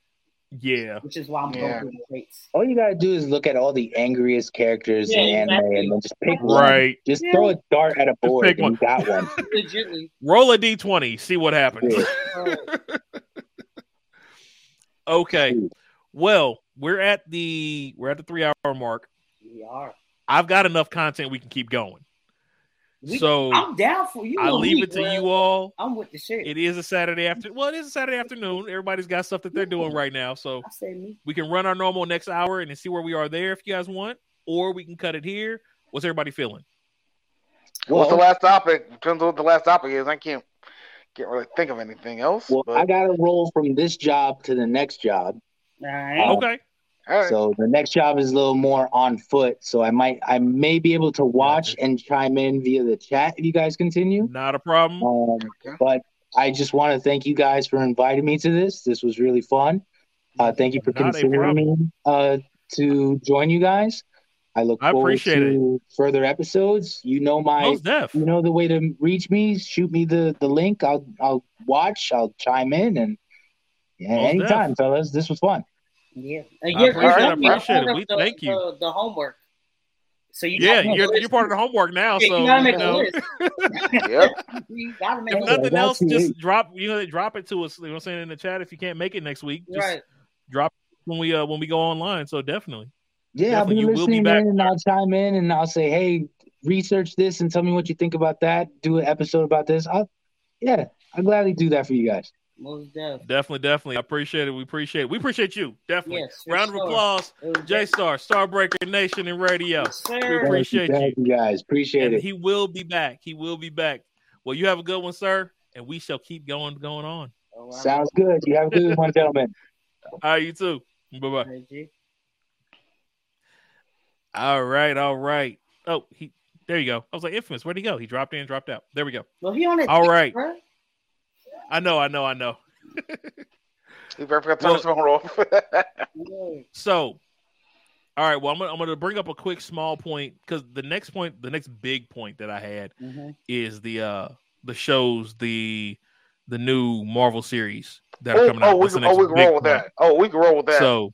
yeah, which is why I'm Yeah. going through the rates. All you gotta do is look at all the angriest characters Yeah, in anime exactly. and then just pick one. right. Just Yeah. throw a dart at a board pick and you got one. Legitly. Roll a d20, see what happens. Right. okay. Well, we're at the we're at the three hour mark. we are. I've got enough content we can keep going. We- So I'm down for you. I know leave me, it to bro. you all. I'm with the shit. It is a Saturday after. Well, it is a Saturday afternoon. Everybody's got stuff that they're doing right now, so I say me. we can run our normal next hour and then see where we are there if you guys want, or we can cut it here. What's everybody feeling? What's the last topic? Depends on what the last topic is. I can't can't really think of anything else. Well, but, I got to roll from this job to the next job. All right. Oh. Okay. All right. So the next job is a little more on foot. So I might, I may be able to watch and chime in via the chat if you guys continue. Not a problem. Um, Okay. but I just want to thank you guys for inviting me to this. This was really fun. Uh, thank you for Not considering me uh, to join you guys. I look I forward appreciate to further episodes. You know my, you know the way to reach me. Shoot me the the link. I'll I'll watch. I'll chime in and yeah, Most anytime, fellas. This was fun. Yeah. I appreciate it, I appreciate it. We the, thank you. The, the homework. So you Yeah, gotta make a you're, you're part of the homework now. Yeah, So you gotta make you a list. Yep. you gotta make if a Yeah, nothing that's else, just eight. drop you know drop it to us. You know what I'm saying in the chat if you can't make it next week. Just Right. drop it when we uh when we go online. So definitely. Yeah, I'll Definitely, be you will be listening back. in and I'll chime in and I'll say, hey, research this and tell me what you think about that. Do an episode about this. I'll, yeah, I'll gladly do that for you guys. Most def. Definitely, definitely. I appreciate it. We appreciate it. We appreciate you. Definitely. Yes. for Round of sure. applause. Jstar, Starbreaker Nation and Radio. Yes, sir. We appreciate thank you. guys. Appreciate And it. he will be back. He will be back. Well, you have a good one, sir. And we shall keep going going on. Oh, wow. Sounds good. You have a good one, gentlemen. All right, you too. Bye bye. All right, all right. Oh, he there you go. I was like, infamous, where'd he go? He dropped in, dropped out. There we go. Well, he on it. All right. Bro. I know, I know, I know. He better forgot to turn his phone off. So, all right. Well, I'm gonna, I'm gonna bring up a quick small point because the next point, the next big point that I had Mhm. is the uh the shows the the new Marvel series that are oh, coming out. oh, we can, oh, we can roll with point. that. Oh, we can roll with that. So,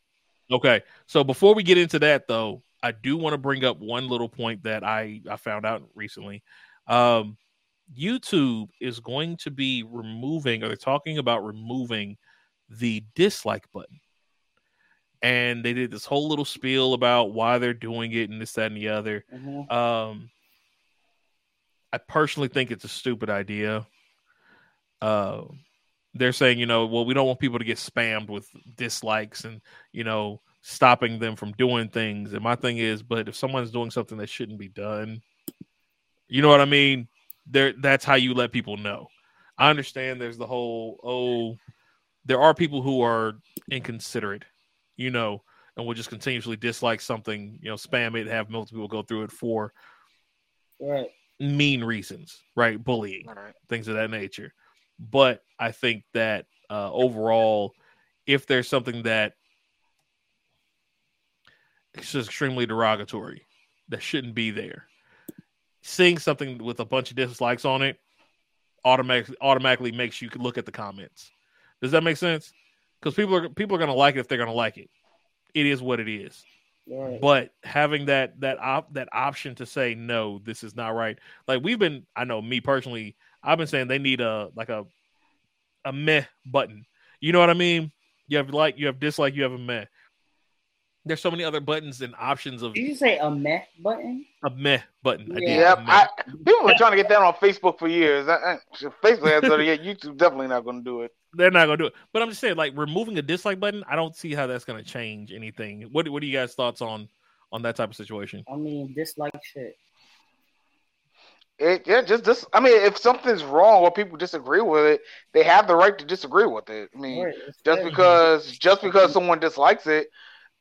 okay. So before we get into that, though, I do want to bring up one little point that I I found out recently. Um, YouTube is going to be removing, or they're talking about removing the dislike button. And they did this whole little spiel about why they're doing it and this, that, and the other. Mhm. Um, I personally think it's a stupid idea. Uh, they're saying, you know, well, we don't want people to get spammed with dislikes and, you know, stopping them from doing things. And my thing is, but if someone's doing something that shouldn't be done, you know what I mean? There, that's how you let people know. I understand there's the whole, oh, there are people who are inconsiderate, you know, and will just continuously dislike something, you know, spam it, have multiple people go through it for Right. mean reasons, right? Bullying, All right. things of that nature. But I think that uh, overall, if there's something that is just extremely derogatory that shouldn't be there, seeing something with a bunch of dislikes on it automatically automatically makes you look at the comments. Does that make sense? Because people are people are gonna like it if they're gonna like it. It is what it is Right. but having that that op that option to say no this is not right like we've been i know me personally i've been saying they need a like a a meh button you know what i mean you have like you have dislike you have a meh there's so many other buttons and options of Did you say a meh button? a meh button I did, Yeah. a Yep. meh. I, people have been trying to get that on Facebook for years. I, I, Facebook has done it yet. YouTube definitely not going to do it. they're not gonna do it but i'm just saying like removing a dislike button i don't see how that's gonna change anything what what are you guys thoughts on on that type of situation I mean, dislike shit. It, yeah, just this. I mean, if something's wrong or people disagree with it, they have the right to disagree with it. I mean, Right, just fair. because just because someone dislikes it,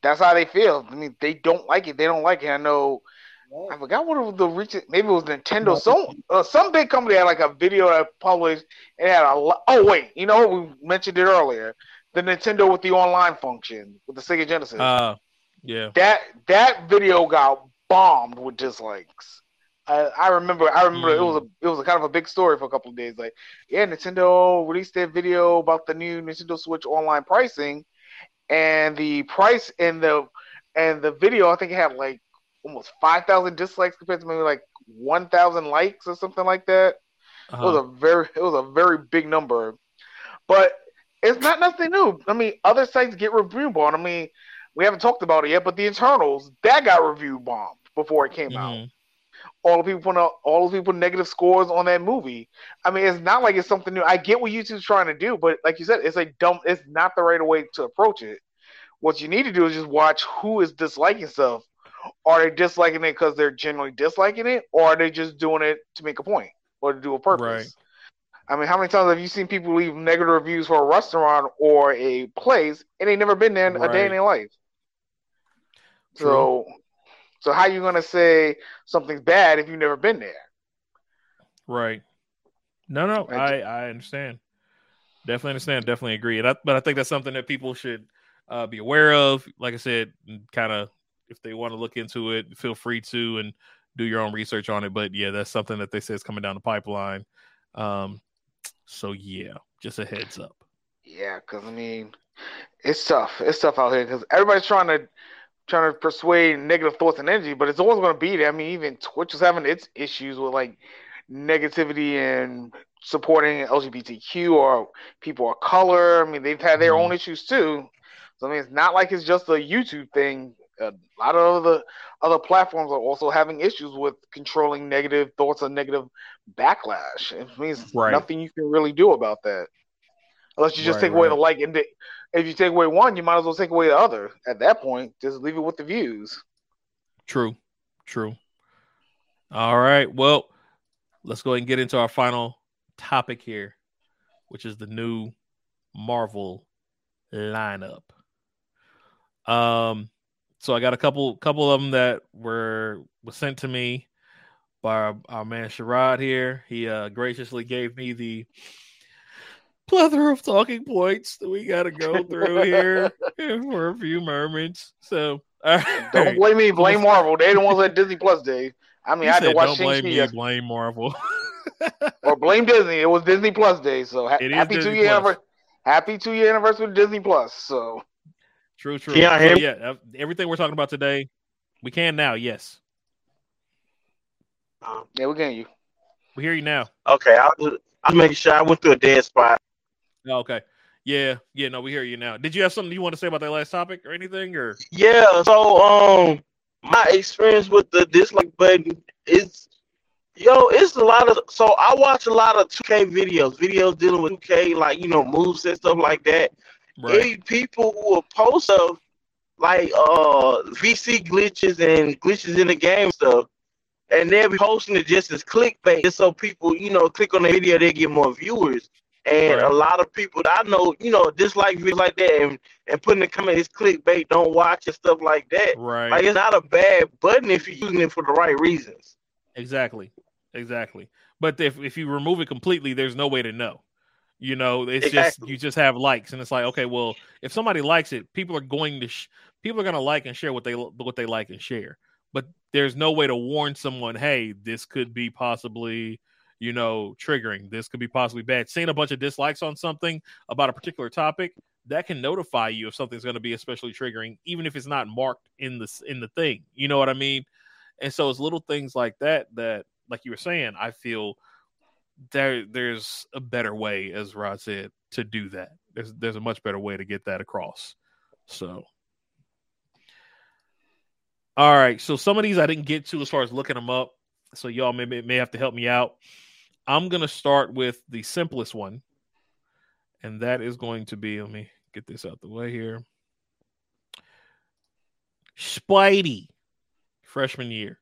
that's how they feel. I mean, they don't like it. They don't like it. I know. I forgot what was the recent. Maybe it was Nintendo. Some uh, some big company had like a video that published. It had a. lo- Oh wait, you know we mentioned it earlier. The Nintendo with the online function with the Sega Genesis. uh yeah that that video got bombed with dislikes. I, I remember. I remember it was a it was a kind of a big story for a couple of days. Like, yeah, Nintendo released their video about the new Nintendo Switch online pricing, and the price in the and the video I think it had like almost five thousand dislikes compared to maybe like one thousand likes or something like that. It was uh-huh. a very it was a very big number, but it's not nothing new. I mean, other sites get review bombed. I mean, we haven't talked about it yet, but the Eternals that got review bombed before it came out. All the people putting out, all the people negative scores on that movie. I mean, it's not like it's something new. I get what YouTube's trying to do, but like you said, it's a dumb. It's not the right way to approach it. What you need to do is just watch who is disliking stuff. Are they disliking it because they're generally disliking it, or are they just doing it to make a point or to do a purpose? Right. I mean, how many times have you seen people leave negative reviews for a restaurant or a place and they never been there in a day in their life? So, so how you gonna say something's bad if you've never been there? Right. No, no, I I understand. Definitely understand. Definitely agree. And I, but I think that's something that people should uh, be aware of. Like I said, kind of if they want to look into it, feel free to and do your own research on it. But yeah, that's something that they say is coming down the pipeline. Um, so yeah, just a heads up. Yeah, because I mean, it's tough. It's tough out here because everybody's trying to trying to persuade negative thoughts and energy, but it's always going to be there. I mean, even Twitch is having its issues with like negativity and supporting LGBTQ or people of color. I mean, they've had their Mhm. own issues too. So I mean, it's not like it's just a YouTube thing. A lot of other other platforms are also having issues with controlling negative thoughts and negative backlash. It means Right. nothing you can really do about that, unless you just Right, take away right. the like. And the, if you take away one, you might as well take away the other. At that point, just leave it with the views. True. True. All right. Well, let's go ahead and get into our final topic here, which is the new Marvel lineup. Um, so I got a couple couple of them that were was sent to me by our, our man Sharod here. He uh, graciously gave me the plethora of talking points that we got to go through here for a few moments. So, all right. Don't blame me. Blame Marvel. They the ones at Disney Plus Day. I mean, He I had to said, watch Don't Shang blame Chi. me, blame Marvel. Or blame Disney. It was Disney Plus Day. So ha- happy Disney two year Plus. anniver- happy two year anniversary of Disney Plus. So true, true. Can y'all hear So, yeah, uh, everything we're talking about today, we can now. Yes, yeah, we're getting you. we hear you now. Okay, I was, I was making sure I went through a dead spot. Oh, okay. Yeah, yeah. No, we hear you now. Did you have something you want to say about that last topic or anything? Or Yeah, so um, my experience with the dislike button is, yo, it's a lot of. So I watch a lot of 2K videos, videos dealing with 2K, like you know, moves and stuff like that. right? People who will post of like uh VC glitches and glitches in the game stuff, and they'll be posting it just as clickbait, just so people, you know, click on the video, they get more viewers. And Right. a lot of people that I know, you know, dislike videos like that and, and putting the comment, it's clickbait, don't watch and stuff like that. Right. Like it's not a bad button if you're using it for the right reasons. Exactly. Exactly. But if if you remove it completely, there's no way to know. You know, it's just you just have likes, and it's like, okay, well, if somebody likes it, people are going to sh- people are going to like and share what they what they like and share. But there's no way to warn someone, hey, this could be possibly, you know, triggering. This could be possibly bad. Seeing a bunch of dislikes on something about a particular topic that can notify you if something's going to be especially triggering, even if it's not marked in the in the thing. You know what I mean? And so it's little things like that that, like you were saying, I feel there there's a better way, as Rod said, to do that. There's there's a much better way to get that across. So all right, so some of these I didn't get to as far as looking them up. So y'all may may have to help me out. I'm gonna start with the simplest one, and that is going to be. Let me get this out the way here. Spidey, freshman year.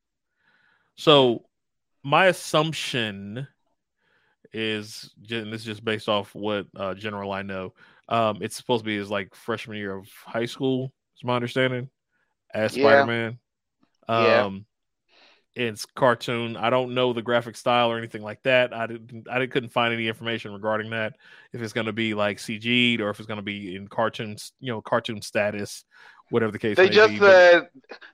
So my assumption is, and this is just based off what uh, general I know. Um, it's supposed to be his like freshman year of high school. Is my understanding as Yeah. Spider Man. Yeah. Um, it's cartoon. I don't know the graphic style or anything like that. I didn't. I couldn't find any information regarding that. If it's going to be like CG'd or if it's going to be in cartoons, you know, cartoon status, whatever the case. They just be. But- said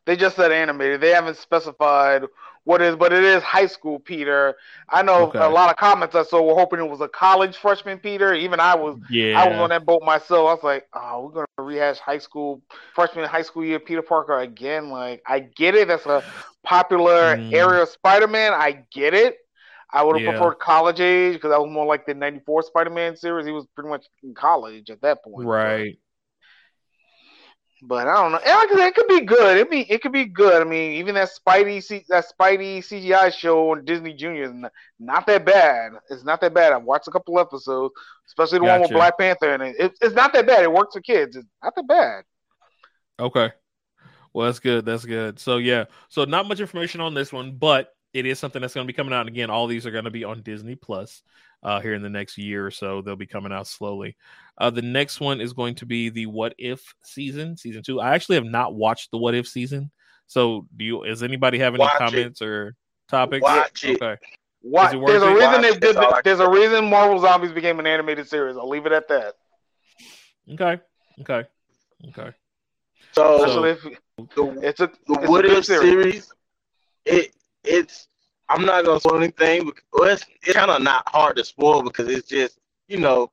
they just said animated. They haven't specified what is, but it is high school Peter. I know Okay. a lot of comments I saw were hoping it was a college freshman Peter. Even I was yeah, I was on that boat myself. I was like, oh, we're gonna rehash high school freshman high school year Peter Parker again. Like, I get it. That's a popular Mm. area of Spider Man. I get it. I would have Yeah. preferred college age because that was more like the '94 Spider Man series. He was pretty much in college at that point. right. But I don't know. And like I said, it could be good. It be it could be good. I mean, even that Spidey C, that Spidey CGI show on Disney Junior is not, not that bad. It's not that bad. I've watched a couple episodes, especially the one with Black Panther, and it, it, it's not that bad. It works for kids. It's not that bad. Okay. Well, that's good. That's good. So yeah. So not much information on this one, but it is something that's going to be coming out. And again, all these are going to be on Disney Plus uh, here in the next year or so. They'll be coming out slowly. Uh, the next one is going to be the What If season, season two. I actually have not watched the What If season. So do you? Does anybody have any Watch it. comments or topics? Watch it. Okay. Why, Is it worth there's a reason Watch they did. That's all I There's a reason Marvel Zombies became an animated series. I'll leave it at that. Okay. Okay. Okay. So, Especially if the, it's a the it's What good If series, it it's I'm not gonna spoil anything. Because, well, it's, it's kind of not hard to spoil because it's just you know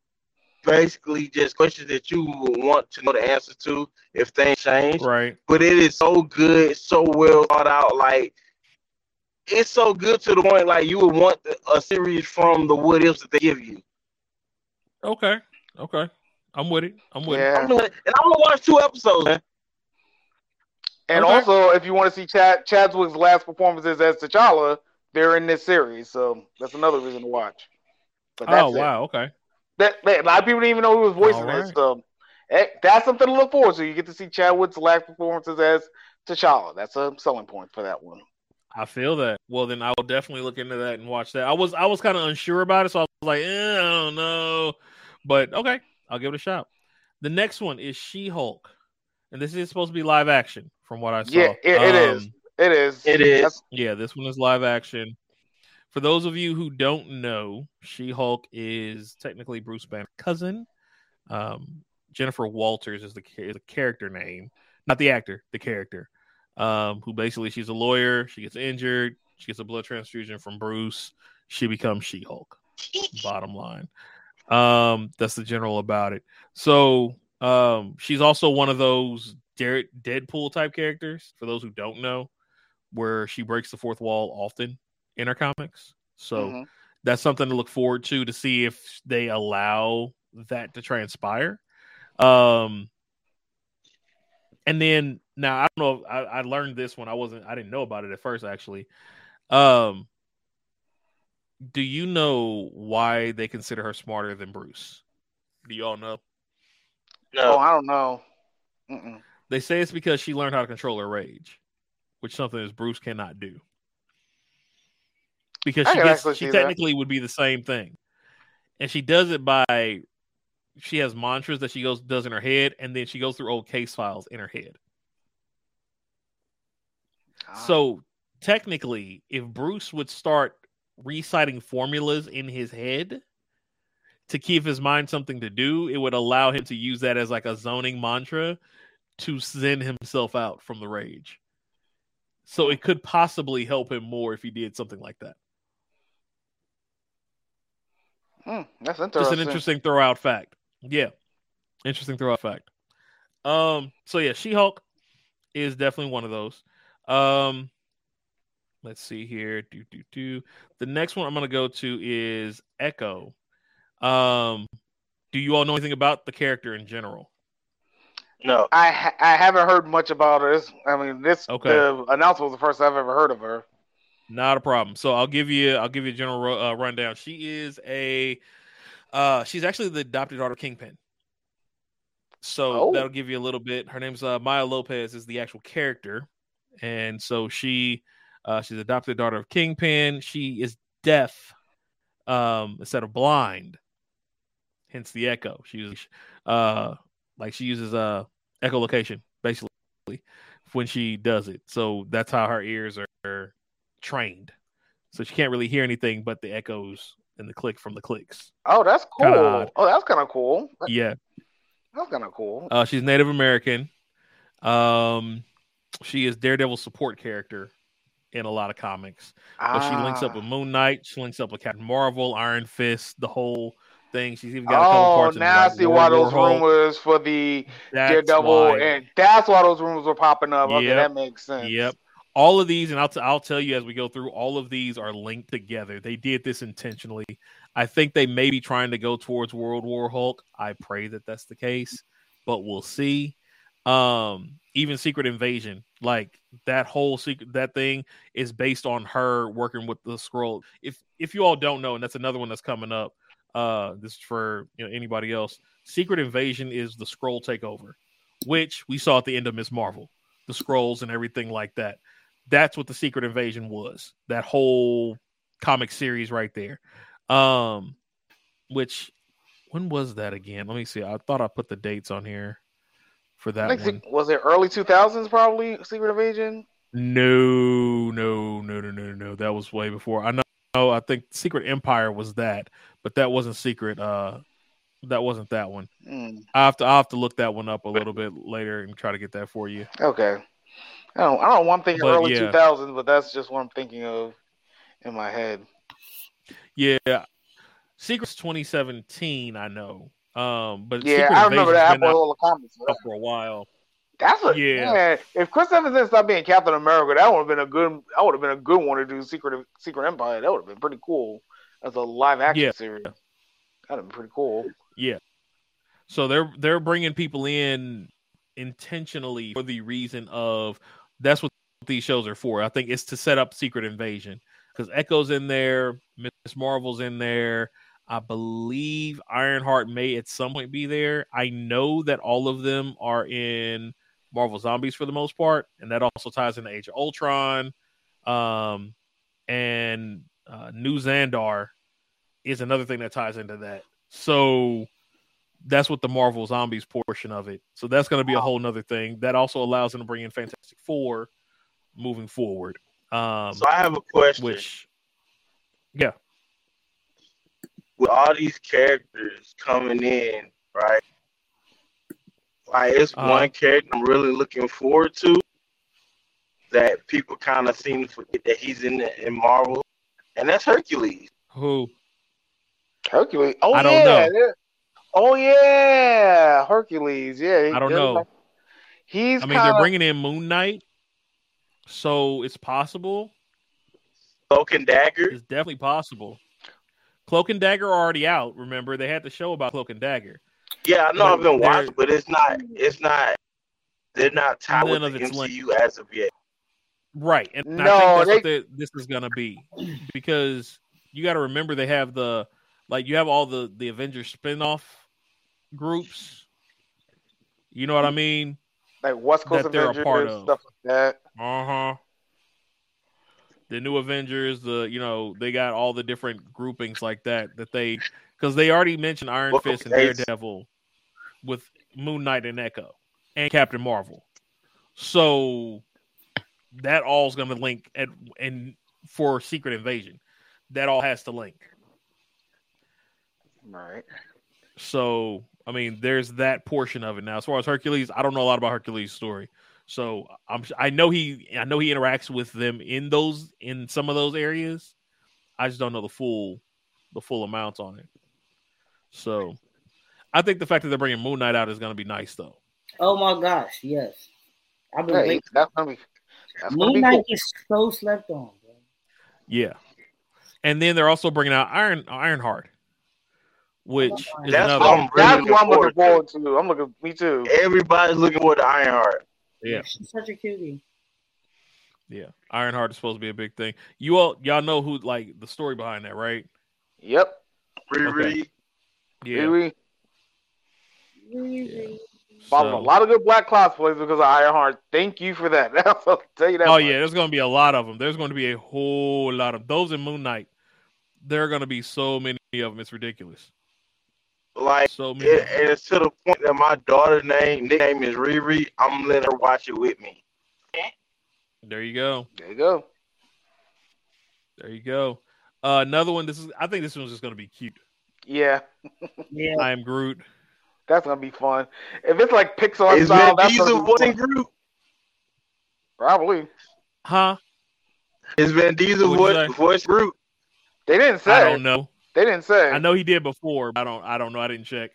basically just questions that you will want to know the answer to if things change. Right. But it is so good, so well thought out. Like it's so good to the point like you would want a series from the What Ifs that they give you. Okay. Okay. I'm with it. I'm with it. I'm doing it, and I'm gonna watch two episodes, man. And Okay. also, if you want to see Chad Chadwick's last performances as T'Challa, they're in this series, so that's another reason to watch. But oh, that's Oh it. wow. Okay. That, that- a lot of people didn't even know who was voicing All it, so eh, that's something to look forward to. You get to see Chadwick's last performances as T'Challa. That's a selling point for that one. I feel that. Well, then I will definitely look into that and watch that. I was I was kind of unsure about it, so I was like, eh, I don't know, but okay, I'll give it a shot. The next one is She Hulk, and this is supposed to be live action, from what I saw. Yeah, it- it is. Um, It is. It is. That's- Yeah, this one is live action. For those of you who don't know, She Hulk is technically Bruce Banner's cousin. Um, Jennifer Walters is the, cha- the character name, not the actor, the character. Um, who basically she's a lawyer. She gets injured. She gets a blood transfusion from Bruce. She becomes She Hulk. Bottom line, um, that's the general about it. So, um, she's also one of those Deadpool type characters. For those who don't know, where she breaks the fourth wall often in her comics. So Mhm. that's something to look forward to to see if they allow that to transpire. Um, and then now I don't know. I, I learned this one. I wasn't. I didn't know about it at first. Actually, um, do you know why they consider her smarter than Bruce? Do you all know? Oh, No, I don't know. Mm-mm. They say it's because she learned how to control her rage, which something that Bruce cannot do. Because I she gets, she see that. technically would be the same thing, and she does it by she has mantras that she goes does in her head, and then she goes through old case files in her head. Ah. So technically, if Bruce would start reciting formulas in his head to keep his mind something to do, it would allow him to use that as like a zoning mantra to send himself out from the rage. So it could possibly help him more if he did something like that. Hmm, that's Just an interesting throw out fact. Yeah. Interesting throw out fact. Um, so yeah, She Hulk is definitely one of those. Um let's see here. Do do do. The next one I'm gonna go to is Echo. Um do you all know anything about the character in general? no. I ha- I haven't heard much about her. This, I mean, this Okay. the announcement was the first I've ever heard of her. Not a problem. So I'll give you I'll give you a general uh, rundown. She is a uh she's actually the adopted daughter of Kingpin. So Oh. that'll give you a little bit. Her name's uh, Maya Lopez is the actual character, and so she uh she's adopted daughter of Kingpin. She is deaf um instead of blind. Hence the echo. She uses uh like she uses uh echolocation basically when she does it. So that's how her ears are, are trained. So she can't really hear anything but the echoes and the click from the clicks. Oh, that's cool. Oh, that's kind of cool. Yeah. That's kind of cool. Uh, she's Native American. Um, she is Daredevil's support character in a lot of comics. But she links up Ah. with Moon Knight. She links up with Captain Marvel, Iron Fist, the whole thing. She's even got a couple Oh, parts in now I see why those rumors for the That's Daredevil, why. and that's why those rumors were popping up. Okay, that makes sense. Yep. All of these, and I'll, t- I'll tell you as we go through, all of these are linked together. They did this intentionally. I think they may be trying to go towards World War Hulk. I pray that that's the case, but we'll see. Um, even Secret Invasion, like that whole secret that thing is based on her working with the Skrull. If if you all don't know, and that's another one that's coming up. Uh, this is for you know anybody else. Secret Invasion is the Skrull takeover, which we saw at the end of Miss Marvel, the Skrulls and everything like that. That's what the Secret Invasion was. That whole comic series right there. Um, which when was that again? Let me see. I thought I put the dates on here for that one. was it early two thousands probably Secret Invasion? No, no, no, no, no, no. That was way before. I know. I think Secret Empire was that, but that wasn't Secret. Uh, that wasn't that one. Hmm, I have to. I have to look that one up a little bit later and try to get that for you. okay. I don't. I don't. know why I'm thinking But, early yeah. two thousands, but that's just what I'm thinking of in my head. Yeah, Secret's 2017. I know. Um, but Yeah, Secret I remember that. I bought all the comics. for for a while. That's a Yeah. man. If Chris Evans didn't stop being Captain America, that would have been a good. I would have been a good one to do Secret Secret Empire. That would have been pretty cool as a live action Yeah. series. That'd have been pretty cool. Yeah. So they're they're bringing people in intentionally for the reason of that's what these shows are for. I think it's to set up Secret Invasion because Echo's in there, Miss Marvel's in there. I believe Ironheart may at some point be there. I know that all of them are in Marvel Zombies for the most part, and that also ties into Age of Ultron. Um, and uh, New Xandar is another thing that ties into that. So that's what the Marvel Zombies portion of it. So that's going to be a whole nother thing. That also allows them to bring in Fantastic Four moving forward. Um, So I have a question. which, yeah, with all these characters coming in, right? Like it's Uh-huh. one character I'm really looking forward to that people kind of seem to forget that he's in the, in Marvel, and that's Hercules. who? Hercules. Oh I don't yeah. know. Yeah. Oh yeah, Hercules. Yeah. he- I don't know. like- He's I mean, kinda, they're bringing in Moon Knight, so it's possible. Cloak and Dagger. It's definitely possible. Cloak and Dagger are already out. Remember, they had the show about Cloak and Dagger. Yeah, I know But I've been they're- watching, but it's not. It's not. They're not tied None with of the it's MCU as of yet. Right. And No, I think that's they- what this is going to be because you got to remember they have the like you have all the the Avengers spin-off groups. You know what I mean? like West Coast that they're a part of. stuff like that. Uh-huh. The new Avengers, the you know, they got all the different groupings like that that they cuz they already mentioned Iron Fist and. Daredevil with Moon Knight and Echo and Captain Marvel. So that all's going to link at and for Secret Invasion. That all has to link. Right. So, I mean, there's that portion of it now. As far as Hercules, I don't know a lot about Hercules' story. So, I'm I know he I know he interacts with them in those in some of those areas. I just don't know the full the full amounts on it. So, I think the fact that they're bringing Moon Knight out is going to be nice though. Oh my gosh, yes. I've been Hey, waiting. that's gonna be. That's gonna Moon be Knight cool. is so slept on. Bro. Yeah. And then they're also bringing out Iron Ironheart, which is That's another what I'm That's what I'm looking looking forward to. I'm looking. Me too. Everybody's looking for the Ironheart. Yeah. She's such a cutie. yeah. Ironheart is supposed to be a big thing. You all y'all know who like the story behind that, right? Yep. Riri. Yeah. Riri. Following So- a lot of good black cosplays because of Ironheart. Thank you for that. I'll tell you that. Oh much. yeah, there's going to be a lot of them. There's going to be a whole lot of those in Moon Knight. There are going to be so many of them. It's ridiculous. Like, So many. it, and it's to the point that my daughter's name nickname is Riri. I'm letting her watch it with me. There you go. There you go. There you go. Uh, another one. This is. I think this one's just going to be cute. Yeah, Yeah. I am Groot. that's gonna be fun. If it's like Pixar Is style, Vin that's gonna Diesel be voicing fun. Groot? Probably. Huh? Is Vin Diesel What'd voice, say? voice Groot? They didn't say. I don't know. They didn't say. I know he did before, but I don't. I don't know. I didn't check.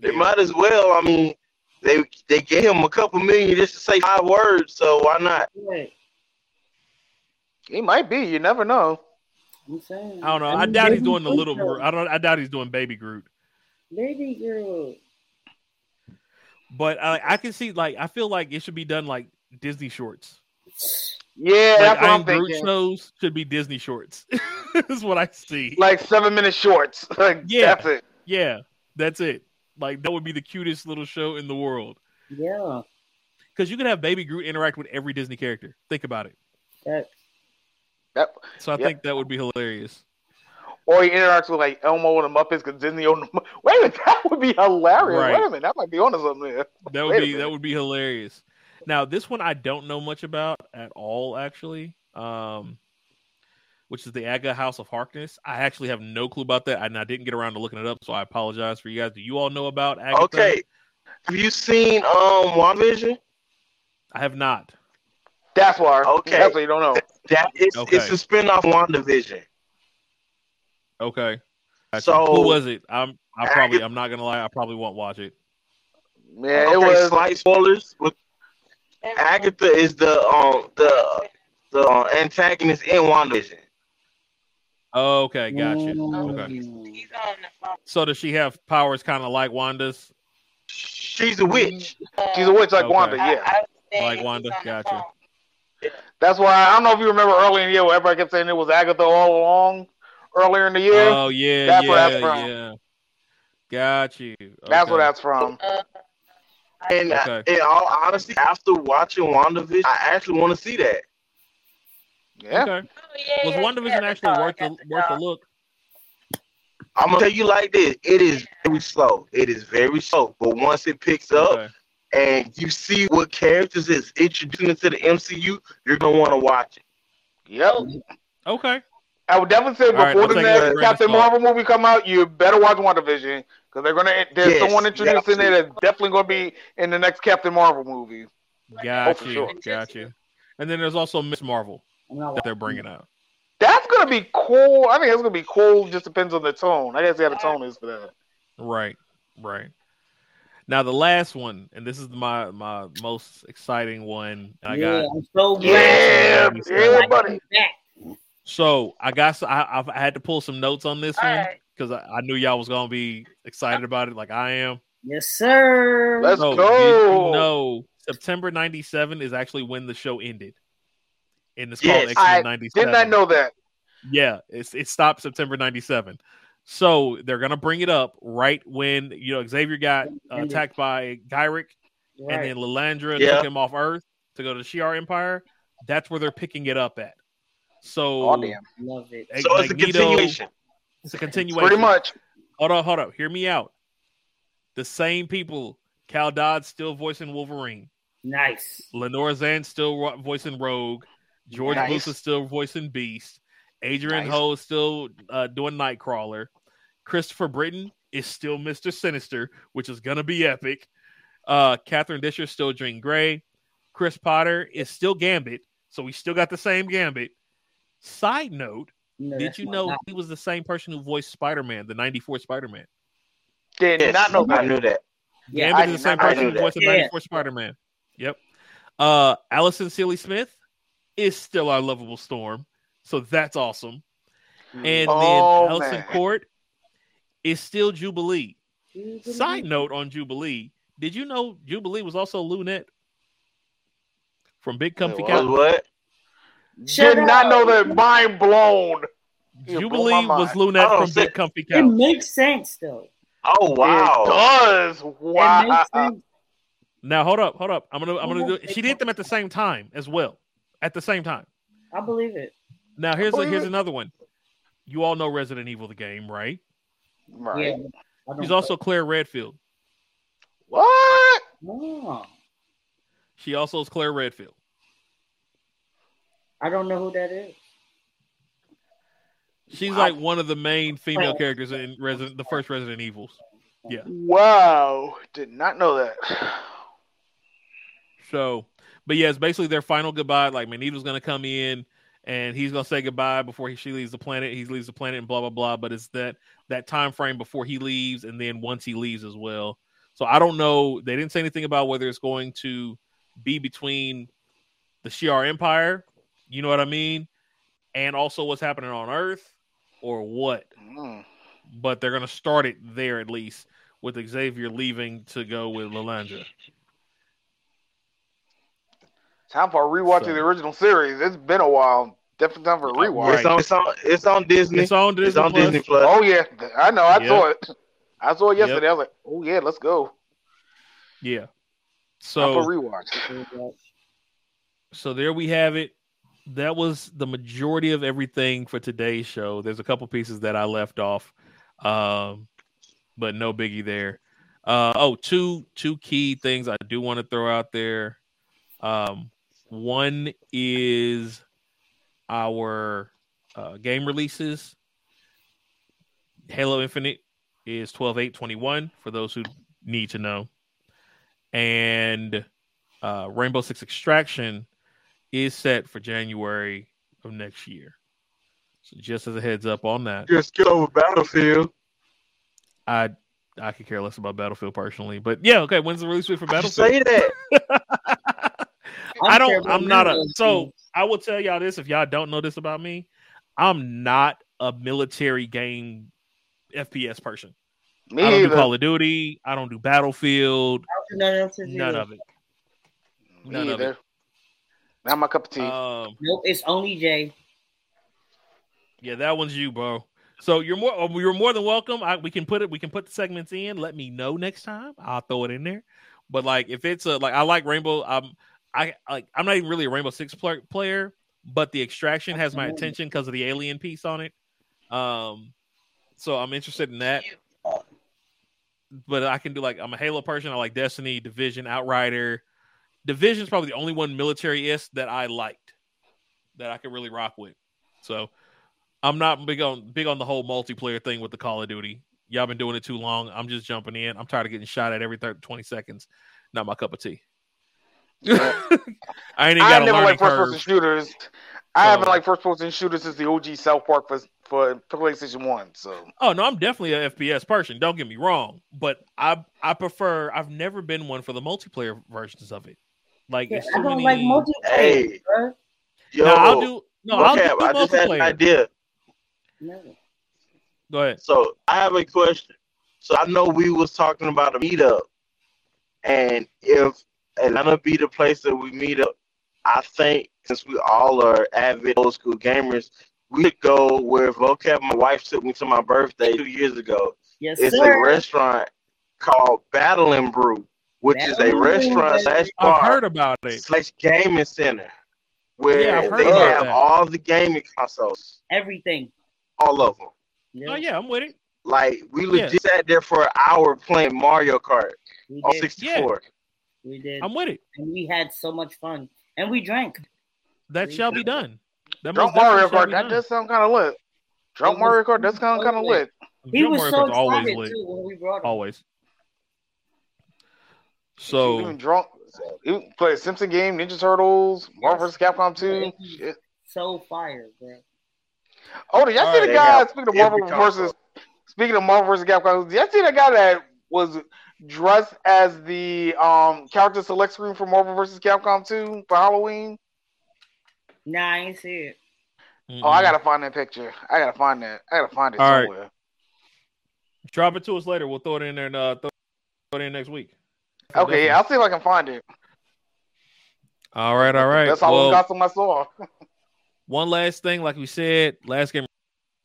They might as well. I mean, they they gave him a couple million just to say five words, so why not? Right. He might be. You never know. I'm saying. I don't know. I, mean, doubt he's doing the little. Groot, Groot. I don't. I doubt he's doing Baby Groot. Baby girl. But I, I can see like I feel like it should be done like Disney shorts. Yeah, Like that's what I I'm Groot thinking. shows should be Disney shorts. is what I see. Like seven minute shorts. Like Yeah. that's it. yeah, that's it. Like that would be the cutest little show in the world. Yeah. Because you can have Baby Groot interact with every Disney character. Think about it. That, That, So I Yep. think that would be hilarious. or he interacts with like Elmo and the Muppets because Disney owned the Wait a minute, that would be hilarious. Right. Wait a minute, that might be onto something there. That would a be that would be hilarious. Now this one I don't know much about at all, actually. Um, which is the Agatha House of Harkness. I actually have no clue about that, and I didn't get around to looking it up, so I apologize for you guys. Do you all know about Agatha? Okay. Have you seen um WandaVision? I have not. That's why. Okay. That's what you don't know. That is Okay. it's a spin-off WandaVision. Okay. Gotcha. So- who was it? I'm I probably I'm not gonna lie, I probably won't watch it. Yeah, it was. slight spoilers. But Agatha is the um the the uh, antagonist in WandaVision. Okay, gotcha. Mm. Okay. He's on the phone. So does she have powers kind of like Wanda's? She's a witch. She's a witch like Okay. Wanda. Yeah. I was saying Like Wanda, gotcha. That's why I don't know if you remember earlier in the year where everybody kept saying it was Agatha all along. Earlier in the year, Oh yeah, That's yeah, where that's from. yeah. Got you. that's where that's from. And uh, Okay. in all honesty, after watching WandaVision, I actually want to see that. Yeah. Okay. oh, yeah, Was yeah, WandaVision yeah, actually worth dog, the the worth the look? I'm gonna tell you like this: it is very slow. It is very slow, but once it picks up Okay. and you see what characters is introducing into the MCU, you're gonna want to watch it. Yep. Okay. I would definitely say before I'll the take it with a next Captain. Marvel movie come out, you better watch WandaVision because they're gonna. There's Yes, someone introduced in there that's definitely gonna be in the next Captain Marvel movie. Got Oh, you. sure. Got you. And then there's also Miss Marvel that they're bringing out. That's gonna be cool. I think it's gonna be cool. Just depends on the tone. I guess how the tone is for that. Right. Right. Now the last one, and this is my my most exciting one. I yeah, got I'm so Yeah, glad. yeah, buddy. So I got s- I, I've- I had to pull some notes on this All one right. Because I, I knew y'all was gonna be excited about it, like I am. Yes, sir. Let's So go. did you know September '97 is actually when the show ended, and it's called Yes. X Men '97. Did not I know that. Yeah, it's it stopped September '97. So they're gonna bring it up right when you know Xavier got uh, attacked by Gyrich, and then Lilandra Yeah. took him off Earth to go to the Shi'ar Empire. That's where they're picking it up at. So Oh damn. Love it. Mag- So it's a continuation. It's a continuation. Pretty much. Hold on, hold on. Hear me out. The same people. Cal Dodd still voicing Wolverine. Nice. Lenora Zann still ro- voicing Rogue. George Nice. Buza is still voicing Beast. Adrian Nice. Ho is still uh, doing Nightcrawler. Christopher Britton is still Mister Sinister, which is gonna be epic. Uh, Catherine Disher is still Jean Grey. Chris Potter is still Gambit, so we still got the same Gambit. Side note: No, Did you know guy. he was the same person who voiced Spider Man, the '94 Spider Man? Did Yes, not know I knew that. Yeah, Gambit I is the same not- person knew who that. voiced the Yeah. '94 Spider Man. Yep. Uh, Alison Sealy Smith is still our lovable Storm, so that's awesome. And Oh, then Alyson man. Court is still Jubilee. Jubilee. Side note on Jubilee: Did you know Jubilee was also Loonette from Big Comfy It Couch? what? Shut Did not know that. Mind blown. You blew Jubilee my was mind. Loonette from. Big Comfy Couch. It makes sense though. Oh wow! It does. It Wow. makes sense. Now hold up, hold up. I'm gonna, I'm gonna do. She did them at the same time as well, at the same time. I believe it. Now here's a, here's it. another one. You all know Resident Evil the game, right? Right. Yeah. I don't She's also Claire Redfield. What? Oh, She also is Claire Redfield. I don't know who that is. She's Wow. like one of the main female Oh. characters in Resident, the first Resident Evils. Yeah. Wow. Did not know that. So, but yeah, it's basically their final goodbye. Like Magneto's gonna come in and he's gonna say goodbye before he, she leaves the planet. He leaves the planet and blah blah blah. But it's that that time frame before he leaves and then once he leaves as well. So I don't know. They didn't say anything about whether it's going to be between the Shi'ar Empire. You know what I mean? And also what's happening on Earth or what. Mm. But they're gonna start it there at least with Xavier leaving to go with Lilandra. Time for a rewatch So- of the original series. It's been a while. Definitely time for a rewatch. It's on. It's on. It's on Disney. It's on Disney. It's on Plus. Disney Plus. Oh yeah, I know. I Yep. saw it. I saw it Yep. yesterday. I was like, oh yeah, let's go. Yeah. Time So for a rewatch. so there we have it. That was the majority of everything for today's show. There's a couple pieces that I left off, um, but no biggie there. Uh, oh, two two key things I do want to throw out there. Um, one is our uh, game releases. Halo Infinite is 12 8 21 for those who need to know. And uh, Rainbow Six Extraction is set for January of next year. So just as a heads up on that, Just get over Battlefield. I I could care less about Battlefield personally, but yeah, okay. When's the release date for You Battlefield? say that. I don't. I'm not a. So I will tell y'all this if y'all don't know this about me, I'm not a military game FPS person. Me I don't do. Call of Duty. I don't do Battlefield. None of to. None of it. Me None of it. Not my cup of tea. Um, Nope, it's only Jay. yeah, that one's you, bro. So you're more. oh, You're more than welcome. I, we can put it. We can put the segments in. Let me know next time. I'll throw it in there. But like, if it's a like, I like Rainbow. Um, I like. I'm not even really a Rainbow Six pl- player, but the Extraction has my Absolutely. attention because of the alien piece on it. Um, so I'm interested in that. But I can do like I'm a Halo person. I like Destiny, Division, Outrider. Division's probably the only one military is that I liked that I could really rock with. So I'm not big on big on the whole multiplayer thing with the Call of Duty. Y'all been doing it too long. I'm just jumping in. I'm tired of getting shot at every 30, 20 seconds. Not my cup of tea. I ain't even got a never learning like first person shooters. I So- haven't liked first person shooters since the OG South Park for for PlayStation One. So Oh no, I'm definitely a FPS person. Don't get me wrong, but I I prefer. I've never been one for the multiplayer versions of it. Like Yeah, it's I don't many. like multiplayer, Hey. bro. Yo, no, I'll do. No, I'll okay, do I just had an idea. No. Go ahead. So I have a question. So I know we was talking about a meetup, and if Atlanta be the place that we meet up, I think since we all are avid old school gamers, we could go where Voqab my wife took me to my birthday two years ago. Yes, It's sir. a restaurant called Battle and Brew, which is a Battle and Brew, restaurant baby. slash I've bar heard about it. slash gaming center where Yeah, they have that. all the gaming consoles, Everything. all of them. Yeah, Oh yeah, I'm with it. Like we Yeah. legit sat there for an hour playing Mario Kart we on did. 64. We did. I'm with it. and we had so much fun. And we drank. That shall be done. That drunk most Mario definitely shall Kart, that does sound kind of lit. Drunk Mario Kart, does sound so kind of lit. lit. He Drunk was Mario so Kart's always lit. too when we brought him. Always. So, So even drunk, you play a Simpson game, Ninja Turtles, Marvel vs. Capcom 2. Shit. So fire, bro. Oh, did y'all All see right, the guy? have Speaking of Marvel versus, speaking of Marvel vs. Capcom, did y'all see the guy that was dressed as the um character select screen for Marvel vs. Capcom 2 for Halloween? Nah, I ain't see it. Oh, I gotta find that picture. I gotta find that. I gotta find it All right. somewhere. drop it to us later. We'll throw it in there and uh, throw it in next week. Okay, yeah, I'll see if I can find it. All right, all right. That's all Well, got gossip my saw. one last thing, like we said, last game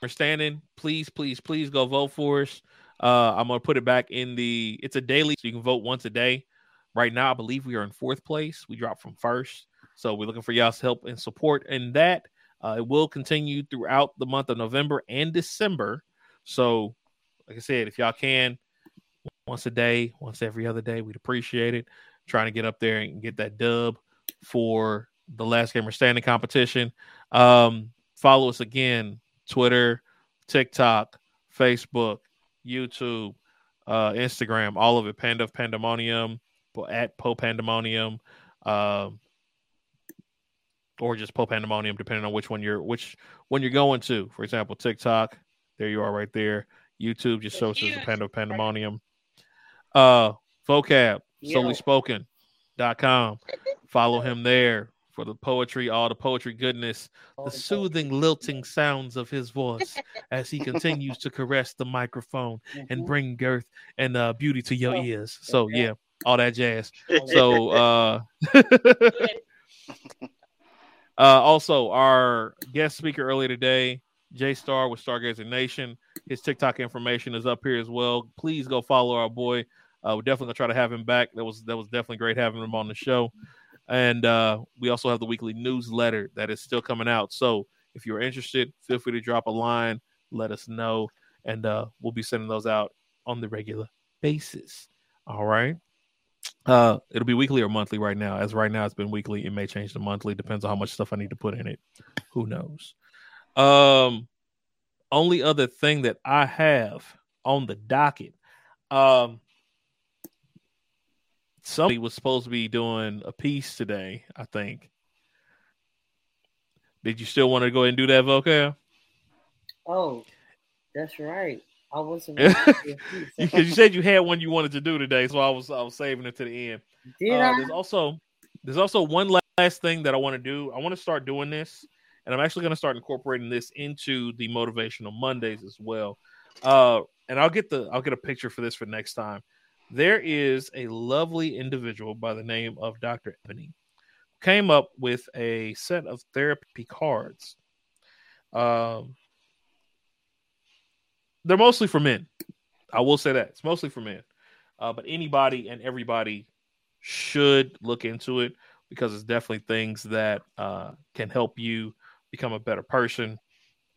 we're standing. Please, please, please go vote for us. Uh, I'm gonna put it back in the. It's a daily, so you can vote once a day. Right now, I believe we are in fourth place. We dropped from first, so we're looking for y'all's help and support in that. Uh, it will continue throughout the month of November and December. So, like I said, if y'all can, once a day, once every other day, we'd appreciate it. Trying to get up there and get that dub for the last gamer standing competition. Um, follow us again Twitter, TikTok, Facebook, YouTube, uh, Instagram, all of it. Panda of Pandemonium at Po Pandemonium, um, or just Po Pandemonium, depending on which one you're which one you're going to. For example, TikTok, there you are right there. YouTube just shows us the Panda of Pandemonium. Uh, Voqab, Yeah. soulelyspoken.com. Follow him there for the poetry, all the poetry goodness, the soothing, lilting sounds of his voice as he continues to caress the microphone and Mhm. bring girth and uh, beauty to your Oh, ears. So yeah, all that jazz. So uh, uh, also our guest speaker earlier today, Jstar with Stargazer Nation. His TikTok information is up here as well. Please go follow our boy. Uh, we're definitely gonna try to have him back. That was that was definitely great having him on the show. And uh, we also have the weekly newsletter that is still coming out. So if you're interested, feel free to drop a line, let us know, and uh, we'll be sending those out on the regular basis. All right. Uh, it'll be weekly or monthly right now. As right now, it's been weekly. It may change to monthly. Depends on how much stuff I need to put in it. Who knows? Um, only other thing that I have on the docket, um, somebody was supposed to be doing a piece today. I think. Did you still want to go ahead and do that, Vocal? Oh, that's right. I was supposed to do a piece. Because you said you had one you wanted to do today, so I was I was saving it to the end. Did Uh, I? there's also there's also one last thing that I want to do. I want to start doing this, and I'm actually going to start incorporating this into the motivational Mondays as well. Uh, and I'll get the I'll get a picture for this for next time. There is a lovely individual by the name of Dr. Ebony came up with a set of therapy cards. Um, they're mostly for men. I will say that it's mostly for men, uh, but anybody and everybody should look into it because it's definitely things that uh, can help you become a better person,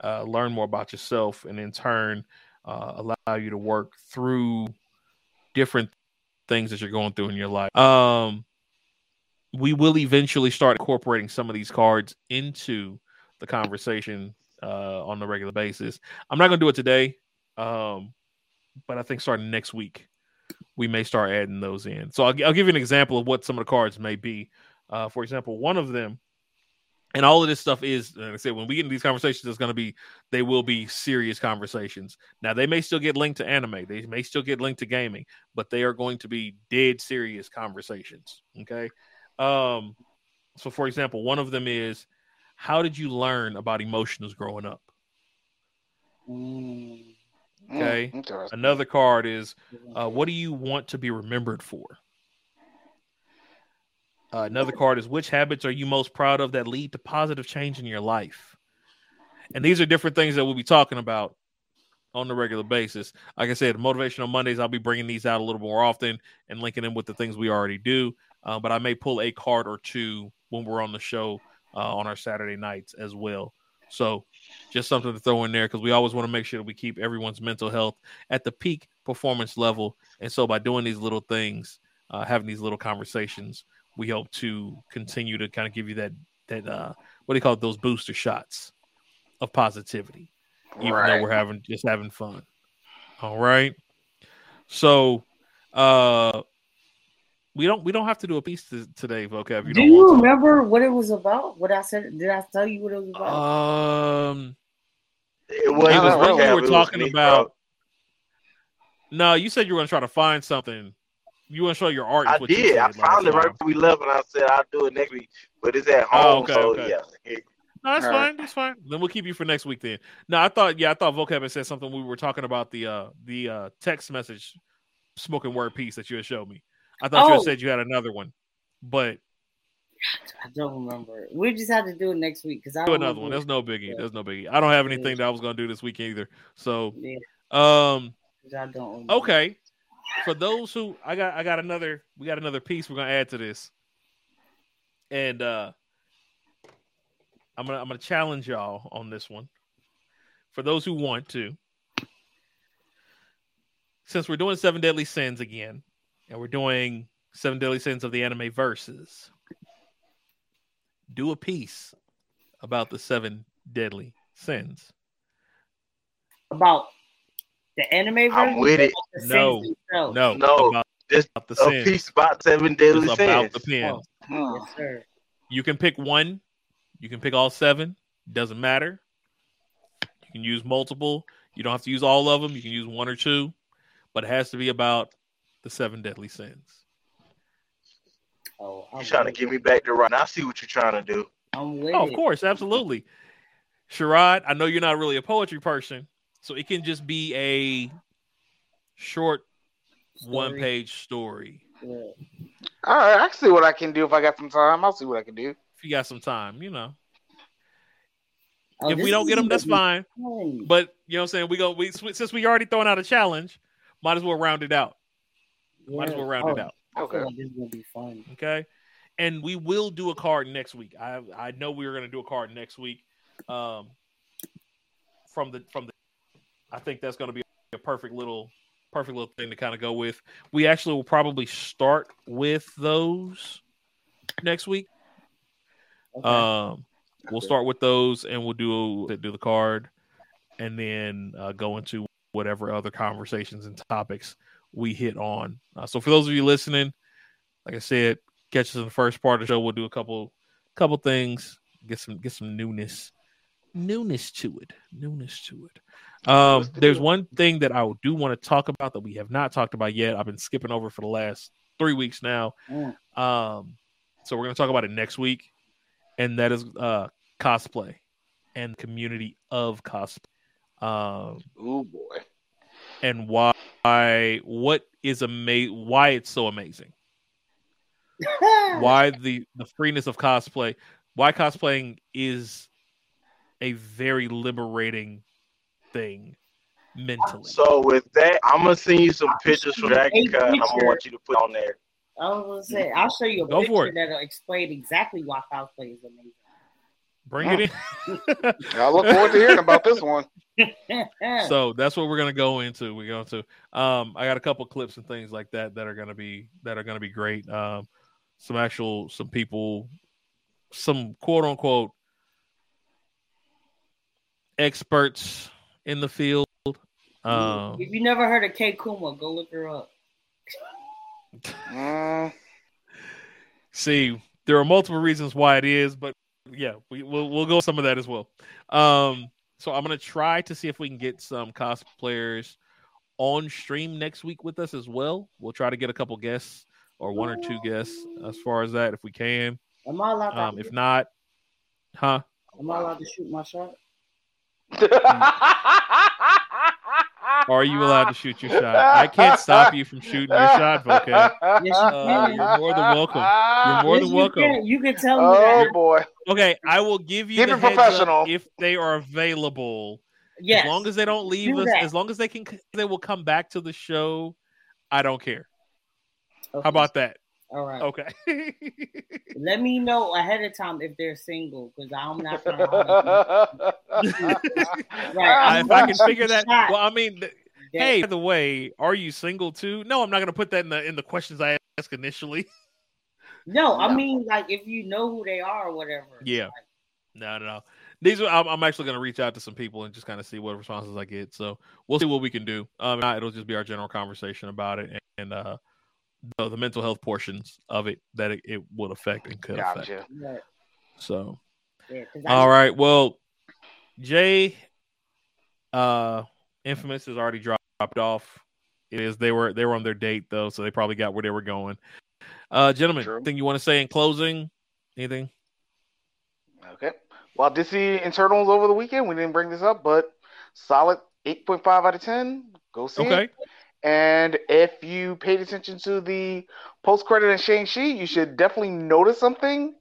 uh, learn more about yourself, and in turn uh, allow you to work through different things that you're going through in your life. Um, we will eventually start incorporating some of these cards into the conversation uh, on a regular basis. I'm not going to do it today, um, but I think starting next week, we may start adding those in. So I'll, I'll give you an example of what some of the cards may be. Uh, for example, one of them, and all of this stuff is, like I said, when we get into these conversations, it's going to be, they will be serious conversations. Now, they may still get linked to anime, they may still get linked to gaming, but they are going to be dead serious conversations. Okay. Um, so, for example, one of them is, how did you learn about emotions growing up? Mm, Okay. Mm. Another card is, uh, what do you want to be remembered for? Uh, another card is, which habits are you most proud of that lead to positive change in your life? And these are different things that we'll be talking about on a regular basis. Like I said, motivational Mondays, I'll be bringing these out a little more often and linking them with the things we already do. Uh, but I may pull a card or two when we're on the show uh, on our Saturday nights as well. So just something to throw in there because we always want to make sure that we keep everyone's mental health at the peak performance level. And so by doing these little things, uh, having these little conversations, we hope to continue to kind of give you that that uh, what do you call it, those booster shots of positivity, even though we're having just having fun. All right. So uh we don't we don't have to do a piece to, today, Voqab. If you Do don't you want to. remember what it was about? What I said? Did I tell you what it was about? Um, It it wasn't was not when really. we were talking me, about. bro. No, you said you were going to try to find something. You want to show your art? I did. I found it right before we left, and I said I'll do it next week. But it's at Oh, home, okay, so okay. yeah. No, that's All fine. right. That's fine. Then we'll keep you for next week. Then. No, I thought. Yeah, I thought Voqab had said something. We were talking about the uh the uh text message smoking word piece that you had showed me. I thought you had Oh. said you had another one, but I don't remember. We just have to do it next week because I do don't another one. remember. There's no biggie. Yeah. There's no biggie. I don't have anything that I was going to do this week either. So, Yeah, um, 'cause I don't remember. okay. For those who I got, I got another. We got another piece we're gonna add to this, and uh I'm gonna I'm gonna challenge y'all on this one. For those who want to, since we're doing seven deadly sins again, and we're doing seven deadly sins of the anime verses, do a piece about the seven deadly sins. About the anime version. I'm with it. or the No. No, No, about, just about the A sins. piece about seven deadly It's about sins. the pen. Oh, oh, yes, sir. You can pick one. You can pick all seven. Doesn't matter. You can use multiple. You don't have to use all of them. You can use one or two, but it has to be about the seven deadly sins. Oh, I'm You trying to get me back to right? I see what you're trying to do. I'm with Oh, it. of course, absolutely. Sharod, I know you're not really a poetry person, so it can just be a short Story. one page story. Yeah. All right, I can see what I can do if I got some time. I'll see what I can do. If you got some time, you know. Oh, if we don't get them, that's fine. fun. But you know what I'm saying? We go we since we already throwing out a challenge, might as well round it out. Might as well round it Oh, out. Okay. like this is gonna be fun. Okay. And we will do a card next week. I I know we are gonna do a card next week. Um from the from the I think that's gonna be a perfect little perfect little thing to kind of go with. We actually will probably start with those next week. Okay. Um we'll start with those and we'll do do the card and then uh, go into whatever other conversations and topics we hit on. Uh, so for those of you listening, like I said, catch us in the first part of the show. We'll do a couple couple things, get some get some newness newness to it. Newness to it. Um, there's one thing that I do want to talk about that we have not talked about yet. I've been skipping over for the last three weeks now. Mm. Um, so we're gonna talk about it next week, and that is uh cosplay and community of cosplay. Um, Oh boy. and why what is ama- why it's so amazing. Why the the freeness of cosplay, why cosplaying is a very liberating thing mentally. So with that, I'm gonna send you some pictures from Dragon Hey, Con. I'm gonna want you to put on there. I was gonna say I'll show you a Go for picture that'll explain exactly why cosplay is amazing. Bring it in. I look forward to hearing about this one. so that's what we're gonna go into. We're going to. Um, I got a couple clips and things like that that are gonna be that are gonna be great. Um, some actual some people, some quote unquote experts in the field. Um, if you never heard of Kay Kuma, go look her up. See, there are multiple reasons why it is, but yeah, we, we'll we'll go some of that as well. Um, so I'm gonna try to see if we can get some cosplayers on stream next week with us as well. We'll try to get a couple guests or one or two guests as far as that if we can. Am I allowed to? Um, if not, huh? am I allowed to shoot my shot? Are you allowed to shoot your shot? I can't stop you from shooting your shot, okay? Yes, you Uh, can. you're more than welcome. You're more Yes, than you welcome. can. You can tell me Oh that. boy. Okay, I will give you Keep the it heads up professional. if they are available. Yes. As long as they don't leave Do us, that. as long as they can, they will come back to the show. I don't care. Okay. How about that? All right. Okay. Let me know ahead of time if they're single, because I'm not. Right. I- if I can figure that, well, I mean, th- hey, by the way, are you single too? No, I'm not going to put that in the in the questions I ask initially. No, I mean like if you know who they are or whatever. Yeah. No, no, no. These are, I'm, I'm actually going to reach out to some people and just kind of see what responses I get. So we'll see what we can do. Um, it'll just be our general conversation about it and, and uh, the, the mental health portions of it that it, it would affect and could affect. Gotcha. Right. So, Yeah, 'cause I- all right. Well, Jay, uh, Infamous has already dropped off. It is. They were they were on their date though, so they probably got where they were going. Uh, gentlemen, True. anything you want to say in closing? Anything? Okay. Well, DC Eternals over the weekend. We didn't bring this up, but solid 8.5 out of 10. Go see Okay. it. And if you paid attention to the post credit in Shang-Chi, you should definitely notice something.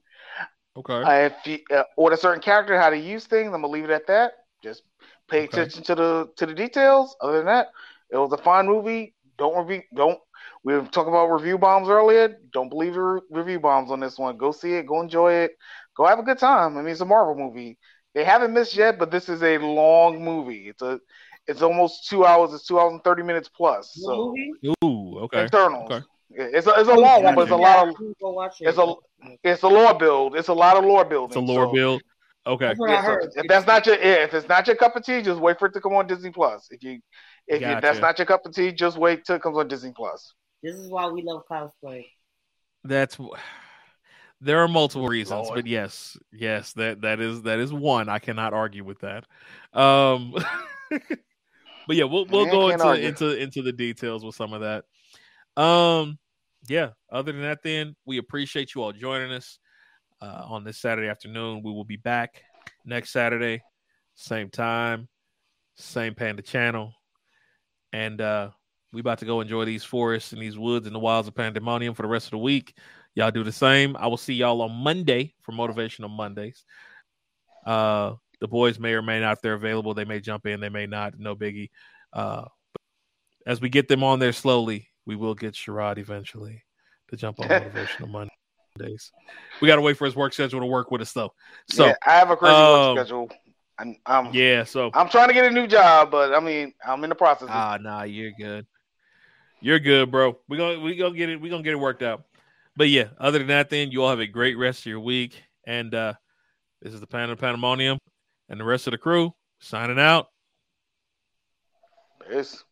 Okay. Uh, if you uh, or a certain character, how to use things, I'm gonna leave it at that. Just pay Okay. attention to the to the details. Other than that, it was a fine movie. Don't review. Don't. We were talking about review bombs earlier. Don't believe the re- review bombs on this one. Go see it. Go enjoy it. Go have a good time. I mean, it's a Marvel movie. They haven't missed yet, but this is a long movie. It's a. It's almost two hours. It's two hours and thirty minutes plus. So movie? Ooh. Okay. Eternals. Okay. It's a, it's a long one, but it's a lot of Go watch it. it's a it's a lore build. It's a lot of lore building. It's a lore so- build. Okay. That's yeah, so if that's not your yeah, if it's not your cup of tea, just wait for it to come on Disney Plus. If you if you, that's not your cup of tea, just wait till it comes on Disney Plus. This is why we love cosplay. That's there are multiple reasons, Lord. but yes, yes, that that is that is one. I cannot argue with that. Um, but yeah, we'll we'll Man go into argue. into into the details with some of that. Um, yeah, other than that, then we appreciate you all joining us uh, on this Saturday afternoon. We will be back next Saturday, same time, same Panda channel, and uh, we about to go enjoy these forests and these woods and the wilds of pandemonium for the rest of the week. Y'all do the same. I will see y'all on Monday for motivational Mondays. Uh, the boys may or may not, if they're available, they may jump in, they may not. No biggie. Uh, as we get them on there slowly, we will get Sharod eventually to jump on motivational days. We got to wait for his work schedule to work with us though. So yeah, I have a crazy um, work schedule. I'm, I'm, yeah, so I'm trying to get a new job, but I mean, I'm in the process. ah, nah, you're good. You're good, bro. We're gonna we gonna get it. We're gonna get it worked out. But yeah, other than that, then you all have a great rest of your week. And uh this is the Pan of Pandemonium and the rest of the crew signing out. It's